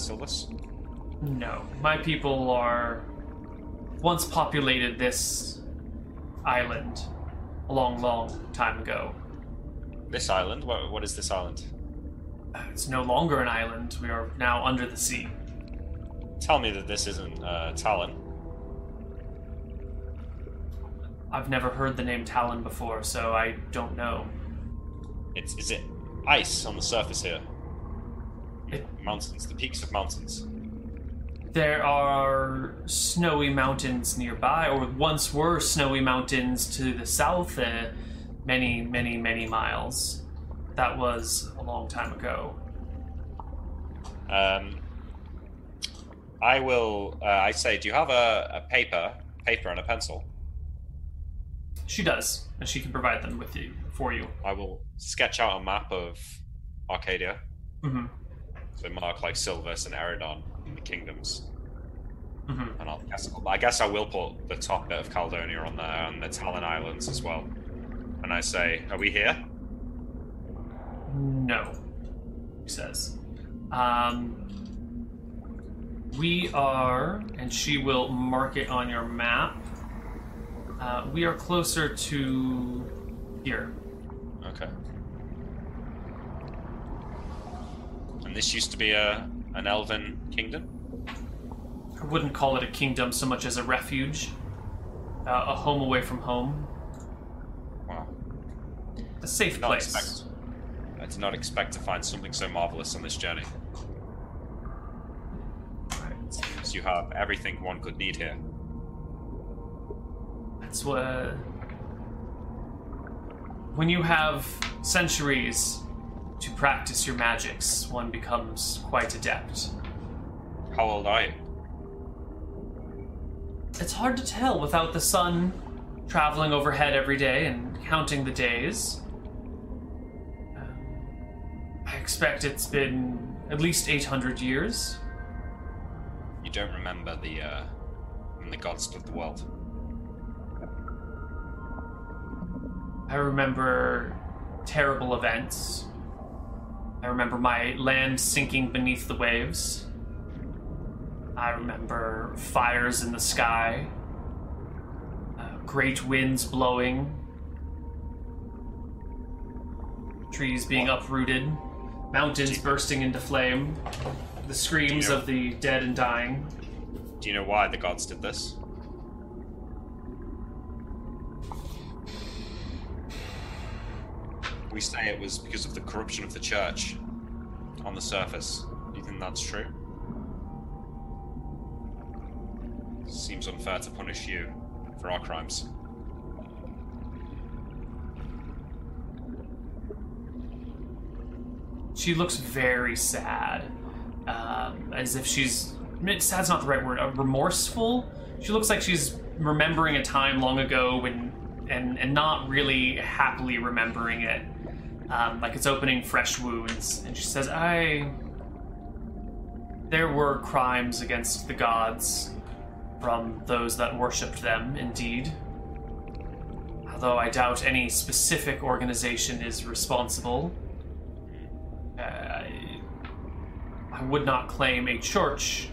No, my people are once populated this island a long, long time ago. This island. What, what is this island? It's no longer an island. We are now under the sea. Tell me that this isn't uh, Talon. I've never heard the name Talon before, so I don't know. It's is it ice on the surface here? It- Mountains, the peaks of mountains. there are snowy mountains nearby, or once were snowy mountains to the south, uh, many, many, many miles. That was a long time ago. Um, I will. Uh, I say, do you have a, a paper, paper and a pencil? She does, and she can provide them with you for you. I will sketch out a map of Arcadia. hmm So mark like Silvus and Eridon, the kingdoms, hmm and I'll guess. I guess I will put the top bit of Caledonia on there and the Talon Islands as well. And I say, are we here? No, he says. Um, we are, and she will mark it on your map. Uh, we are closer to here. Okay. And this used to be a an elven kingdom. I wouldn't call it a kingdom so much as a refuge, uh, a home away from home, Wow. a safe place. expect. I did not expect to find something so marvelous on this journey. Right. Seems you have everything one could need here. That's what. When you have centuries to practice your magics, one becomes quite adept. How old are you? It's hard to tell without the sun traveling overhead every day and counting the days. Um, I expect it's been at least 800 years. You don't remember the uh, when the gods split the world. I remember terrible events. I remember my land sinking beneath the waves. I remember fires in the sky, uh, great winds blowing, trees being uprooted, mountains bursting into flame, the screams Yeah. of the dead and dying. Do you know why the gods did this? We say it was because of the corruption of the church on the surface. Do you think that's true? Seems unfair to punish you for our crimes. She looks very sad, um, as if she's. Sad's not the right word. Uh, remorseful. She looks like she's remembering a time long ago when, and and not really happily remembering it, um, like it's opening fresh wounds. And she says, "I. There were crimes against the gods, from those that worshipped them. Indeed." Although I doubt any specific organization is responsible, uh, I, would not claim a church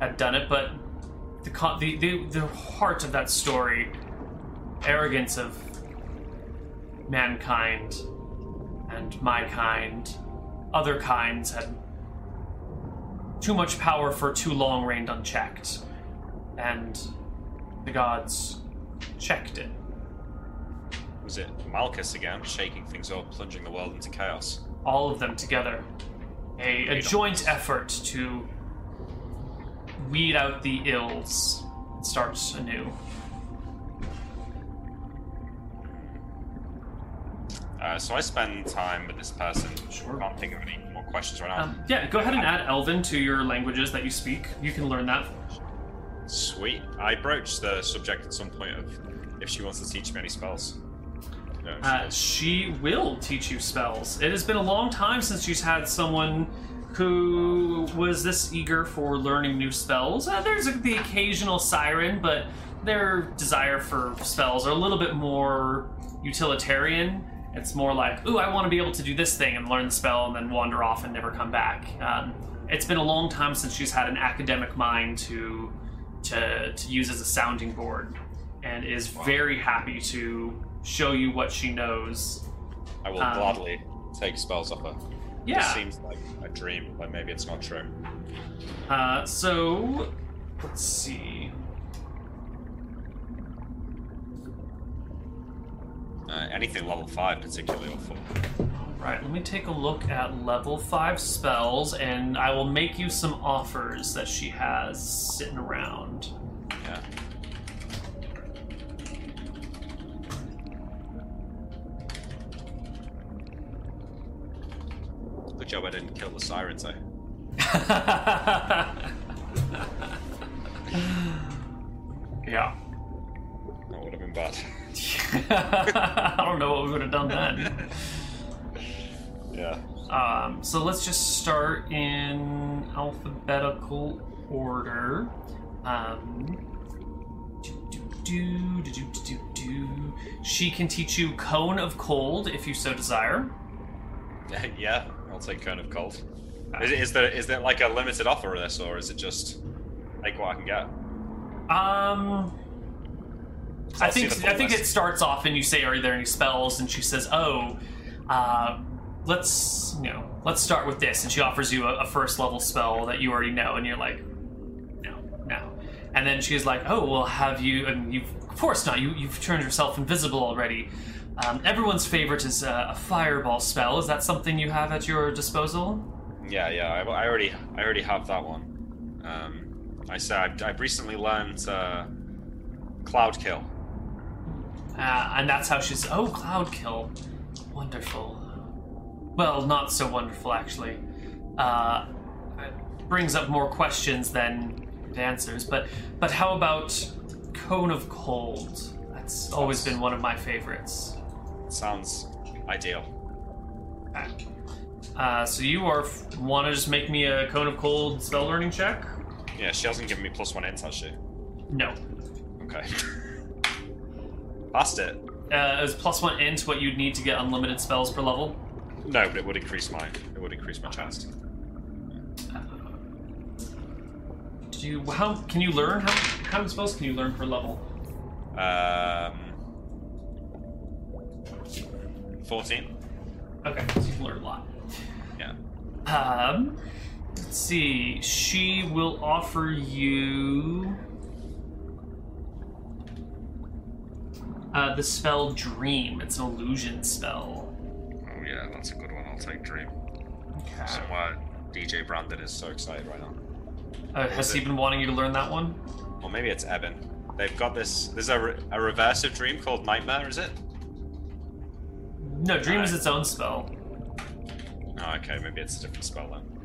had done it, but the, the the the heart of that story, arrogance of mankind and my kind, other kinds had too much power for too long reigned unchecked, and the gods checked it. Was it Malchus again, shaking things up, plunging the world into chaos? all of them together. A, a joint effort to weed out the ills and start anew. Uh, so I spend time with this person. Sure. Can't think of any more questions right now. Um, yeah, go ahead and add Elven to your languages that you speak. You can learn that. Sweet. I broached the subject at some point of if she wants to teach me any spells. No, she Uh, she will teach you spells. It has been a long time since she's had someone who was this eager for learning new spells. Uh, there's the occasional siren, but their desire for spells are a little bit more utilitarian. It's more like, ooh, I want to be able to do this thing and learn the spell and then wander off and never come back. Um, it's been a long time since she's had an academic mind to to, to use as a sounding board, and is very happy to show you what she knows. I will um, gladly take spells off her. Yeah. This seems like a dream, but maybe it's not true. Uh, so let's see. Uh, anything level 5 particularly or 4. Right, let me take a look at level 5 spells, and I will make you some offers that she has sitting around. Yeah. Good job I didn't kill the sirens, though. yeah. That would have been bad. I don't know what we would have done then. Yeah. Um, so let's just start in alphabetical order. Um, do, do, do, do, do, do, do. She can teach you Cone of Cold if you so desire. yeah, I'll take Cone of Cold. Is, is there is there like a limited offer of this, or is it just take what I can get? Um, So I think I think list. it starts off and you say, "Are there any spells?" And she says, "Oh, uh, let's you know, let's start with this." And she offers you a, a first level spell that you already know, and you're like, "No, no." And then she's like, "Oh, well, have you?" And you've of course not. You you've turned yourself invisible already. Um, everyone's favorite is a, a fireball spell. Is that something you have at your disposal? Yeah, yeah. I, I already I already have that one. Um, I said I've, I've recently learned uh, Cloud Kill. Uh, and that's how she's. Oh, Cloud Kill. Wonderful. Well, not so wonderful, actually. Uh, it brings up more questions than it answers. But, but how about Cone of Cold? That's always been one of my favorites. Sounds ideal. Uh, so you are want to just make me a Cone of Cold spell learning check? Yeah, she hasn't given me plus one int, has she? No. Okay. Passed it. Uh, is plus one int what you'd need to get unlimited spells per level? No, but it would increase my it would increase my chance. Do you how can you learn how how many spells can you learn per level? Um, fourteen. Okay, so you've learned a lot. Yeah. Um, let's see. She will offer you uh, the spell Dream. It's an illusion spell. Oh yeah, that's a good one. I'll take Dream. Okay. Somewhere DJ Brandon is so excited right now. Uh, has he been wanting you to learn that one? Or maybe it's Eben. They've got this. There's a, re- a reversive dream called Nightmare. Is it? No, Dream is its own spell. Oh, okay. Maybe it's a different spell then.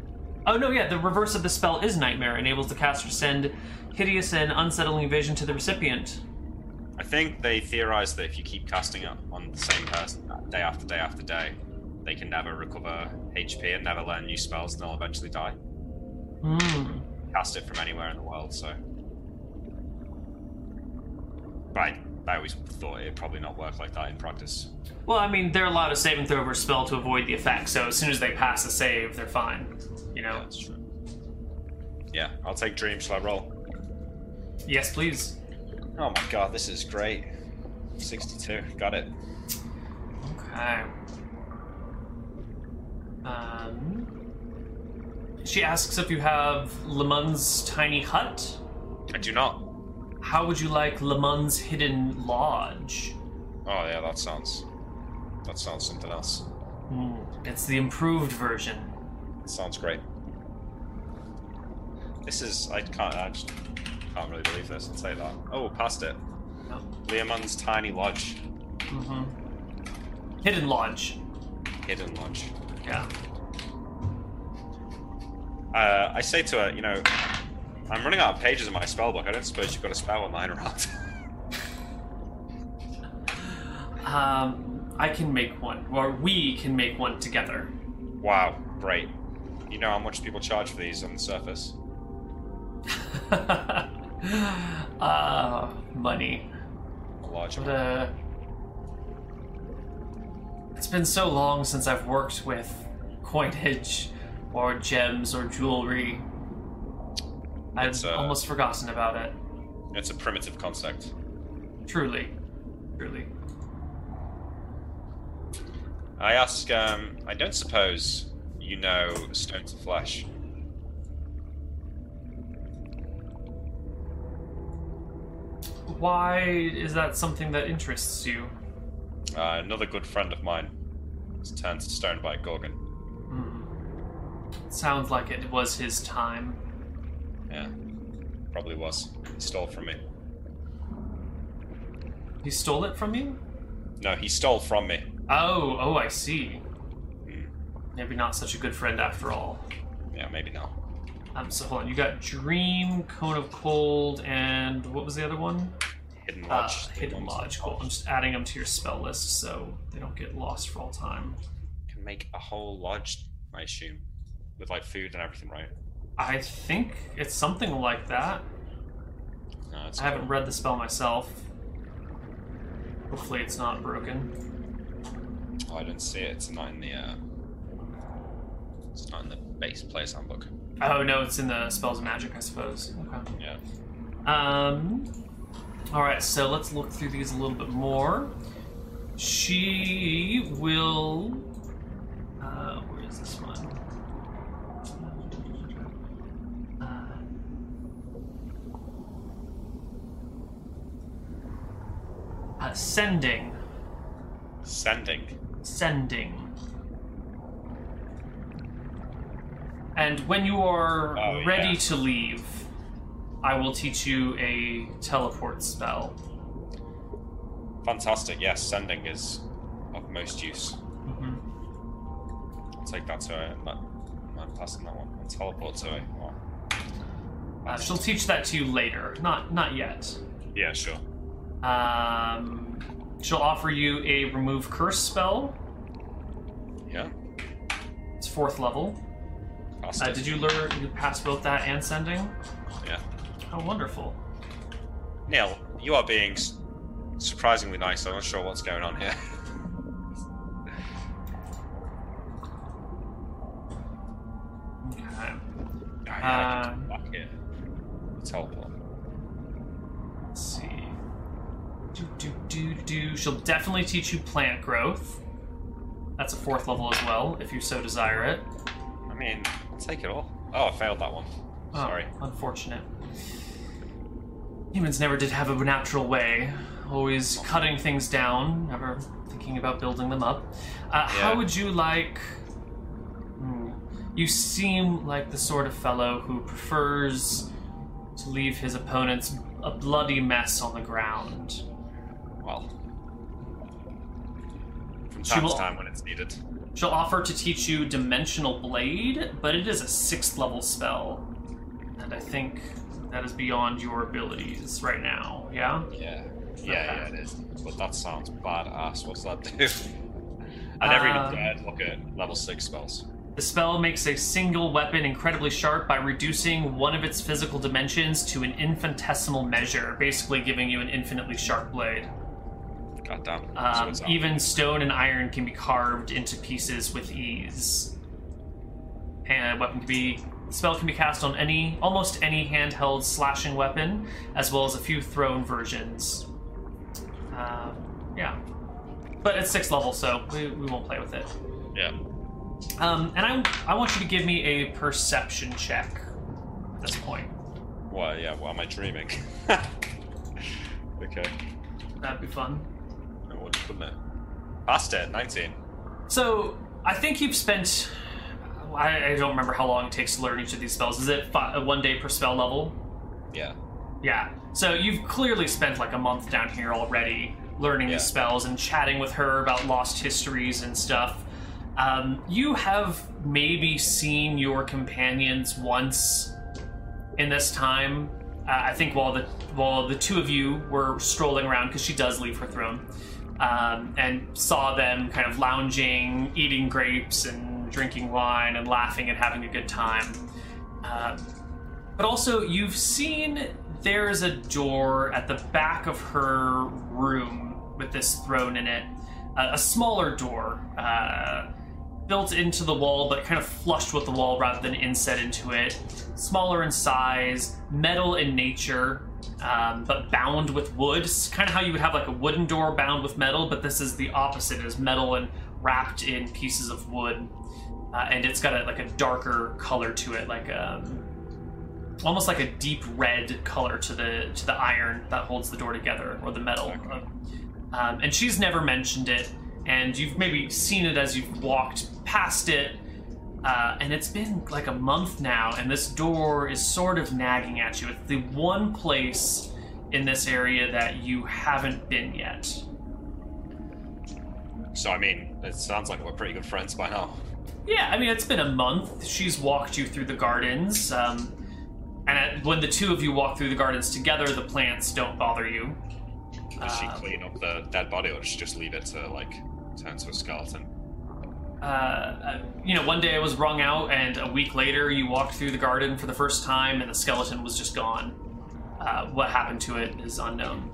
Oh no, yeah, the reverse of the spell is Nightmare, enables the caster to send hideous and unsettling vision to the recipient. I think they theorized that if you keep casting it on the same person day after day after day, they can never recover HP and never learn new spells, and they'll eventually die. Hmm. Cast it from anywhere in the world, so. Right. I always thought it'd probably not work like that in practice. Well, I mean, they're allowed to save and throw over a spell to avoid the effect, so as soon as they pass the save, they're fine. You Yeah, know? that's true. Yeah, I'll take Dream. Shall I roll? Yes, please. Oh my god, this is great. 62. Got it. Okay. Um, she asks if you have Leomund's tiny hut. I do not. How would you like Leomund's hidden lodge? Oh yeah, that sounds. That sounds something else. Hmm, It's the improved version. Sounds great. This is. I can't. I just can't really believe this. I'll say that. Oh, past it. Oh, Leomund's tiny lodge, mhm. Hidden lodge. hidden lodge. Yeah. Uh, I say to her, you know, I'm running out of pages in my spell book. I don't suppose you've got a spell one lying around. Um, I can make one, or we can make one together. wow, great. You know how much people charge for these on the surface? uh, money. A large But, amount. uh, it's been so long since I've worked with coinage or gems or jewelry. I've uh, almost forgotten about it. It's a primitive concept. Truly. Truly. I ask, um, I don't suppose you know Stone to Flesh. Why is that something that interests you? Uh, another good friend of mine. was turned to stone by Gorgon. Hmm. Sounds like it was his time. Yeah, probably was. He stole from me. He stole it from you? No, he stole from me. Oh, oh, I see. Hmm. Maybe not such a good friend after all. Yeah, maybe not. Um, so hold on, you got Dream, Cone of Cold, and what was the other one? Hidden Uh, Lodge. Hidden Lodge. Cool. I'm just adding them to your spell list so they don't get lost for all time. Can make a whole lodge, I assume, with like food and everything, right? I think it's something like that. No, I haven't read the spell myself. Hopefully, it's not broken. Oh, I didn't see it. It's not in the. Uh... It's not in the base player's handbook. Oh no, it's in the spells and magic, I suppose. Okay. Yeah. Um. All right, so let's look through these a little bit more. She will. Uh, where is this one? Uh, uh, sending, Sending. sending. And when you are Oh, ready yeah. to leave, I will teach you a teleport spell. Fantastic. Yes, sending is of most use. hmm I'll take that to her. and let- I'm passing that one. And teleport to her. Oh. Uh, she'll teach that to you later. Not not yet. Yeah, sure. Um, she'll offer you a remove curse spell. Yeah. It's fourth level. Uh, did you learn? You passed both that and sending. Yeah. How wonderful. Neil, you are being surprisingly nice. I'm not sure what's going on here. Okay. Oh, yeah, Um, back here. Teleport. Let's see. Do do do do. She'll definitely teach you plant growth. That's a fourth level as well, if you so desire it. I mean, take it all. Oh, I failed that one. Oh, Sorry. Unfortunate. Humans never did have a natural way. Always cutting things down, never thinking about building them up. Uh, How would you like. Hmm. You seem like the sort of fellow who prefers to leave his opponents a bloody mess on the ground. Well. From time will- to time when it's needed. She'll offer to teach you Dimensional Blade, but it is a sixth level spell. And I think that is beyond your abilities right now, yeah? Yeah. Yeah, yeah, it is. But that sounds badass. What's that do? I never Um, even dared look at level 6 spells. The spell makes a single weapon incredibly sharp by reducing one of its physical dimensions to an infinitesimal measure, basically giving you an infinitely sharp blade. So Um, it's even stone and iron can be carved into pieces with ease. And weapon can be spell can be cast on any almost any handheld slashing weapon, as well as a few thrown versions. Um, yeah, but it's sixth level, so we, we won't play with it. Yeah. Um, and I I want you to give me a perception check at this point. Well, yeah, what am I dreaming? okay. That'd be fun. What did you put in there? Passed it, 19. So I think you've spent. I, I don't remember how long it takes to learn each of these spells. Is it fi- one day per spell level? Yeah. Yeah. So you've clearly spent like a month down here already learning Yeah. these spells and chatting with her about lost histories and stuff. Um, you have maybe seen your companions once in this time. Uh, I think while the while the two of you were strolling around because she does leave her throne, um, and saw them kind of lounging, eating grapes and drinking wine and laughing and having a good time. Uh, but also, you've seen there's a door at the back of her room with this throne in it. Uh, a smaller door, uh, built into the wall, but kind of flushed with the wall rather than inset into it. Smaller in size, metal in nature, um, but bound with wood. It's kind of how you would have like a wooden door bound with metal, but this is the opposite. It is metal and wrapped in pieces of wood. Uh, and it's got a, like a darker color to it, like um, almost like a deep red color to the to the iron that holds the door together or the metal. Um, and she's never mentioned it. and you've maybe seen it as you've walked past it. Uh, and it's been like a month now, and this door is sort of nagging at you. It's the one place in this area that you haven't been yet. So I mean, it sounds like we're pretty good friends by now. Yeah, I mean, it's been a month. She's walked you through the gardens. Um, and at, when the two of you walk through the gardens together, the plants don't bother you. Does she Uh, clean up the dead body, or does she just leave it to like turn to a skeleton? Uh, uh, you know, one day I was wrung out, and a week later you walked through the garden for the first time, and the skeleton was just gone. Uh, what happened to it is unknown.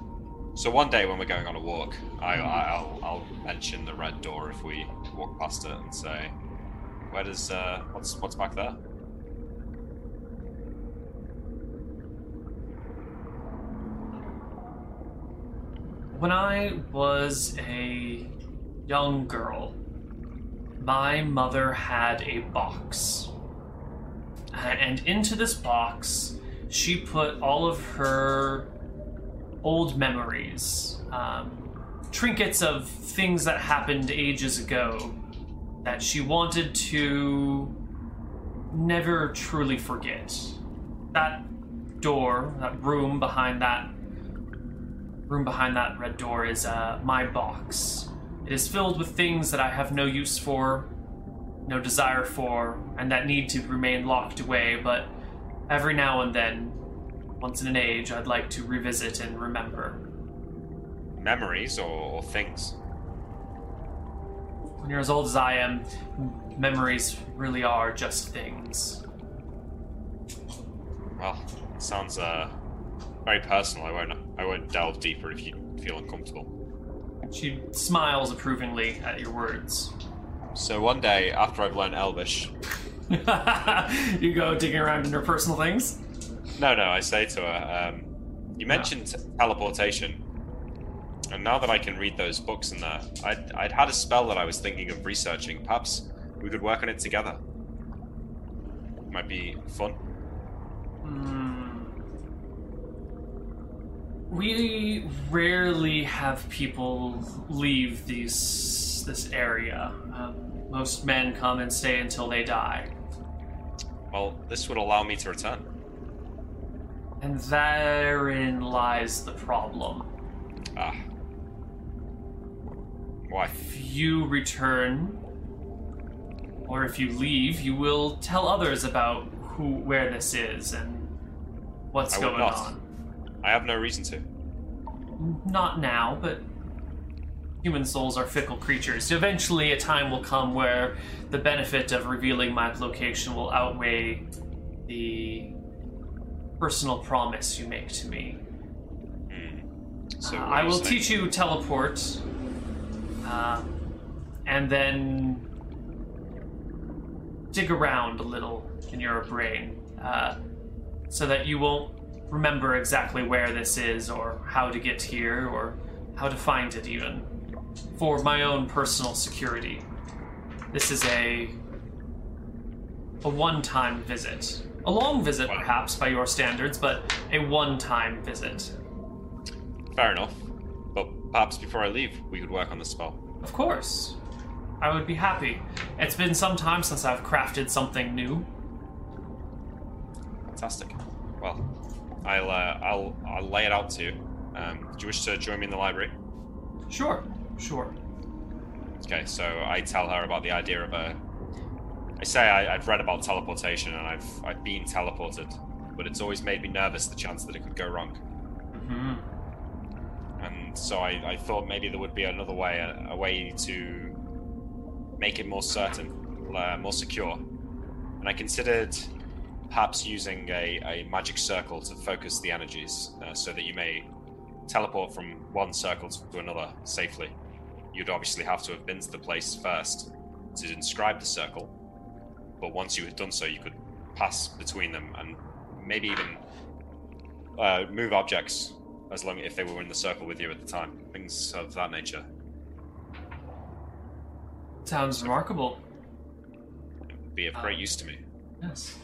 So one day when we're going on a walk, I, I'll, I'll mention the red door if we walk past it and say, "Where does uh, what's what's back there?" When I was a young girl, my mother had a box. Uh, And into this box, she put all of her old memories, um, trinkets of things that happened ages ago that she wanted to never truly forget. That door, that room behind that room behind that red door is uh, my box. It is filled with things that I have no use for, no desire for, and that need to remain locked away, but every now and then, once in an age, I'd like to revisit and remember. Memories or, things? When you're as old as I am, memories really are just things. Well, it sounds uh, very personal. I won't I won't delve deeper if you feel uncomfortable. She smiles approvingly at your words. So one day after I've learned Elvish, you go digging around in her personal things? no, no, I say to her, um, you mentioned teleportation, and now that I can read those books in there, I'd, I'd had a spell that I was thinking of researching. Perhaps we could work on it together. Might be fun. Hmm. We rarely have people leave these this area. Um, most men come and stay until they die, Well, this would allow me to return. and therein lies the problem. Ah. Why? If you return, or if you leave, you will tell others about who, where this is, and what's going not. on. I have no reason to. Not now, but human souls are fickle creatures. Eventually, a time will come where the benefit of revealing my location will outweigh the personal promise you make to me. So Uh, I will saying? teach you teleport, uh, and then dig around a little in your brain, uh, so that you won't remember exactly where this is, or how to get here, or how to find it, even. For my own personal security, this is a a one-time visit, a long visit, Wow. perhaps by your standards, but a one-time visit. Fair enough. But perhaps before I leave, we could work on the spell. Of course. I would be happy. It's been some time since I've crafted something new. Fantastic. Well, I'll uh, I'll I'll lay it out to you. Um, do you wish to join me in the library? Sure, sure. Okay, so I tell her about the idea of a. I say I, I've read about teleportation and I've I've been teleported, but it's always made me nervous the chance that it could go wrong. hmm And so I, I thought maybe there would be another way, a, a way to make it more certain, uh, more secure. And I considered perhaps using a, a magic circle to focus the energies uh, so that you may teleport from one circle to another safely. You'd obviously have to have been to the place first to inscribe the circle, but once you had done so, you could pass between them and maybe even uh, move objects as long if they were in the circle with you at the time. Things of that nature. Sounds remarkable. It would be of great use to me. Yes.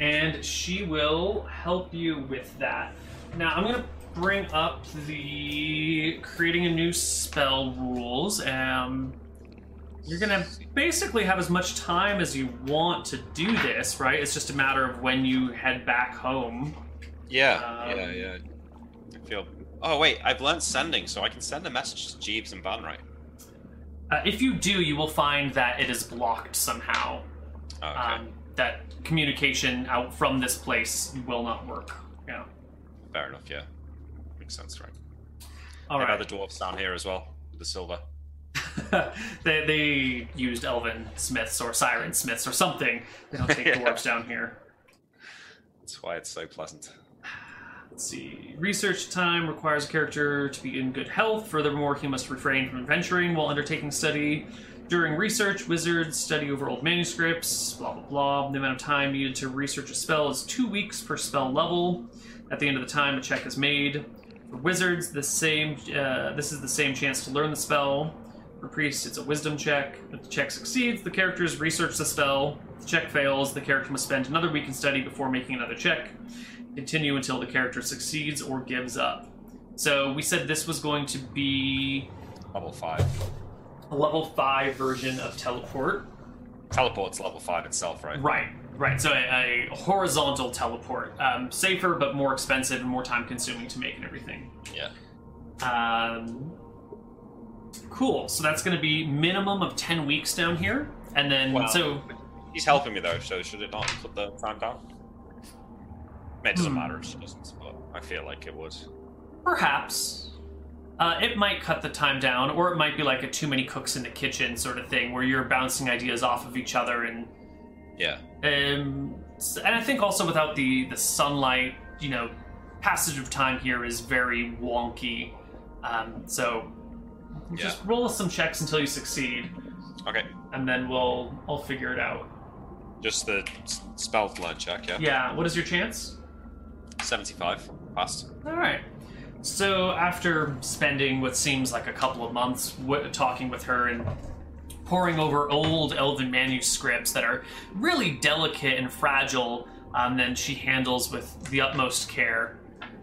And she will help you with that. Now, I'm going to bring up the creating a new spell rules. Um, you're gonna basically have as much time as you want to do this, right? It's just a matter of when you head back home. Yeah, Um, yeah, yeah. I feel. Oh wait, I've learned sending, so I can send a message to Jeeves and Van, right? Uh, if you do, you will find that it is blocked somehow. Oh, okay. Um, that communication out from this place will not work. Yeah. Fair enough. Yeah, makes sense, right? All right. the dwarves down here as well? The silver. they, they used elven smiths or siren smiths or something. They don't take Yeah. dwarves down here. That's why it's so pleasant. Let's see. Research time requires a character to be in good health. Furthermore, he must refrain from adventuring while undertaking study. During research, wizards study over old manuscripts, blah blah blah. The amount of time needed to research a spell is two weeks per spell level. At the end of the time, a check is made. For wizards, the same. Uh, this is the same chance to learn the spell. For priests, it's a wisdom check. If the check succeeds, the characters research the spell. If the check fails, the character must spend another week in study before making another check continue until the character succeeds or gives up. So we said this was going to be Level five. A level five version of teleport. Teleport's level five itself, right? Right, right. So a, a horizontal teleport, um, safer but more expensive and more time consuming to make and everything. Yeah. Um, cool. So that's going to be minimum of ten weeks down here, and then Wow. so He's helping me though, so should it not put the time down? It doesn't Hmm. matter if she doesn't, but I feel like it would. Perhaps. Uh, it might cut the time down, or it might be like a too many cooks in the kitchen sort of thing, where you're bouncing ideas off of each other, and Yeah. um, and I think also without the the sunlight, you know, passage of time here is very wonky. Um, so just roll us some checks until you succeed, Okay. and then we'll I'll figure it out. Just the spell learn check, yeah? Yeah. What is your chance? 75. Passed. All right. So after spending what seems like a couple of months w- talking with her and poring over old elven manuscripts that are really delicate and fragile, um, then she handles with the utmost care.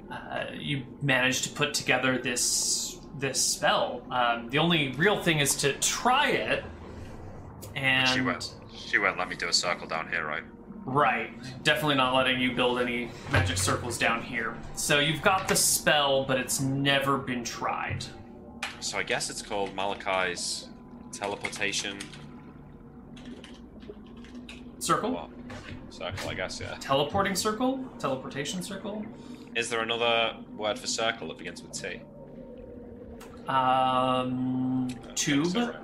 Uh, you manage to put together this this spell. Um, the only real thing is to try it. And She won't. She won't let me do a circle down here, right? Right. Definitely not letting you build any magic circles down here. So you've got the spell, but it's never been tried. So I guess it's called Malakai's teleportation. Circle? What? Circle, I guess, yeah. Teleporting circle? Teleportation circle? Is there another word for circle that begins with T? Um, tube? so, right?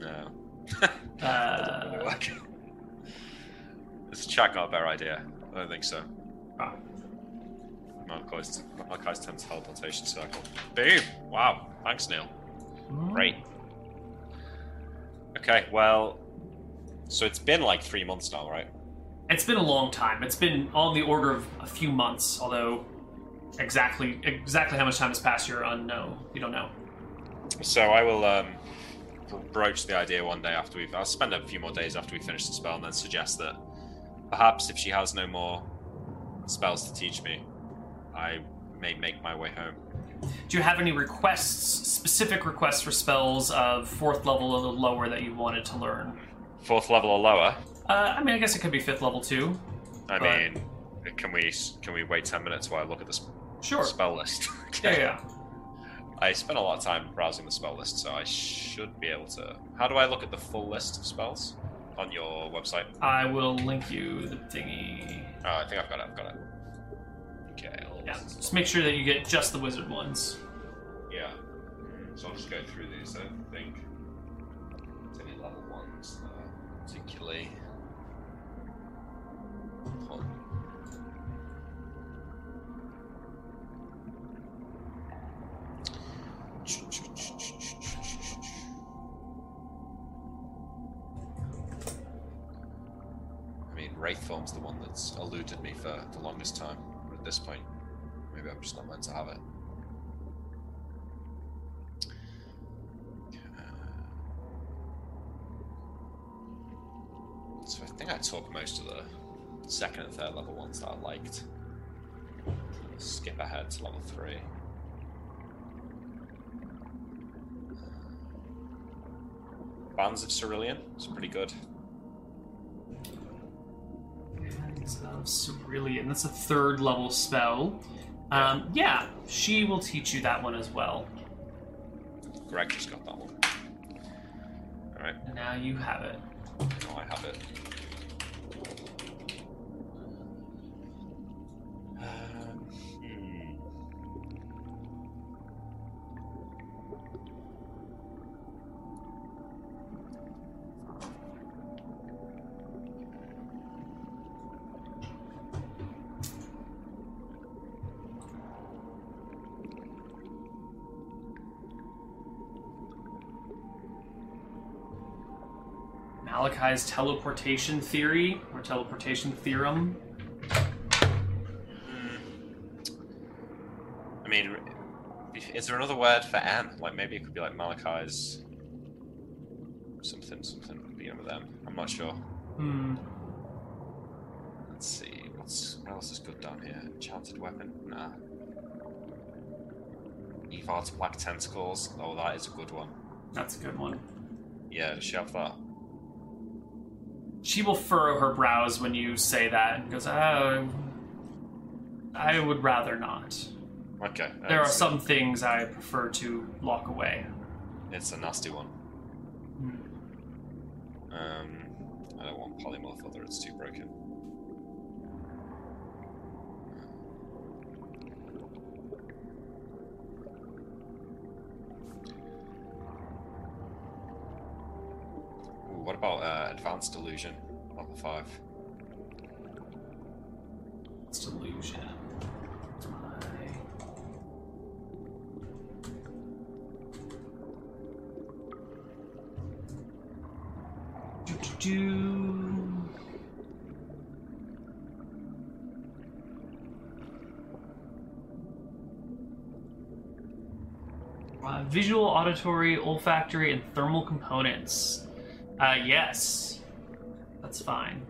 No. Uh, Chat got a better idea. I don't think so. ah. Malakai's, Malakai's Thames teleportation circle. Boom! Wow. Thanks, Neil. Great. Okay, well, so it's been like three months now, right? It's been a long time. It's been on the order of a few months, although exactly exactly how much time has passed, you're unknown. You don't know. So I will um, broach the idea one day after we've. I'll spend a few more days after we finish the spell, and then suggest that perhaps if she has no more spells to teach me, I may make my way home. Do you have any requests, specific requests for spells of fourth level or lower that you wanted to learn? Fourth level or lower. Uh, I mean, I guess it could be fifth level too. I Right. mean, can we can we wait ten minutes while I look at the sp- Sure. spell list? Yeah, yeah. I spent a lot of time browsing the spell list, so I should be able to. How do I look at the full list of spells on your website? I will link you the thingy. Oh, I think I've got it. I've got it. Okay. I'll- Yeah, just make sure that you get just the wizard ones. Yeah. So I'll just go through these. I don't think there's any level ones that are particularly. Wraithform's the one that's eluded me for the longest time. But at this point, maybe I'm just not meant to have it. Uh, so I think I took most of the second and third level ones that I liked. skip ahead to level three. Bands of Sirellyn. It's pretty good. Hands of Sirellyn. That's a third level spell. Um, yeah, she will teach you that one as well. Greg just got that one. Alright, And now you have it. now I have it. Malakai's teleportation theory or teleportation theorem. I mean, is there another word for M? Like maybe it could be like Malakai's something, something could be under them. I'm not sure. Hmm. Let's see. What's what else is good down here? Enchanted weapon? Nah. Evard's black tentacles. Oh, that is a good one. That's a good one. Yeah, does she have that? She will furrow her brows when you say that and goes, "Oh, I would rather not. Okay. There are some things I prefer to lock away." It's a nasty one. Hmm. Um, I don't want polymorph other. It's too broken. What about uh, advanced illusion level five? Delusion. Do-do-do. Uh, visual, auditory, olfactory, and thermal components. Uh, yes, that's fine.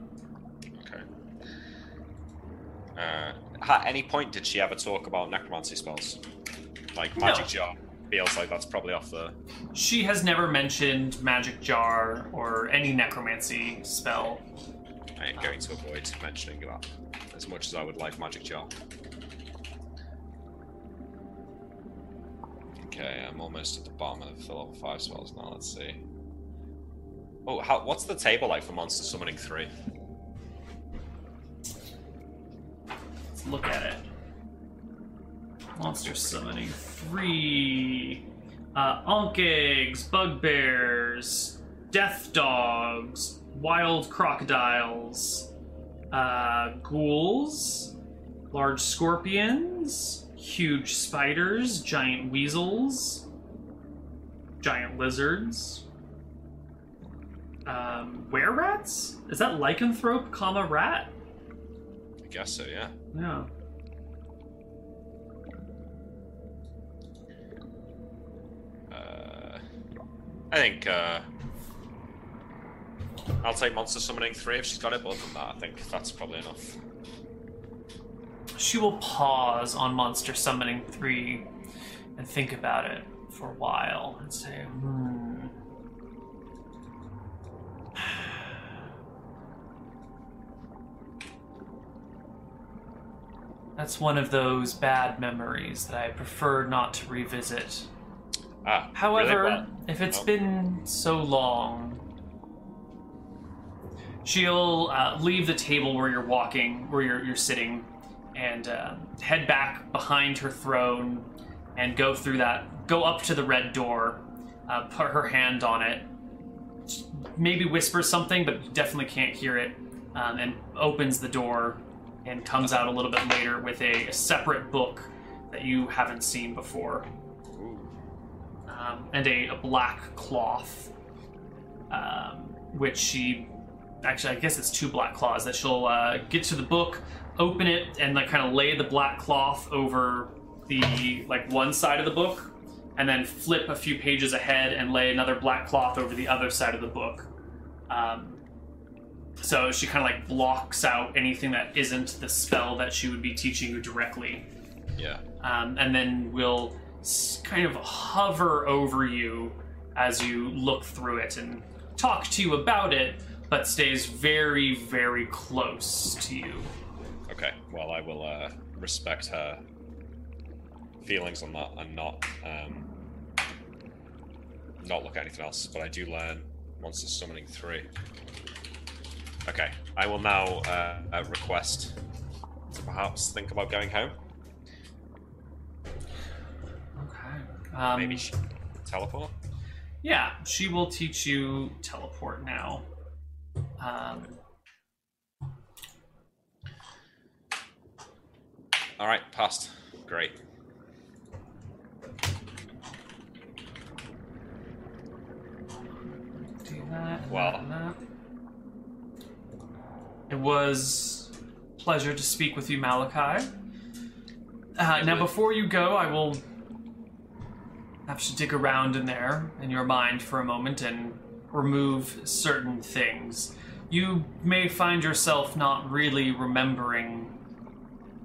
Okay. Uh, at any point did she ever talk about necromancy spells? Like No. magic jar? Feels like that's probably off the. She has never mentioned magic jar or any necromancy spell. I am going to avoid mentioning that as much as I would like magic jar. Okay, I'm almost at the bottom of the level five spells now. Let's see. Oh, how, what's the table like for monster summoning three? Let's look at it. Monster summoning three. Uh, ankhegs, bugbears, death dogs, wild crocodiles, uh, ghouls, large scorpions, huge spiders, giant weasels, giant lizards, um, were rats? Is that lycanthrope, comma rat? I guess so, yeah. Yeah. Uh, I think uh, I'll take monster summoning three if she's got it. But other than that, I think that's probably enough. She will pause on Monster Summoning 3 and think about it for a while and say, hmm. That's one of those bad memories that I prefer not to revisit. Ah, However, really? If it's Oh. been so long, she'll uh, leave the table where you're walking, where you're, you're sitting, and uh, head back behind her throne and go through that, go up to the red door, uh, put her hand on it, maybe whispers something, but you definitely can't hear it, um, and opens the door and comes out a little bit later with a, a separate book that you haven't seen before um, and a, a black cloth, um, which she actually I guess it's two black claws that she'll uh, get to the book, open it, and like kind of lay the black cloth over the like one side of the book, and then flip a few pages ahead and lay another black cloth over the other side of the book. Um, so she kind of like blocks out anything that isn't the spell that she would be teaching you directly. Yeah. um, and then will kind of hover over you as you look through it and talk to you about it, but stays very, very close to you. Okay. Well, I will uh, respect her feelings on that and not um, not look at anything else. But I do learn monster summoning three. Okay. I will now uh, uh, request to perhaps think about going home. Okay. Um, Maybe she teleport. Yeah, she will teach you teleport now. Um, All right. Passed. Great. do that. Well. that. It was pleasure to speak with you, Malakai. Uh, now, before you go, I will have to dig around in there in your mind for a moment and remove certain things. You may find yourself not really remembering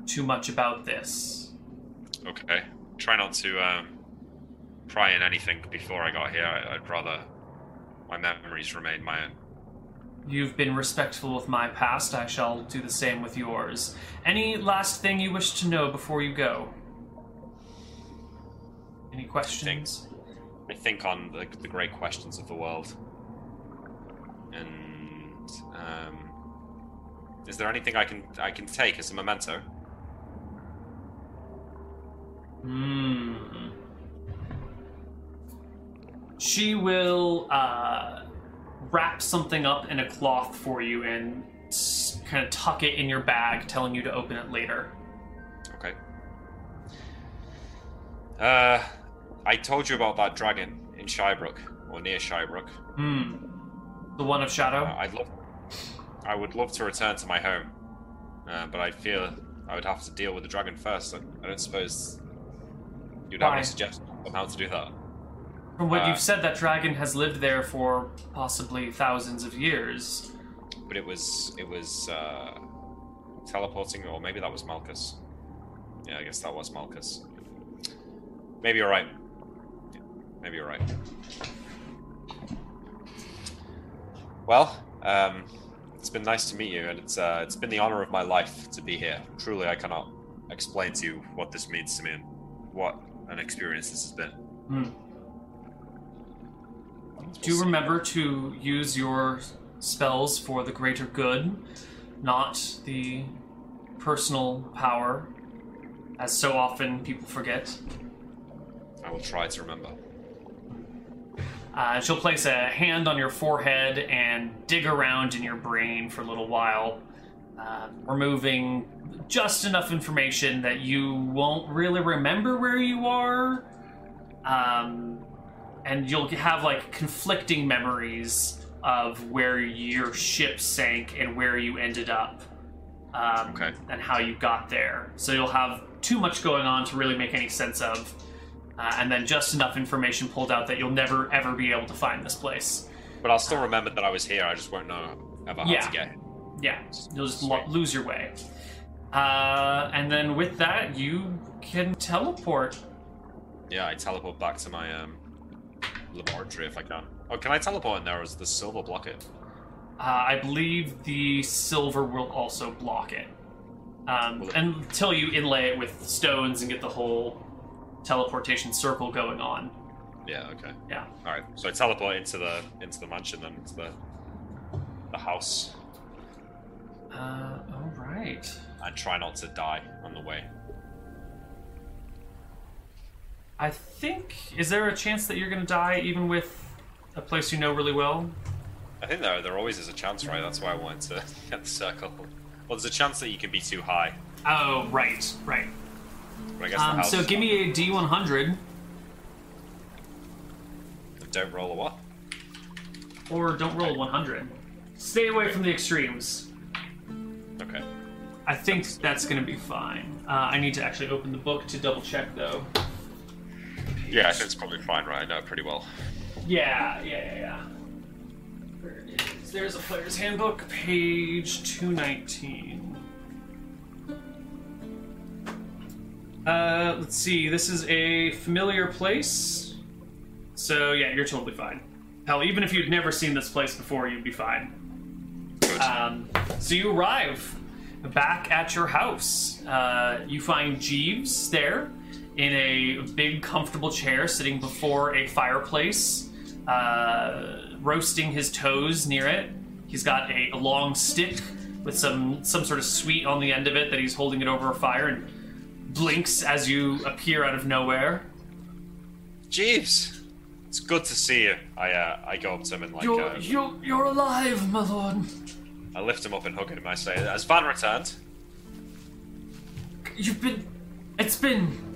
too much about this. Okay. Try not to um, pry in anything before I got here. I, I'd rather my memories remain my own. You've been respectful with my past. I shall do the same with yours. Any last thing you wish to know before you go? Any questions? I think on the, the great questions of the world. And um, is there anything I can I can take as a memento? Hmm. She will uh, wrap something up in a cloth for you and kind of tuck it in your bag, telling you to open it later. Okay. Uh, I told you about that dragon in Shybrook or near Shybrook. Hmm. The one of Shadow? Uh, I'd love, I would love to return to my home, uh, but I feel I would have to deal with the dragon first. I, I don't suppose you'd have Why? any suggestions on how to do that. From what uh, you've said, that dragon has lived there for possibly thousands of years. But it was it was uh, teleporting, or maybe that was Malchus. Yeah, I guess that was Malchus. Maybe you're right. Yeah, Maybe you're right. Well, um, it's been nice to meet you, and it's uh, it's been the honor of my life to be here. Truly, I cannot explain to you what this means to me and what an experience this has been. Hmm. Do remember to use your spells for the greater good, not the personal power, as so often people forget. I will try to remember. Uh, she'll place a hand on your forehead and dig around in your brain for a little while, uh, removing just enough information that you won't really remember where you are. Um, and you'll have like conflicting memories of where your ship sank and where you ended up. Um, Okay. And how you got there. So you'll have too much going on to really make any sense of uh, and then just enough information pulled out that you'll never ever be able to find this place. But I'll still remember that I was here. I just won't know ever how Yeah. to get. Yeah, you'll just lo- lose your way. Uh, and then with that, you can teleport. Yeah, I teleport back to my um, laboratory if I can. Oh, can I teleport in there, or does the silver block it? Uh, I believe the silver will also block it. Um, it- until you inlay it with stones and get the whole teleportation circle going on. Yeah. Okay. Yeah. All right. So I teleport into the into the mansion, then into the the house, Uh, all right. and try not to die on the way. I think. Is there a chance that you're going to die even with a place you know really well? I think there there always is a chance, right? That's why I wanted to get the circle. Well, there's a chance that you can be too high. Oh, right, right. But I guess the Um, house. so give me a D100, not- Don't roll a what? or don't roll a 100. Stay away from the extremes. Okay. I think that's going to be fine. Uh, I need to actually open the book to double check, though. Yeah, it's probably fine, right? I know it pretty well. Yeah, yeah, yeah, yeah. There it is. There's a player's handbook, page 219. Uh, let's see. This is a familiar place. So yeah, you're totally fine. Hell, even if you'd never seen this place before, you'd be fine. Um, so you arrive back at your house. Uh, you find Jeeves there in a big, comfortable chair, sitting before a fireplace, uh, roasting his toes near it. He's got a, a long stick with some some sort of sweet on the end of it that he's holding it over a fire and blinks as you appear out of nowhere. Jeeves, it's good to see you. I uh, I go up to him and like You're uh, you're you're alive, my lord. I lift him up and hug him. I say, "Has Van returned?" You've been. It's been.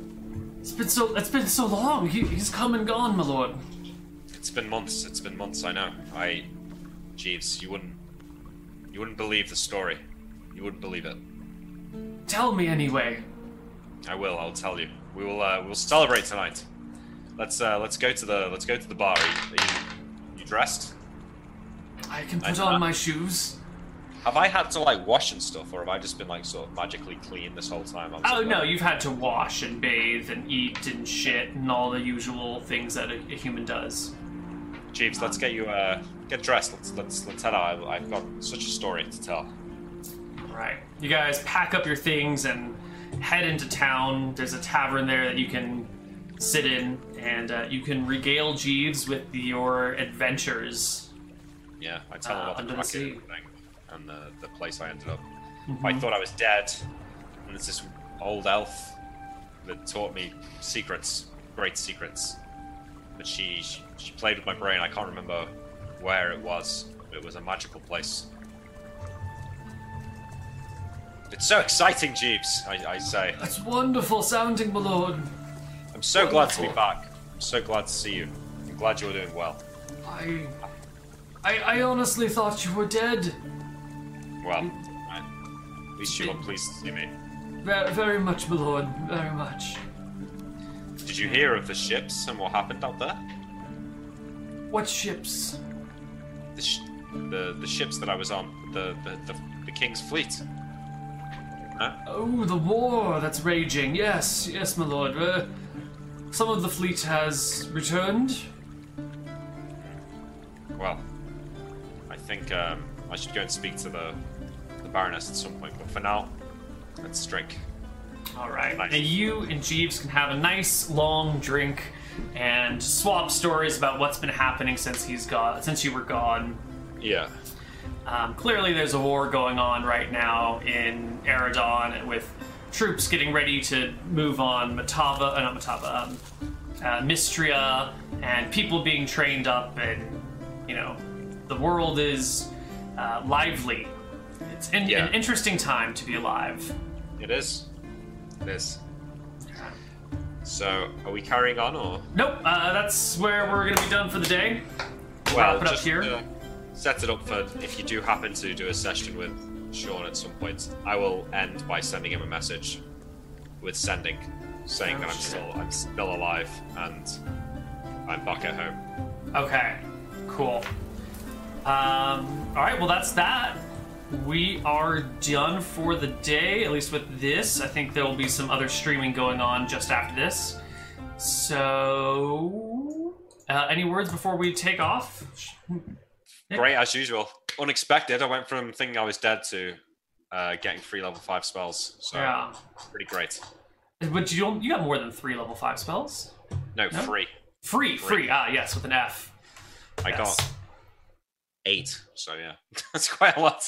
It's been so. It's been so long. He, he's come and gone, my lord. It's been months. It's been months. I know. I, Jeeves, you wouldn't, you wouldn't believe the story. You wouldn't believe it. Tell me anyway. I will. I'll tell you. We will. Uh, we'll celebrate tonight. Let's uh, let's go to the let's go to the bar. Are you, are you, you dressed? I can put know. on my shoes. Have I had to like wash and stuff, or have I just been like sort of magically clean this whole time? I'm Oh no, you've had to wash and bathe and eat and shit and all the usual things that a, a human does. Jeeves, let's get you uh, get dressed. Let's let's let's head out. I- I've got such a story to tell. Right. You guys pack up your things and head into town. There's a tavern there that you can sit in, and uh, you can regale Jeeves with your adventures. Yeah, I tell Uh, about under the the sea. And the, the place I ended up. Mm-hmm. I thought I was dead, and there's this old elf that taught me secrets, great secrets. But she, she she played with my brain. I can't remember where it was. It was a magical place. It's so exciting, Jeeves. I, I say. That's wonderful sounding, my lord. I'm so glad to be back. I'm so glad to see you. I'm glad you're doing well. I, I, I honestly thought you were dead. Well, I, at least you were pleased to see me. Very, very much, my lord. Very much. Did you hear of the ships and what happened out there? What ships? The sh- the, the ships that I was on, the the, the, the king's fleet. Huh? Oh, the war that's raging. Yes, yes, my lord. Uh, some of the fleet has returned. Well, I think um, I should go and speak to the Baroness at some point. But for now, let's drink. All right. Nice. And you and Jeeves can have a nice long drink and swap stories about what's been happening since he's gone, since you were gone. Yeah. Um, clearly, there's a war going on right now in Eridon with troops getting ready to move on Matava, uh, not Matava, um, uh, Mistria, and people being trained up, and you know, the world is uh, lively. It's an, Yeah. an interesting time to be alive. It is. It is. So, are we carrying on or? Nope, uh, that's where we're gonna be done for the day. Well, Wrap it up here. uh, set it up for if you do happen to do a session with Sean at some point. I will end by sending him a message with sending, saying that I'm shit. still I'm still alive and I'm back at home. Okay, cool. Um, all right, well, that's that. We are done for the day, at least with this. I think there will be some other streaming going on just after this. So, uh, any words before we take off? Great as usual. Unexpected. I went from thinking I was dead to uh, getting three level five spells. So Yeah. pretty great. But you don't. You got more than three level five spells. No, No? free. Free, free. Ah, yes, with an F. I Yes. got eight. So yeah, that's quite a lot.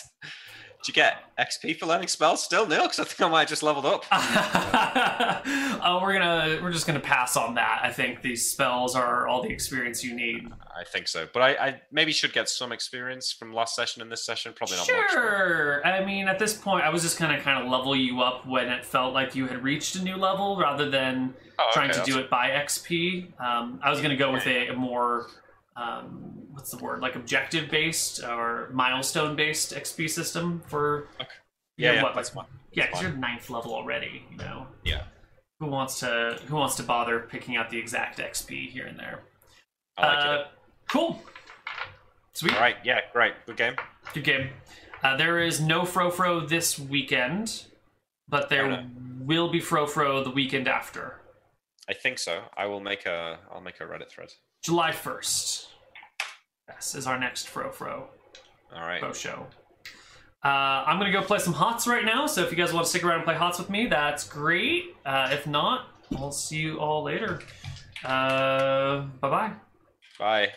Did you get XP for learning spells still? No, because I think I might have just leveled up. oh, we're gonna. We're just gonna pass on that. I think these spells are all the experience you need. I think so, but I, I maybe should get some experience from last session and this session. Probably not much. but- Sure. I mean, at this point, I was just gonna kind of level you up when it felt like you had reached a new level, rather than Oh, trying okay, to do it by XP. Um, I was gonna go with a, a more um, what's the word, like objective based or milestone based XP system for. Okay. Yeah, yeah, what, that's like-. Yeah, because you're ninth level already. You know, Yeah, who wants to who wants to bother picking out the exact XP here and there? I like Uh, it. Cool. Sweet. All right, yeah, great, good game. Good game. Uh, there is no Frofro this weekend, but there Oh, no. will be Frofro the weekend after. I think so. I will make a. I'll make a Reddit thread. July 1st. Yes, is our next Fro Fro All right. Fro show. Uh, I'm gonna go play some HOTS right now, so if you guys want to stick around and play HOTS with me, that's great. Uh, if not, I'll see you all later. Uh, bye bye. Bye.